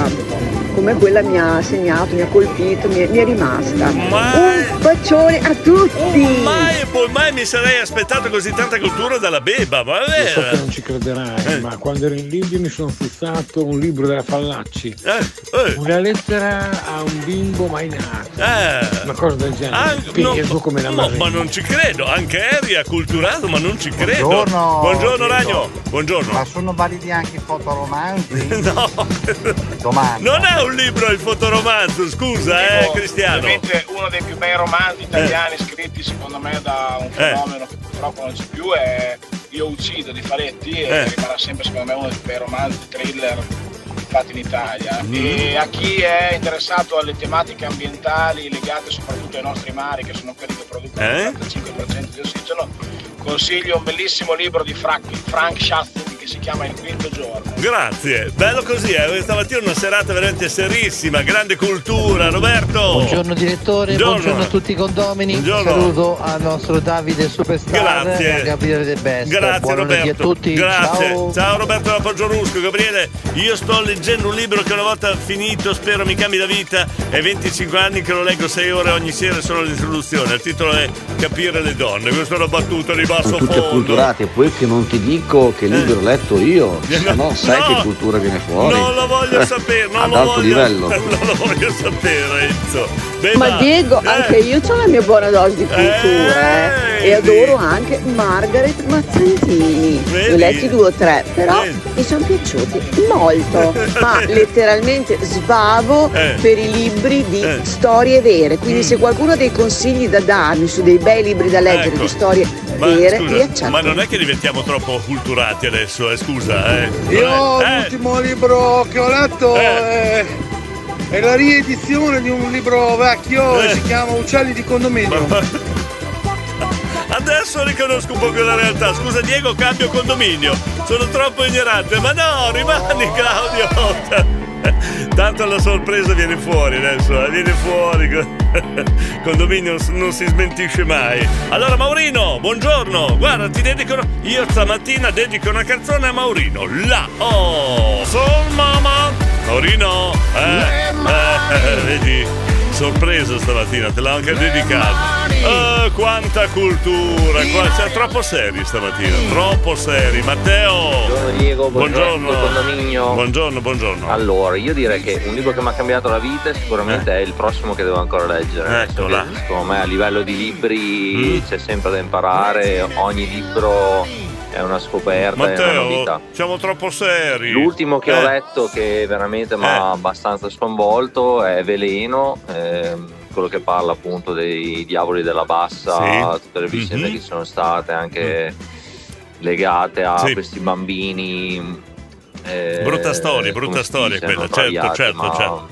Speaker 73: come quella mi ha segnato, mi ha colpito, mi è, mi è rimasta. Un bacione a tutti!
Speaker 2: mai e poi mai mi sarei aspettato così tanta cultura dalla beba, ma è
Speaker 74: Lo so che
Speaker 2: vero?
Speaker 74: non ci crederai, ma quando ero in Libia mi sono fissato un libro della Fallacci.
Speaker 2: Eh,
Speaker 74: Una lettera a
Speaker 75: un bimbo mai nato.
Speaker 2: Eh.
Speaker 75: Una cosa del genere.
Speaker 2: Ah,
Speaker 75: Peso
Speaker 2: no,
Speaker 75: come la
Speaker 2: no,
Speaker 75: Marina.
Speaker 2: ma non ci credo, anche Harry è acculturato, ma non ci credo.
Speaker 76: Buongiorno.
Speaker 2: Buongiorno. Ragno. Buongiorno.
Speaker 76: Ma sono validi anche i fotoromanzi?
Speaker 2: no.
Speaker 76: Domanda.
Speaker 2: Non è un libro il fotoromanzo, scusa, eh, Cristiano.
Speaker 65: Ovviamente uno dei più bei romanzi italiani scritti secondo me da un fenomeno che purtroppo non c'è più è Io uccido di Faletti e
Speaker 2: Eh.
Speaker 65: rimarrà sempre secondo me uno dei bei romanzi thriller fatti in Italia.
Speaker 2: Mm.
Speaker 65: E a chi è interessato alle tematiche ambientali legate soprattutto ai nostri mari, che sono quelli che producono
Speaker 2: Eh?
Speaker 65: il 85% di ossigeno, consiglio un bellissimo libro di Frank, Frank Schatzky che si chiama Il quinto giorno.
Speaker 2: Grazie, bello così, eh. stamattina una serata veramente serissima, grande cultura, Roberto.
Speaker 77: Buongiorno direttore,
Speaker 2: Buongiorno.
Speaker 77: buongiorno, a tutti i condomini.
Speaker 2: Buongiorno.
Speaker 77: Saluto al nostro Davide Superstar
Speaker 2: Grazie.
Speaker 77: e a Gabriele De Best.
Speaker 2: Grazie
Speaker 77: Buon
Speaker 2: Roberto.
Speaker 77: a tutti.
Speaker 2: Grazie.
Speaker 77: Ciao.
Speaker 2: Roberto da Poggiolusco. Gabriele, io sto leggendo un libro che una volta finito spero mi cambi la vita. È 25 anni che lo leggo 6 ore ogni sera solo l'introduzione. Il titolo è Capire le donne. Questa è una battuta di basso
Speaker 78: Sono tutti
Speaker 2: fondo.
Speaker 78: acculturati e poi che non ti dico che libro ho letto io, no sai
Speaker 2: No.
Speaker 78: che cultura viene fuori.
Speaker 2: Non lo voglio sapere, non
Speaker 78: Ad
Speaker 2: lo
Speaker 78: alto
Speaker 2: voglio,
Speaker 78: livello.
Speaker 2: Non lo voglio sapere, Enzo. Beh,
Speaker 73: Ma
Speaker 2: va.
Speaker 73: Diego,
Speaker 2: Eh.
Speaker 73: anche io ho la mia buona dose di cultura eh, e adoro anche Margaret Mazzantini. Ne ho letti due o tre, però mi sono piaciuti molto. Ma letteralmente svavo
Speaker 2: Eh.
Speaker 73: per i libri di
Speaker 2: Eh.
Speaker 73: storie vere. Quindi se qualcuno ha dei consigli da darmi su dei bei libri da leggere
Speaker 2: Ecco.
Speaker 73: di storie
Speaker 2: Ma,
Speaker 73: vere,
Speaker 2: scusa,
Speaker 73: li accetto.
Speaker 2: ma non è che diventiamo troppo culturati adesso, eh, scusa, eh.
Speaker 79: Io
Speaker 2: Eh,
Speaker 79: l'ultimo libro che ho letto è, è la riedizione di un libro vecchio
Speaker 2: Eh.
Speaker 79: si chiama Uccelli di condominio.
Speaker 2: Adesso riconosco un po' più la realtà. Scusa Diego, cambio condominio. Sono troppo ignorante. Ma no, rimani Claudio. Tanto la sorpresa viene fuori adesso, eh, viene fuori. Condominio non si smentisce mai. Allora Maurino, buongiorno. Guarda, ti dedico una- io stamattina dedico una canzone a Maurino. La oh, Soul Mama. Maurino, eh, eh, vedi, sorpresa stamattina, te l'ho anche dedicato. Eh, quanta cultura, qua, troppo seri stamattina, troppo seri. Matteo.
Speaker 80: Buongiorno Diego, buongiorno,
Speaker 2: Buongiorno.
Speaker 80: condominio.
Speaker 2: Buongiorno, buongiorno.
Speaker 80: Allora, io direi che un libro che mi ha cambiato la vita sicuramente è il prossimo che devo ancora leggere.
Speaker 2: Eh. Eccola.
Speaker 80: Perché, Secondo me a livello di libri
Speaker 2: Mm.
Speaker 80: c'è sempre da imparare, ogni libro è una scoperta, è una novità.
Speaker 2: Matteo, siamo troppo seri.
Speaker 80: L'ultimo che
Speaker 2: Eh.
Speaker 80: ho letto che veramente mi ha abbastanza sconvolto è Veleno, ehm, quello che parla appunto dei diavoli della bassa,
Speaker 2: Sì.
Speaker 80: tutte le vicende
Speaker 2: Mhm.
Speaker 80: che sono state anche legate a
Speaker 2: Sì.
Speaker 80: questi bambini. eh,
Speaker 2: Brutta storia, brutta storia quella, certo,
Speaker 80: traviati,
Speaker 2: certo,
Speaker 80: ma
Speaker 2: certo.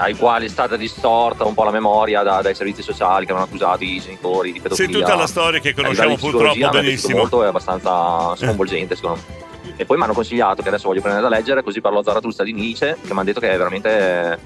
Speaker 2: Eh.
Speaker 80: Ai quali è stata distorta un po' la memoria da- dai servizi sociali che hanno accusato i genitori di pedofilia.
Speaker 2: Sì, tutta la storia che
Speaker 80: A
Speaker 2: conosciamo purtroppo benissimo.
Speaker 80: molto, è abbastanza sconvolgente secondo me. E poi mi hanno consigliato, che adesso voglio prendere da leggere, così parlo Zarathustra di Nietzsche, che mi hanno detto che è veramente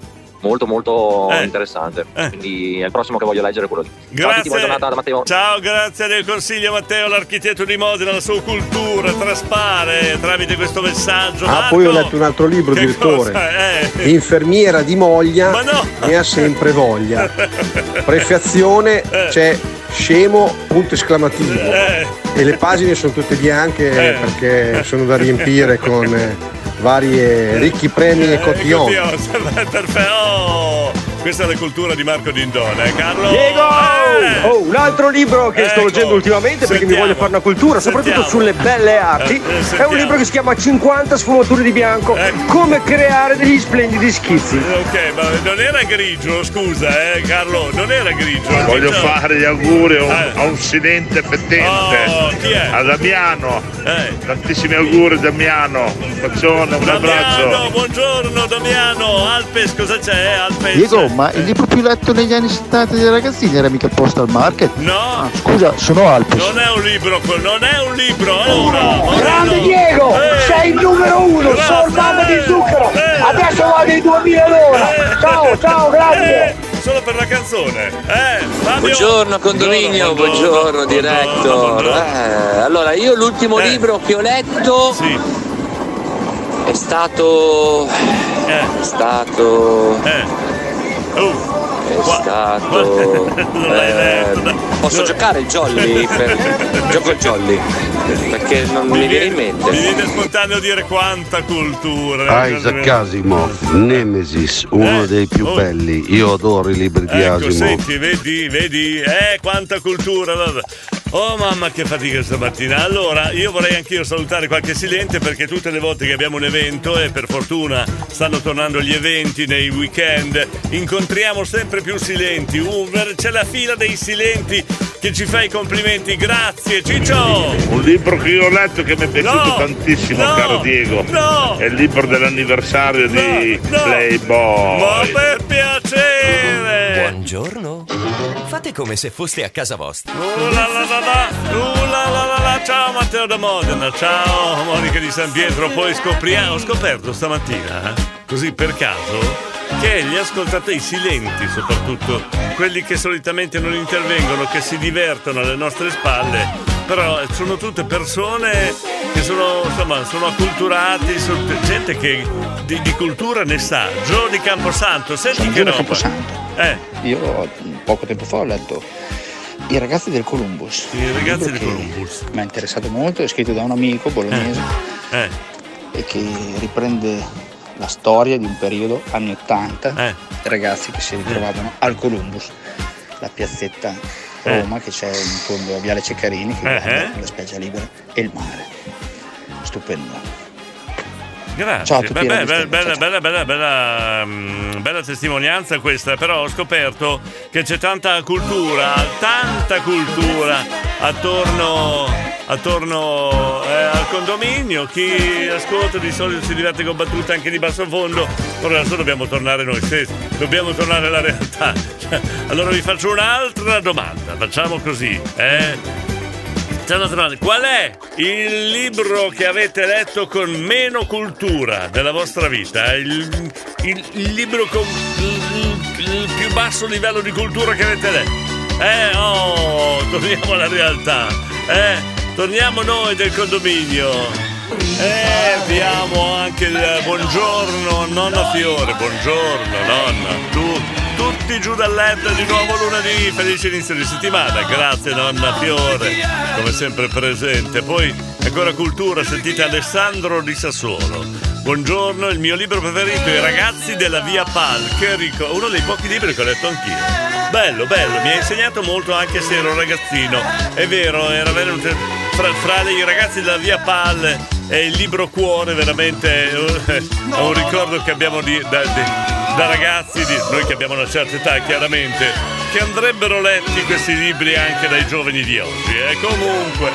Speaker 80: molto molto
Speaker 2: Eh.
Speaker 80: interessante. Quindi è il prossimo che voglio leggere quello lì. Ciao
Speaker 2: Grazie.
Speaker 80: giornata da Matteo.
Speaker 2: Ciao, grazie del consiglio Matteo, l'architetto di Modena, la sua cultura traspare tramite questo messaggio.
Speaker 60: Ah,
Speaker 2: Marco,
Speaker 60: poi ho letto un altro libro, direttore.
Speaker 2: Eh.
Speaker 60: Infermiera di moglia
Speaker 2: Ma no!
Speaker 60: ne ha sempre voglia. Prefazione
Speaker 2: Eh.
Speaker 60: c'è scemo punto esclamativo.
Speaker 2: Eh.
Speaker 60: E le pagine sono tutte bianche
Speaker 2: Eh.
Speaker 60: perché sono da riempire con eh, varie ricchi premi e cotillon.
Speaker 2: Cotillon, perfetto. Questa è la cultura di Marco Dindone, eh, Carlo?
Speaker 81: Diego!
Speaker 2: Eh.
Speaker 81: Oh, un altro libro che sto
Speaker 2: Ecco.
Speaker 81: leggendo ultimamente perché mi
Speaker 2: Sentiamo.
Speaker 81: voglio fare una cultura, soprattutto
Speaker 2: Sentiamo.
Speaker 81: sulle belle arti.
Speaker 2: Eh, eh,
Speaker 81: È un
Speaker 2: sentiamo.
Speaker 81: libro che si chiama 50 sfumature di bianco. Come creare degli splendidi schizzi.
Speaker 2: Ok, ma non era grigio, scusa, eh, Carlo, non era grigio.
Speaker 82: Voglio
Speaker 2: Grigio-
Speaker 82: fare gli auguri a un,
Speaker 2: Eh.
Speaker 82: a un silente pettente.
Speaker 2: Oh, chi è?
Speaker 82: A Damiano.
Speaker 2: Eh.
Speaker 82: Tantissimi auguri Damiano. Un bacione, un
Speaker 2: Damiano,
Speaker 82: abbraccio.
Speaker 2: buongiorno Damiano, Alpes, cosa c'è Alpes?
Speaker 76: Diego, ma il libro più letto negli anni 70 dei ragazzini era mica Postal Market?
Speaker 2: No,
Speaker 76: Ah, scusa, sono Alpes.
Speaker 2: non è un libro, quello, non è un libro, allora.
Speaker 72: Grande
Speaker 2: Maurino.
Speaker 72: Diego,
Speaker 2: Eh.
Speaker 72: sei il numero uno,
Speaker 2: Grazie.
Speaker 72: sono mamma di zucchero.
Speaker 2: Eh.
Speaker 72: Adesso vado ai 2000 l'ora. Ciao, ciao, grazie.
Speaker 2: Eh, solo per la canzone. Eh, Fabio.
Speaker 74: Buongiorno condominio, buongiorno, director. Eh, allora, io l'ultimo
Speaker 2: Eh.
Speaker 74: libro che ho letto è stato. È stato.
Speaker 2: Eh. Oh.
Speaker 74: è stato. ehm, posso giocare il jolly? Per... Gioco il jolly. Perché non mi viene in mente.
Speaker 2: Mi viene spontaneo dire quanta cultura.
Speaker 35: Isaac Asimov, Nemesis, uno dei più belli. Io adoro i libri di
Speaker 2: Ecco,
Speaker 35: Asimov.
Speaker 2: senti, vedi, vedi, eh, quanta cultura. Oh mamma che fatica stamattina. Allora, io vorrei anch'io salutare qualche silente perché tutte le volte che abbiamo un evento, e per fortuna stanno tornando gli eventi nei weekend, incontriamo sempre più silenti. Uh, c'è la fila dei silenti che ci fa i complimenti. Grazie, Ciccio!
Speaker 82: Un libro che io ho letto che mi è piaciuto
Speaker 2: No,
Speaker 82: tantissimo,
Speaker 2: no,
Speaker 82: caro Diego.
Speaker 2: no.
Speaker 82: È il libro dell'anniversario di Playboy.
Speaker 2: Ma per piacere!
Speaker 83: Buongiorno. Fate come se foste a casa vostra.
Speaker 2: Uh, la, la, la. Ciao Matteo da Modena, ciao Monica di San Pietro. Poi scopriamo, ho scoperto stamattina, eh, così per caso, che gli ascoltatori silenti, soprattutto quelli che solitamente non intervengono, che si divertono alle nostre spalle, però sono tutte persone che sono, insomma, sono acculturati, sono gente che di, di cultura ne sa. Gio di Camposanto, senti
Speaker 54: Sono
Speaker 2: che roba.
Speaker 54: Camposanto.
Speaker 2: Eh,
Speaker 54: Io poco tempo fa ho letto I ragazzi del Columbus.
Speaker 2: I ragazzi del Columbus.
Speaker 54: Mi ha interessato molto, è scritto da un amico bolognese
Speaker 2: eh.
Speaker 54: e che riprende la storia di un periodo, anni 80,
Speaker 2: Eh.
Speaker 54: ragazzi che si ritrovavano al Columbus, la piazzetta Roma che c'è in fondo a Viale Ceccarini che
Speaker 2: Eh, eh.
Speaker 54: la spiaggia libera e il mare. Stupendo.
Speaker 2: Grazie,
Speaker 54: Ciao a tutti,
Speaker 2: Beh, beh, bella, bella, bella, bella, mm, bella testimonianza questa, però ho scoperto che c'è tanta cultura, tanta cultura attorno, attorno eh, al condominio. Chi ascolta di solito si diverte con battute anche di basso fondo, però adesso dobbiamo tornare noi stessi, dobbiamo tornare alla realtà. Allora vi faccio un'altra domanda, facciamo così, eh? Qual è il libro che avete letto con meno cultura della vostra vita? Il, il- il libro con il, il più basso livello di cultura che avete letto? Eh, oh, torniamo alla realtà. Eh, torniamo noi del condominio. Eh, abbiamo anche il buongiorno nonna Fiore, buongiorno nonna, tu, tutti giù dal letto di nuovo lunedì, felice inizio di settimana, grazie nonna Fiore, come sempre presente. Poi ancora cultura, sentite Alessandro di Sassuolo. Buongiorno, il mio libro preferito, I ragazzi della via Pal, che ric- uno dei pochi libri che ho letto anch'io. Bello, bello, mi ha insegnato molto anche se ero ragazzino. È vero, era venuto fra, fra i ragazzi della via Pal e il libro Cuore, veramente è un ricordo che abbiamo di- di- da ragazzi, di- noi che abbiamo una certa età chiaramente, che andrebbero letti questi libri anche dai giovani di oggi. E comunque,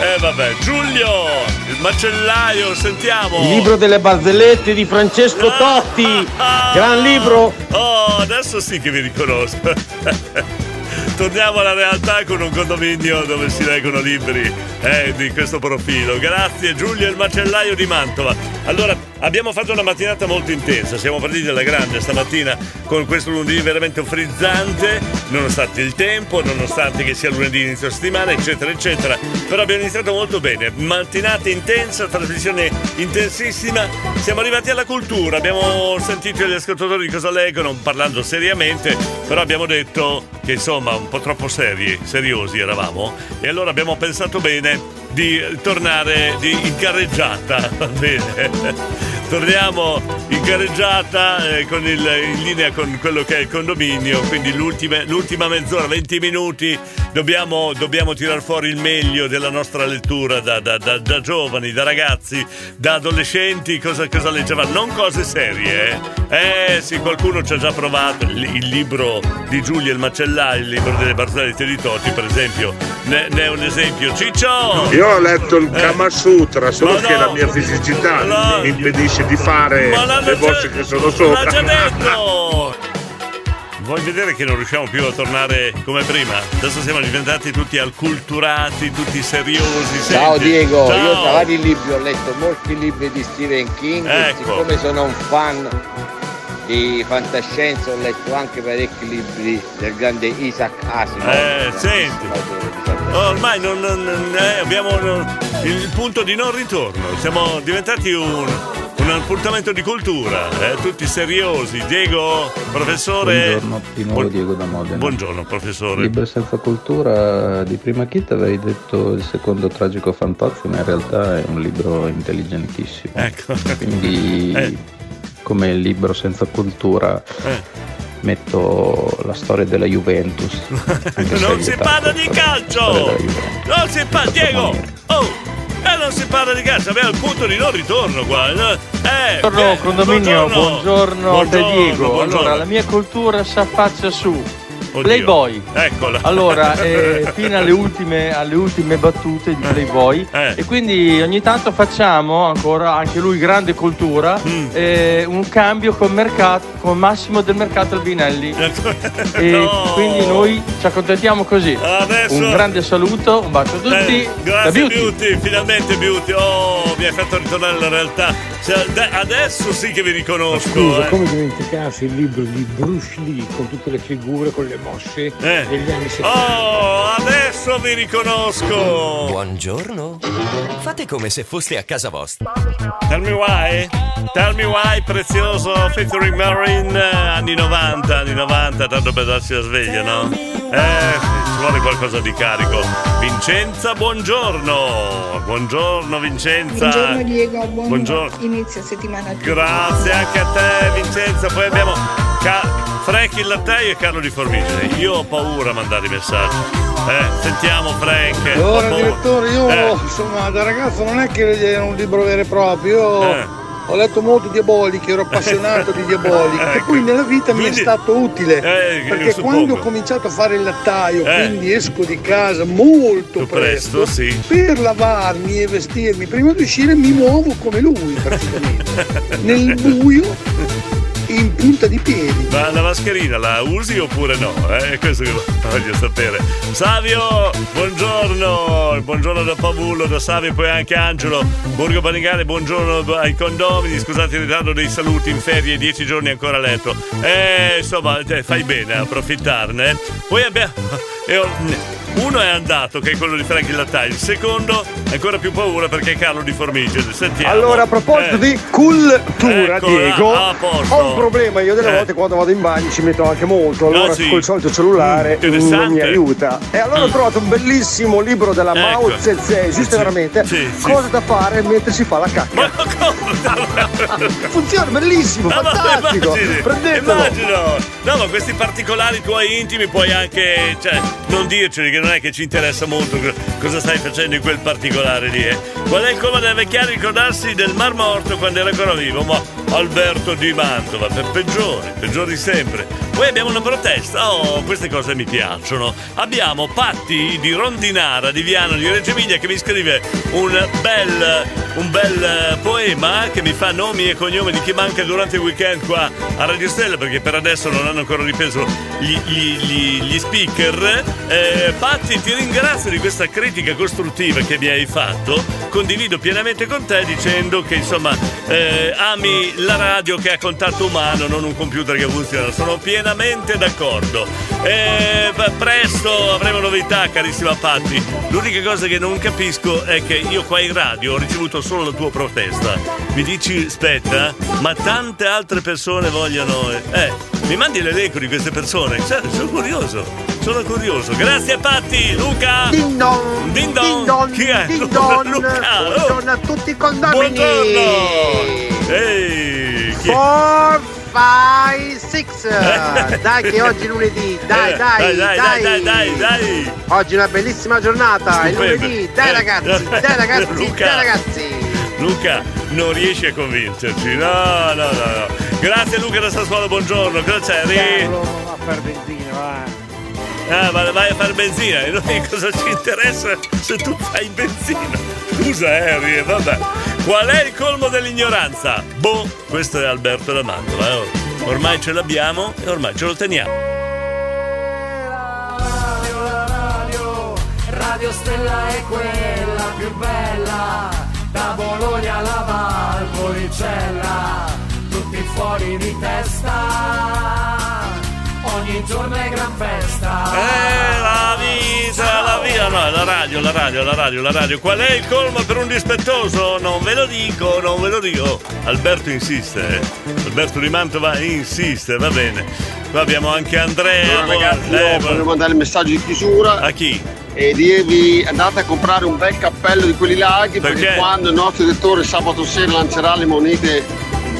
Speaker 2: eh vabbè, Giulio, il macellaio, sentiamo.
Speaker 81: Il libro delle barzellette di Francesco Totti. Gran libro.
Speaker 2: Oh, adesso sì che vi riconosco. Torniamo alla realtà con un condominio dove si leggono libri eh, di questo profilo. Grazie Giulio il macellaio di Mantova. Allora, abbiamo fatto una mattinata molto intensa, siamo partiti alla grande stamattina con questo lunedì veramente frizzante, nonostante il tempo, nonostante che sia lunedì inizio settimana, eccetera, eccetera. Però abbiamo iniziato molto bene. Mattinata intensa, trasmissione intensissima. Siamo arrivati alla cultura, abbiamo sentito gli ascoltatori cosa leggono, parlando seriamente, però abbiamo detto che insomma un po' troppo seri, seriosi eravamo, e allora abbiamo pensato bene di tornare in carreggiata, va bene? Torniamo in carreggiata eh, il, in linea con quello che è il condominio, quindi l'ultima, mezz'ora, 20 minuti, dobbiamo, dobbiamo tirar fuori il meglio della nostra lettura da, da- da- da giovani, da ragazzi, da adolescenti, cosa, cosa leggevano? Non cose serie, eh? Eh sì, qualcuno ci ha già provato, il, il libro di Giulia il Macellaio, il libro delle barzellette di Totti, per esempio, ne, ne è un esempio. Ciccio!
Speaker 82: Io ho letto il
Speaker 2: Eh.
Speaker 82: Kama Sutra, solo che la mia fisicità
Speaker 2: No.
Speaker 82: mi impedisce di fare le voci che sono
Speaker 2: L'ha
Speaker 82: sopra.
Speaker 2: già detto! Vuoi vedere che non riusciamo più a tornare come prima? Adesso siamo diventati tutti alculturati, tutti seriosi.
Speaker 67: Ciao
Speaker 2: senti?
Speaker 67: Diego,
Speaker 2: Ciao.
Speaker 67: io tra vari libri ho letto molti libri di Stephen King,
Speaker 2: Ecco.
Speaker 67: siccome sono un fan di fantascienza ho letto anche parecchi libri del grande Isaac Asimov.
Speaker 2: Eh, senti. Ormai non, non- eh, abbiamo non- il punto di non ritorno. Siamo diventati un, un appuntamento di cultura, eh, tutti seriosi. Diego, professore.
Speaker 82: Buongiorno, di nuovo Diego da Modena.
Speaker 2: Buongiorno, professore.
Speaker 82: Libro senza cultura di prima chita avevi detto il secondo tragico fantozio, ma in realtà è un libro intelligentissimo.
Speaker 2: Ecco.
Speaker 82: Quindi
Speaker 2: Eh.
Speaker 82: Come libro senza cultura
Speaker 2: Eh.
Speaker 82: metto la storia della Juventus.
Speaker 2: Non si parla di calcio! Non si parla, Diego! Oh! E non si parla di calcio, abbiamo il punto di non ritorno qua. Eh,
Speaker 84: Buongiorno
Speaker 2: eh,
Speaker 84: condominio, buongiorno,
Speaker 2: Buongiorno,
Speaker 84: da Diego.
Speaker 2: buongiorno.
Speaker 84: Allora, la mia cultura si affaccia su.
Speaker 2: Oddio.
Speaker 84: Playboy.
Speaker 2: Eccola.
Speaker 84: Allora, eh, fino alle ultime, alle ultime battute di Playboy.
Speaker 2: Eh.
Speaker 84: E quindi ogni tanto facciamo ancora, anche lui grande cultura,
Speaker 2: Mm.
Speaker 84: eh, un cambio con, mercato, con Massimo del Mercato Albinelli. e
Speaker 2: No.
Speaker 84: quindi noi ci accontentiamo così.
Speaker 2: Adesso-
Speaker 84: Un grande saluto, un bacio a tutti.
Speaker 2: Eh,
Speaker 84: da
Speaker 2: grazie
Speaker 84: Beauty.
Speaker 2: Beauty. finalmente Beauty. Oh, mi hai fatto ritornare alla realtà. Cioè, adesso sì che vi riconosco.
Speaker 85: Scusa,
Speaker 2: eh.
Speaker 85: come dimenticarsi il libro di Bruce Lee con tutte le figure, con le mosse
Speaker 2: Eh.
Speaker 85: degli anni 70?
Speaker 2: Oh, adesso vi riconosco.
Speaker 56: Buongiorno. Fate come se foste a casa vostra.
Speaker 2: Tell me why? Tell me why, prezioso featuring Marine, eh, anni 90, anni 90, tanto per darsi la sveglia, no? Eh, sì, vuole qualcosa di carico. Vincenza, buongiorno. Buongiorno, Vincenza.
Speaker 86: Buongiorno Diego, buon
Speaker 2: Buongiorno.
Speaker 86: inizio settimana a tutti.
Speaker 2: Grazie anche a te, Vincenza. Poi abbiamo Ca- Frank il lattaio e Carlo di Formigine. Io ho paura a mandare i messaggi. Eh, sentiamo Frank.
Speaker 5: Allora, direttore, io
Speaker 2: Eh.
Speaker 5: insomma da ragazzo non è che era un libro vero e proprio, io
Speaker 2: Eh.
Speaker 5: Ho letto molto Diabolic, ero appassionato di Diabolic e
Speaker 2: Ecco.
Speaker 5: poi nella vita mi è
Speaker 2: Quindi-
Speaker 5: stato utile
Speaker 2: Eh,
Speaker 5: perché quando ho cominciato a fare il lattaio,
Speaker 2: Eh.
Speaker 5: quindi esco di casa molto presto,
Speaker 2: presto, sì.
Speaker 5: per lavarmi e vestirmi prima di uscire mi muovo come lui praticamente, nel buio in punta di piedi.
Speaker 2: Ma la mascherina la usi oppure no? Eh? È questo che voglio sapere. Savio, buongiorno. Buongiorno da Pavullo, da Savio e poi anche Angelo. Borgo Panigale, buongiorno ai condomini. Scusate il ritardo dei saluti in ferie, dieci giorni ancora a letto. Eh, insomma, eh, fai bene a approfittarne. Poi abbiamo. uno è andato, che è quello di Frank il Lattaio. Il secondo, ancora più paura perché è Carlo di Formigine. Sentiamo.
Speaker 60: Allora, a proposito
Speaker 2: Eh.
Speaker 60: di cultura,
Speaker 2: Ecco,
Speaker 60: Diego,
Speaker 2: ah, a posto.
Speaker 60: ho un problema. Io delle
Speaker 2: Eh.
Speaker 60: volte quando vado in bagno ci metto anche molto. Allora,
Speaker 2: Ah, sì?
Speaker 60: col solito cellulare
Speaker 2: Mm,
Speaker 60: non mi aiuta. E allora ho trovato un bellissimo libro della Mao
Speaker 2: Ecco.
Speaker 60: Zedong. Esiste
Speaker 2: Sì,
Speaker 60: veramente?
Speaker 2: sì.
Speaker 60: Cosa da fare mentre si fa la cacca? Funziona, bellissimo,
Speaker 2: Ah, ma
Speaker 60: fantastico.
Speaker 2: immagini,
Speaker 60: Prendetelo.
Speaker 2: Immagino. No, ma questi particolari tuoi intimi puoi anche, cioè, non dirceli che non è che ci interessa molto co- cosa stai facendo in quel particolare lì. Eh. Qual è il come deve chiaro ricordarsi del Mar Morto quando era ancora vivo? Ma Alberto di Mantova, per peggiori, peggiori sempre. Poi abbiamo una protesta, oh, queste cose mi piacciono. Abbiamo Patti di Rondinara, di Viano, di Reggio Emilia che mi scrive un bel, un bel eh, poema che mi fa nomi e cognomi di chi manca durante il weekend qua a Radio Stella perché per adesso non hanno ancora ripreso gli, gli- gli- gli speaker. Eh, Patti, ti ringrazio di questa critica costruttiva che mi hai fatto. Condivido pienamente con te dicendo che insomma eh, ami la radio che ha contatto umano, non un computer che funziona. Sono pienamente d'accordo. Eh, beh, presto avremo novità, carissima Patti. L'unica cosa che non capisco è che io qua in radio ho ricevuto solo la tua protesta. Mi dici, aspetta, ma tante altre persone vogliono. Eh, mi mandi l'elenco di queste persone? Cioè, sono curioso. Sono curioso. Grazie Patti, Luca.
Speaker 28: Ding dong.
Speaker 2: Ding dong.
Speaker 28: Ding dong.
Speaker 2: Chi è?
Speaker 28: Ding dong.
Speaker 2: Luca.
Speaker 28: Buongiorno a tutti i condomini.
Speaker 2: Buongiorno. Ehi, chi è?
Speaker 28: Four, five, six. Dai che oggi è lunedì. Dai,
Speaker 2: Eh,
Speaker 28: dai,
Speaker 2: dai, dai, dai, dai, dai.
Speaker 28: Oggi è una bellissima giornata. È lunedì. Dai
Speaker 2: Eh,
Speaker 28: ragazzi, dai ragazzi,
Speaker 2: Luca.
Speaker 28: dai ragazzi.
Speaker 2: Luca, non riesci a convincerci. No, no, no, no. Grazie Luca da Sassuolo, buongiorno. Cosa c'è? Ri-
Speaker 85: a fare benzina, va.
Speaker 2: Ah, ma vai a fare benzina e noi cosa ci interessa se tu fai benzina? Scusa Harry, eh, vabbè. Qual è il colmo dell'ignoranza? Boh, questo è Alberto da Mantova. eh. Ormai ce l'abbiamo e ormai ce lo teniamo.
Speaker 64: Radio Stella è quella più bella, da Bologna alla Valpolicella, tutti fuori di testa, ogni giorno è gran festa.
Speaker 2: Eh, la vita, la vita, no, no, la radio, la radio, la radio, la radio. Qual è il colmo per un dispettoso? Non ve lo dico, non ve lo dico. Alberto insiste, eh. Alberto di Mantova insiste, va bene. Qua abbiamo anche Andrea.
Speaker 60: Allora, ragazzi,
Speaker 2: eh,
Speaker 60: voglio mandare il messaggio di chiusura.
Speaker 2: A chi?
Speaker 60: E dirvi andate a comprare un bel cappello di quelli larghi perché,
Speaker 2: Perché?
Speaker 60: quando il nostro direttore sabato sera lancerà le monete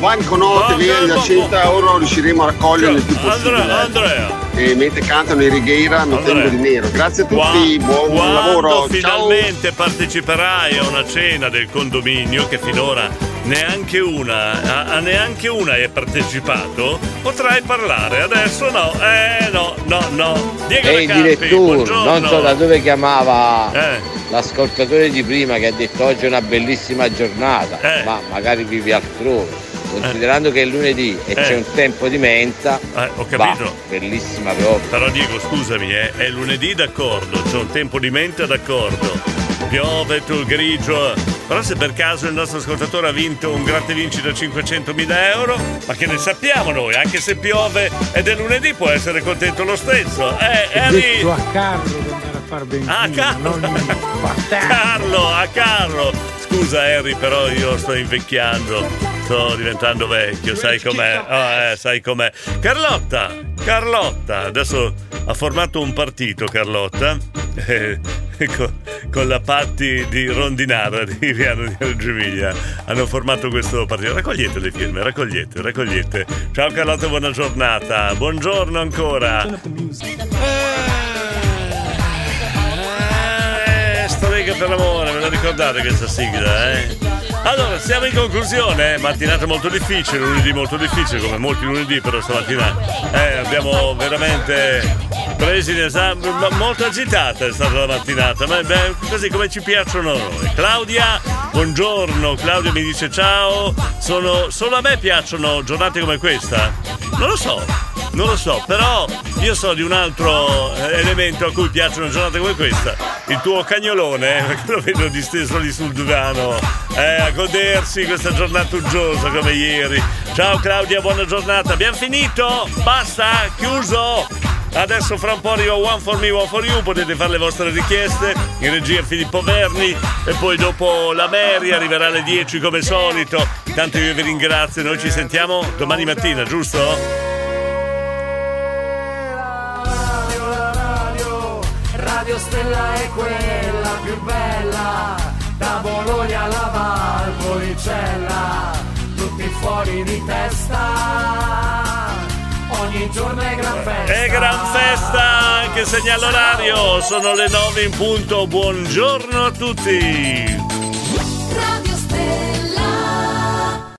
Speaker 60: banconote da
Speaker 2: oh,
Speaker 60: 100 euro riusciremo a raccoglierle il più possibile.
Speaker 2: Andrea, Andrea.
Speaker 60: E mentre cantano i Righeira non tengo di nero. Grazie a tutti,
Speaker 2: Qua-
Speaker 60: buon lavoro. Ciao.
Speaker 2: finalmente parteciperai a una cena del condominio che finora neanche una, a, a neanche una hai partecipato, potrai parlare. Adesso no, eh no, no, no. Diego
Speaker 67: Ehi
Speaker 2: Campi,
Speaker 67: direttore,
Speaker 2: buongiorno.
Speaker 67: non so da dove chiamava
Speaker 2: Eh.
Speaker 67: l'ascoltatore di prima che ha detto oggi è una bellissima giornata,
Speaker 2: Eh.
Speaker 67: ma magari vivi altrove. Considerando che è lunedì e
Speaker 2: Eh.
Speaker 67: c'è un tempo di menta,
Speaker 2: Eh, ho capito.
Speaker 67: bah, bellissima proprio.
Speaker 2: Però Diego, scusami, eh, è lunedì d'accordo, c'è un tempo di mente d'accordo. Piove, tu grigio. Però se per caso il nostro ascoltatore ha vinto un gratte vinci da 500.000 euro, ma che ne sappiamo noi? Anche se piove ed è lunedì può essere contento lo stesso. Eh,
Speaker 87: detto a Carlo di andare a far benzina,
Speaker 2: Ah, Carlo!
Speaker 87: non
Speaker 2: Carlo, a Carlo! Scusa Harry, però io sto invecchiando, sto diventando vecchio, sai com'è? Ah, eh, sai com'è. Carlotta, Carlotta, adesso ha formato un partito Carlotta eh, con, con la Patti di Rondinara di Riano di Reggio Emilia. Hanno formato questo partito. Raccogliete le firme, raccogliete, raccogliete. Ciao Carlotta, buona giornata. Buongiorno ancora. Eh, strega per l'amore, me la ricordate questa sigla, eh? Allora, siamo in conclusione, eh? mattinata molto difficile, lunedì molto difficile, come molti lunedì, però stamattina eh, abbiamo veramente presi in esame, molto agitata è stata la mattinata, ma beh, così come ci piacciono noi. Claudia, buongiorno, Claudia mi dice ciao, sono, solo a me piacciono giornate come questa? Non lo so. Non lo so, però io so di un altro eh, elemento a cui piacciono giornate come questa. Il tuo cagnolone, perché lo vedo disteso lì sul divano, eh, a godersi questa giornata uggiosa come ieri. Ciao Claudia, buona giornata. Abbiamo finito? Basta? Chiuso? Adesso fra un po' arriva One for Me, One for You, potete fare le vostre richieste, in regia Filippo Verni e poi dopo la Mary arriverà alle 10 come solito. Tanto io vi ringrazio, noi ci sentiamo domani mattina, giusto?
Speaker 64: Radio Stella è quella più bella, da Bologna alla Valpolicella, tutti fuori di testa, ogni giorno è gran festa.
Speaker 2: È gran festa che segna l'orario, sono le 9 in punto, buongiorno a tutti.